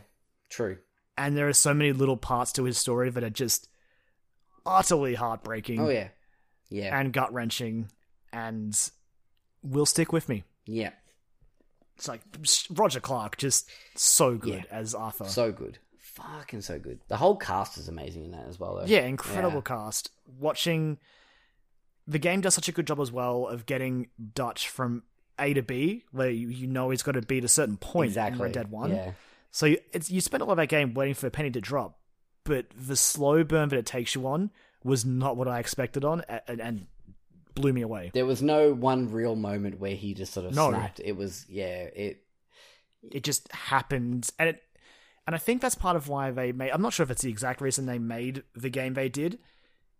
true. and there are so many little parts to his story that are just utterly heartbreaking Oh yeah, yeah, and gut wrenching, and will stick with me. yeah. It's like Roger Clark, just so good Yeah. as Arthur. So good, fucking so good. The whole cast is amazing in that as well. Though. Yeah, incredible Yeah. cast. Watching the game does such a good job as well of getting Dutch from A to B, where you, know he's got to beat a certain point exactly. in Red Dead One. Yeah, So you, it's you spend a lot of that game waiting for a penny to drop, but the slow burn that it takes you on was not what I expected on, and, and blew me away. there was no one real moment where he just sort of No. snapped. It was yeah, it It just happened, and it, and I think that's part of why they made. I'm not sure if it's the exact reason they made the game they did,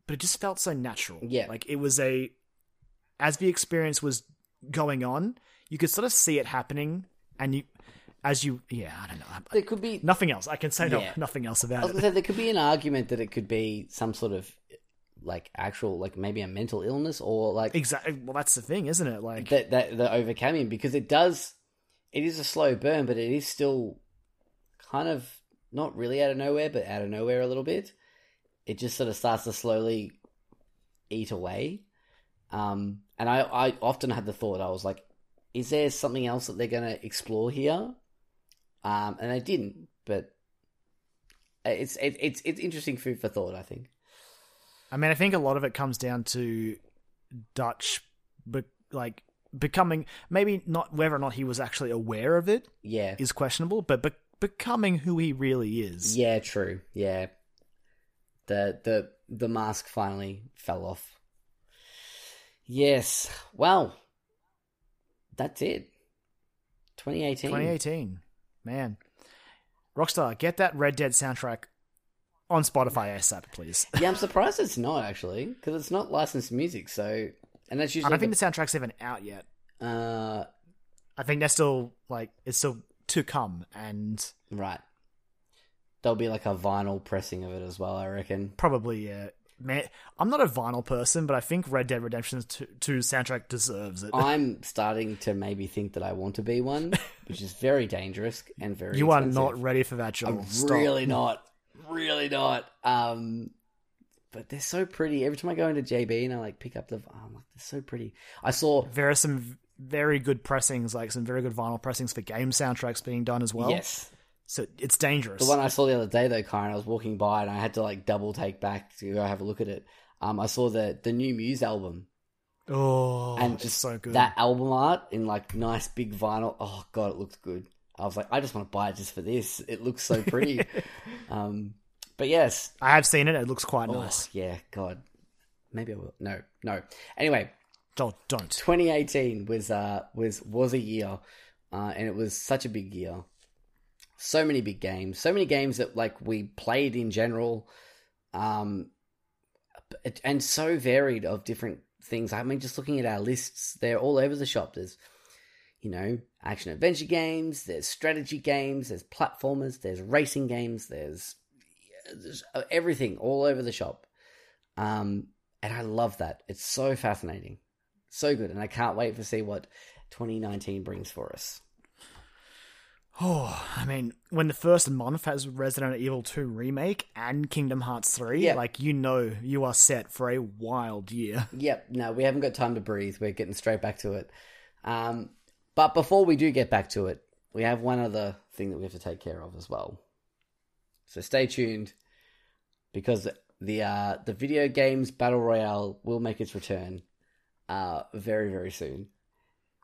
but it just felt so natural. Yeah. like it was a as the experience was going on, you could sort of see it happening, and you as you yeah, I don't know. There could be Nothing else. I can say no, nothing else about it. say there could be an argument that it could be some sort of like actual like maybe a mental illness or like Exactly. Well, that's the thing, isn't it? Like, that that that overcame him because it does it is a slow burn but it is still kind of not really out of nowhere but out of nowhere a little bit it just sort of starts to slowly eat away um and i i often had the thought i was like is there something else that they're going to explore here um and they didn't but it's it, it's it's interesting food for thought i think I mean, I think a lot of it comes down to Dutch, but like becoming maybe not whether or not he was actually aware of it yeah is questionable, but be- becoming who he really is. Yeah, true. Yeah. The the the mask finally fell off. Yes. Well, that's it. 2018. 2018, man. Rockstar, get that Red Dead soundtrack on Spotify ASAP, please. Yeah, I'm surprised it's not actually because it's not licensed music. So, and that's usually. I don't think the soundtrack's even out yet. uh I think they're still like it's still to come, and right. There'll be like a vinyl pressing of it as well. I reckon. probably yeah. Man, I'm not a vinyl person, but I think Red Dead Redemption 2, 2 soundtrack deserves it. I'm starting to maybe think that I want to be one, which is very dangerous and very. you are not ready for that, Joel. I'm Stop. really not. Really not. Um, but they're so pretty. Every time I go into JB and I like pick up the, I'm like, they're so pretty. I saw. There are some very good pressings, like some very good vinyl pressings for game soundtracks being done as well. yes, So it's dangerous. the one I saw the other day though, Kyron. I was walking by and I had to like double take back to go have a look at it. Um, I saw the the new Muse album oh, and just so good. that album art in like nice big vinyl. Oh god, it looked good. I was like, I just want to buy it just for this. It looks so pretty. um, but yes, I have seen it. It looks quite Oh, nice. yeah, God. Maybe I will. No, no. Anyway, Don't don't. 2018 was uh was was a year, uh, and it was such a big year. So many big games, so many games that like we played in general, um, and so varied of different things. I mean, just looking at our lists, they're all over the shop. There's, you know, action adventure games. There's strategy games. There's platformers. There's racing games. There's, there's everything all over the shop. Um, and I love that. It's so fascinating, so good, and I can't wait to see what 2019 brings for us. Oh, I mean, when the first month has Resident Evil 2 remake and Kingdom Hearts 3, Yeah. like you know you are set for a wild year. Yep, no, we haven't got time to breathe. We're getting straight back to it. Um, but before we do get back to it, we have one other thing that we have to take care of as well. So stay tuned because the uh, the video games battle royale will make its return uh, very very soon.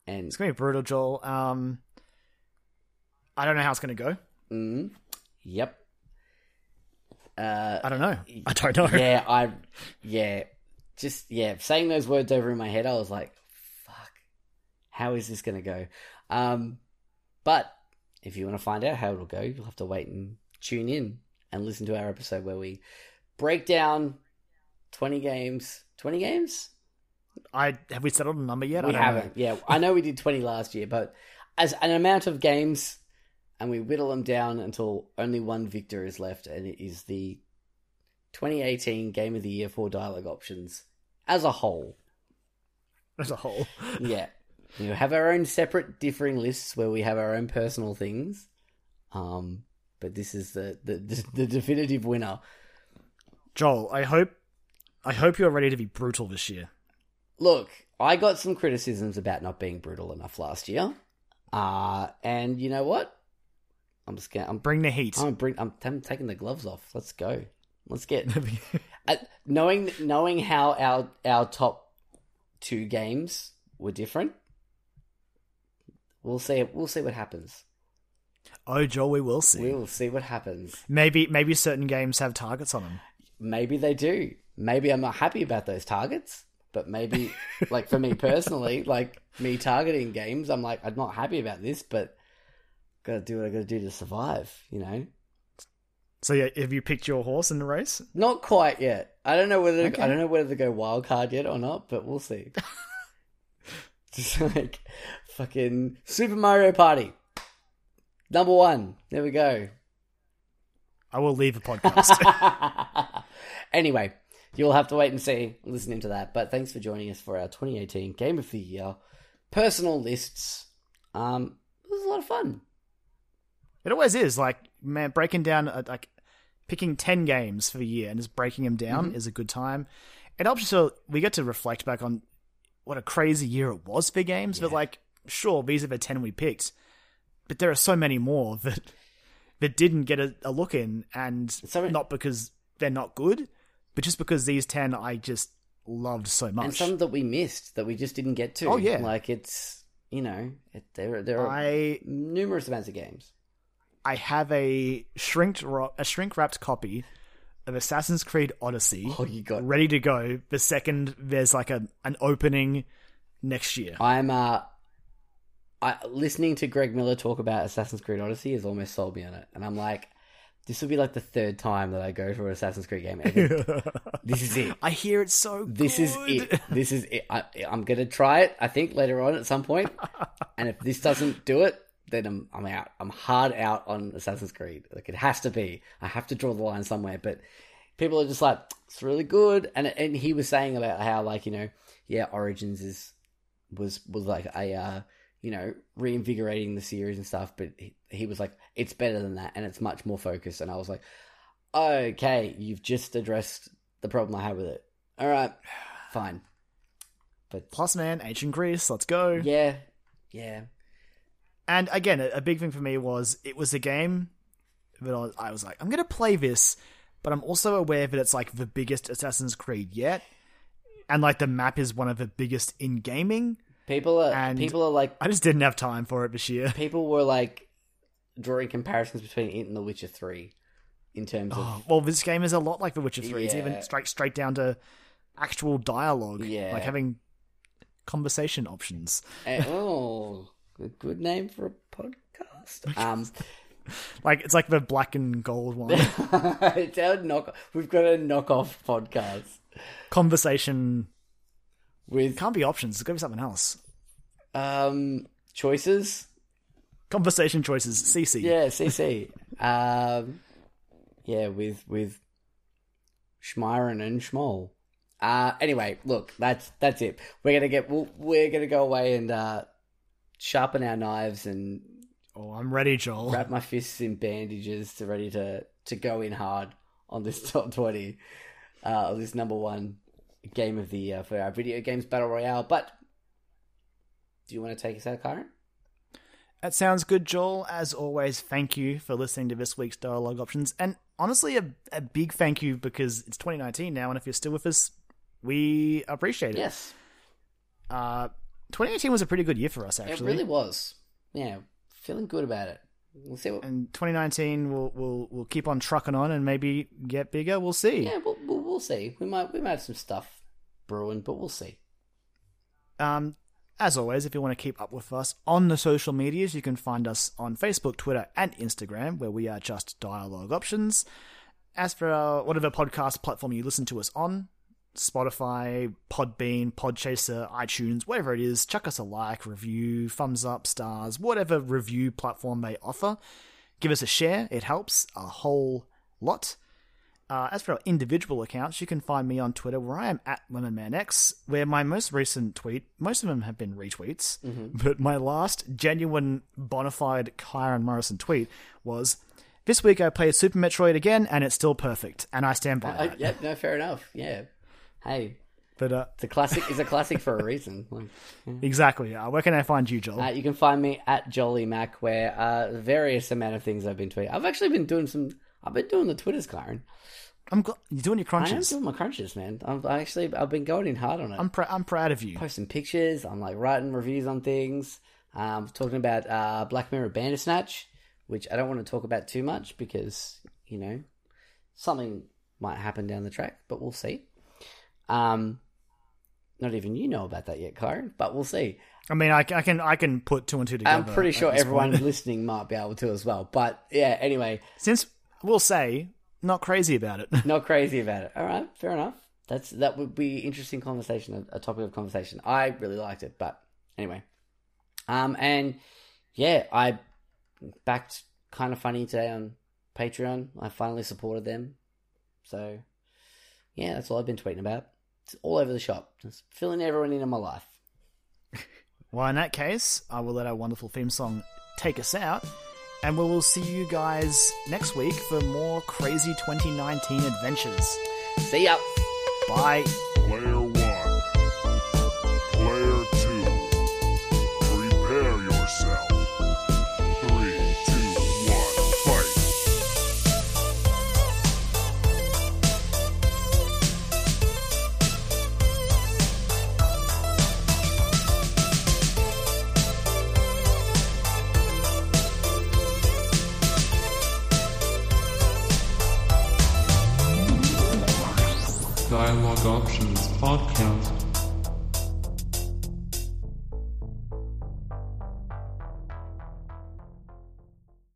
And It's gonna be brutal, Joel. Um, I don't know how it's gonna go. mm, yep, uh, I don't know. I don't know. yeah, I, yeah, just yeah, saying those words over in my head, I was like, "Fuck, how is this gonna go?" Um, but if you want to find out how it'll go, you'll have to wait and tune in and listen to our episode where we break down 20 games. 20 games? I have we settled a number yet? we I don't know. haven't. Yeah, I know we did 20 last year, but as an amount of games, and we whittle them down until only one victor is left, and it is the 2018 Game of the Year for dialogue options as a whole. as a whole. Yeah. We have our own separate differing lists where we have our own personal things. Um, but this is the, the, the definitive winner. Joel, I hope I hope you're ready to be brutal this year. Look, I got some criticisms about not being brutal enough last year. Uh, and you know what? I'm just gonna, I'm, Bring the heat. I'm, bring, I'm, I'm taking the gloves off. Let's go. Let's get, uh, knowing, knowing how our, our top two games were different. We'll see, we'll see what happens. oh, Joel, we will see. We'll see what happens. Maybe maybe certain games have targets on them. Maybe they do. Maybe I'm not happy about those targets, but maybe, like for me personally, like me targeting games, I'm like, I'm not happy about this, but gotta do what I gotta do to survive, you know? So yeah, have you picked your horse in the race? Not quite yet. I don't know whether Okay. I don't know whether to go wild card yet or not, but we'll see. Just like fucking Super Mario Party. Number one. There we go. I will leave the podcast. anyway, you'll have to wait and see listening to that. But thanks for joining us for our 2018 Game of the Year personal lists. Um, it was a lot of fun. it always is. Like man, breaking down uh, like picking ten games for the year and just breaking them down is a good time. It helps us so we get to reflect back on what a crazy year it was for games. But like, sure, these are the ten we picked, but there are so many more that that didn't get a, a look in, and So not because they're not good, but just because these ten I just loved so much. And some that we missed that we just didn't get to. Oh, yeah. like it's you know it, there there are I numerous amounts of games. I have a shrink a shrink wrapped copy of Assassin's Creed Odyssey Oh, you got. ready to go. The second there's like a an opening next year. I'm uh, I listening to Greg Miller talk about Assassin's Creed Odyssey has almost sold me on it, and I'm like, this will be like the third time that I go to an Assassin's Creed game. ever. this is it. I hear it's so. Good. This is it. This is it. I, I'm gonna try it. I think later on at some point. point, and if this doesn't do it, then I'm I'm out. I'm hard out on Assassin's Creed. Like it has to be. I have to draw the line somewhere. But people are just like, it's really good. And and he was saying about how like you know, yeah, Origins is was was like a uh, you know reinvigorating the series and stuff. But he, he was like, it's better than that, and it's much more focused. And I was like, okay, you've just addressed the problem I had with it. All right, fine. But Plus, man, ancient Greece. Let's go. Yeah, yeah. And again, a, a big thing for me was it was a game that I was, I was like, I'm gonna play this, but I'm also aware that it's like the biggest Assassin's Creed yet, and like the map is one of the biggest in gaming. People are And- people are like I just didn't have time for it this year. people were like drawing comparisons between it and The Witcher Three in terms of Oh, well, this game is a lot like The Witcher Three. It's Yeah. even straight straight down to actual dialogue, Yeah. like having conversation options. Eh, oh, good, good name for a podcast. Um, Like it's like the black and gold one. it's our knock. We've got a knockoff podcast conversation with can't be options. It's got to be something else. um choices. Conversation choices. CC. Yeah, CC. um, yeah, with with Schmeiren and Schmoll. Uh, anyway, look, that's that's it. We're gonna get we'll, we're gonna go away and uh, sharpen our knives and Oh, I'm ready, Joel. wrap my fists in bandages to ready to to go in hard on this top twenty, uh, this number one game of the year for our video games battle royale. But do you want to take us out, Kyron? That sounds good, Joel. As always, thank you for listening to this week's dialogue options, and honestly, a, a big thank you because it's 2019 now, and if you're still with us, we appreciate it. Yes, Uh, 2018 was a pretty good year for us, actually. it really was. Yeah, feeling good about it. We'll see what. and 2019 we'll we'll we'll keep on trucking on and maybe get bigger. We'll see. Yeah, we'll, we'll, we'll see. We might we might have some stuff brewing, but we'll see. Um, as always, if you want to keep up with us on the social medias, you can find us on Facebook, Twitter, and Instagram, where we are just Dialogue Options. as for whatever podcast platform you listen to us on, Spotify, Podbean, Podchaser, iTunes, whatever it is, chuck us a like, review, thumbs up, stars, whatever review platform they offer. Give us a share, it helps a whole lot. Uh, as for our individual accounts, you can find me on Twitter where I am at LemonManX, where my most recent tweet, most of them have been retweets, but my last genuine bona fide Kyron Morrison tweet was this week I played Super Metroid again and it's still perfect, and I stand by I, that. yep, no, fair enough. Yeah. Hey, But uh, it's a classic. It's a classic for a reason. Like, exactly, uh, where can I find you, Joel? Uh, you can find me at Jolly Mac, where uh, various amount of things I've been tweeting. I've actually been doing some. I've been doing the Twitters, Karen. I'm gl- you're doing your crunches. I am doing my crunches, man. I'm I actually I've been going in hard on it. I'm pr- I'm proud of you. posting pictures. I'm like writing reviews on things. Um, talking about uh, Black Mirror Bandersnatch, which I don't want to talk about too much because you know something might happen down the track, but we'll see. Um, not even you know about that yet, Kyron, but we'll see. I mean, I, I can I can put two and two together. I'm pretty sure everyone listening might be able to as well. But yeah, anyway, Since we'll say not crazy about it. not crazy about it. All right, fair enough. That's that would be interesting conversation, a, a topic of conversation. I really liked it, but anyway, um, and yeah, I backed Kinda Funny today on Patreon. I finally supported them, so yeah, that's all I've been tweeting about. It's all over the shop, just filling everyone in on my life. well, in that case, I will let our wonderful theme song take us out, and we will see you guys next week for more crazy 2019 adventures. See ya. Bye.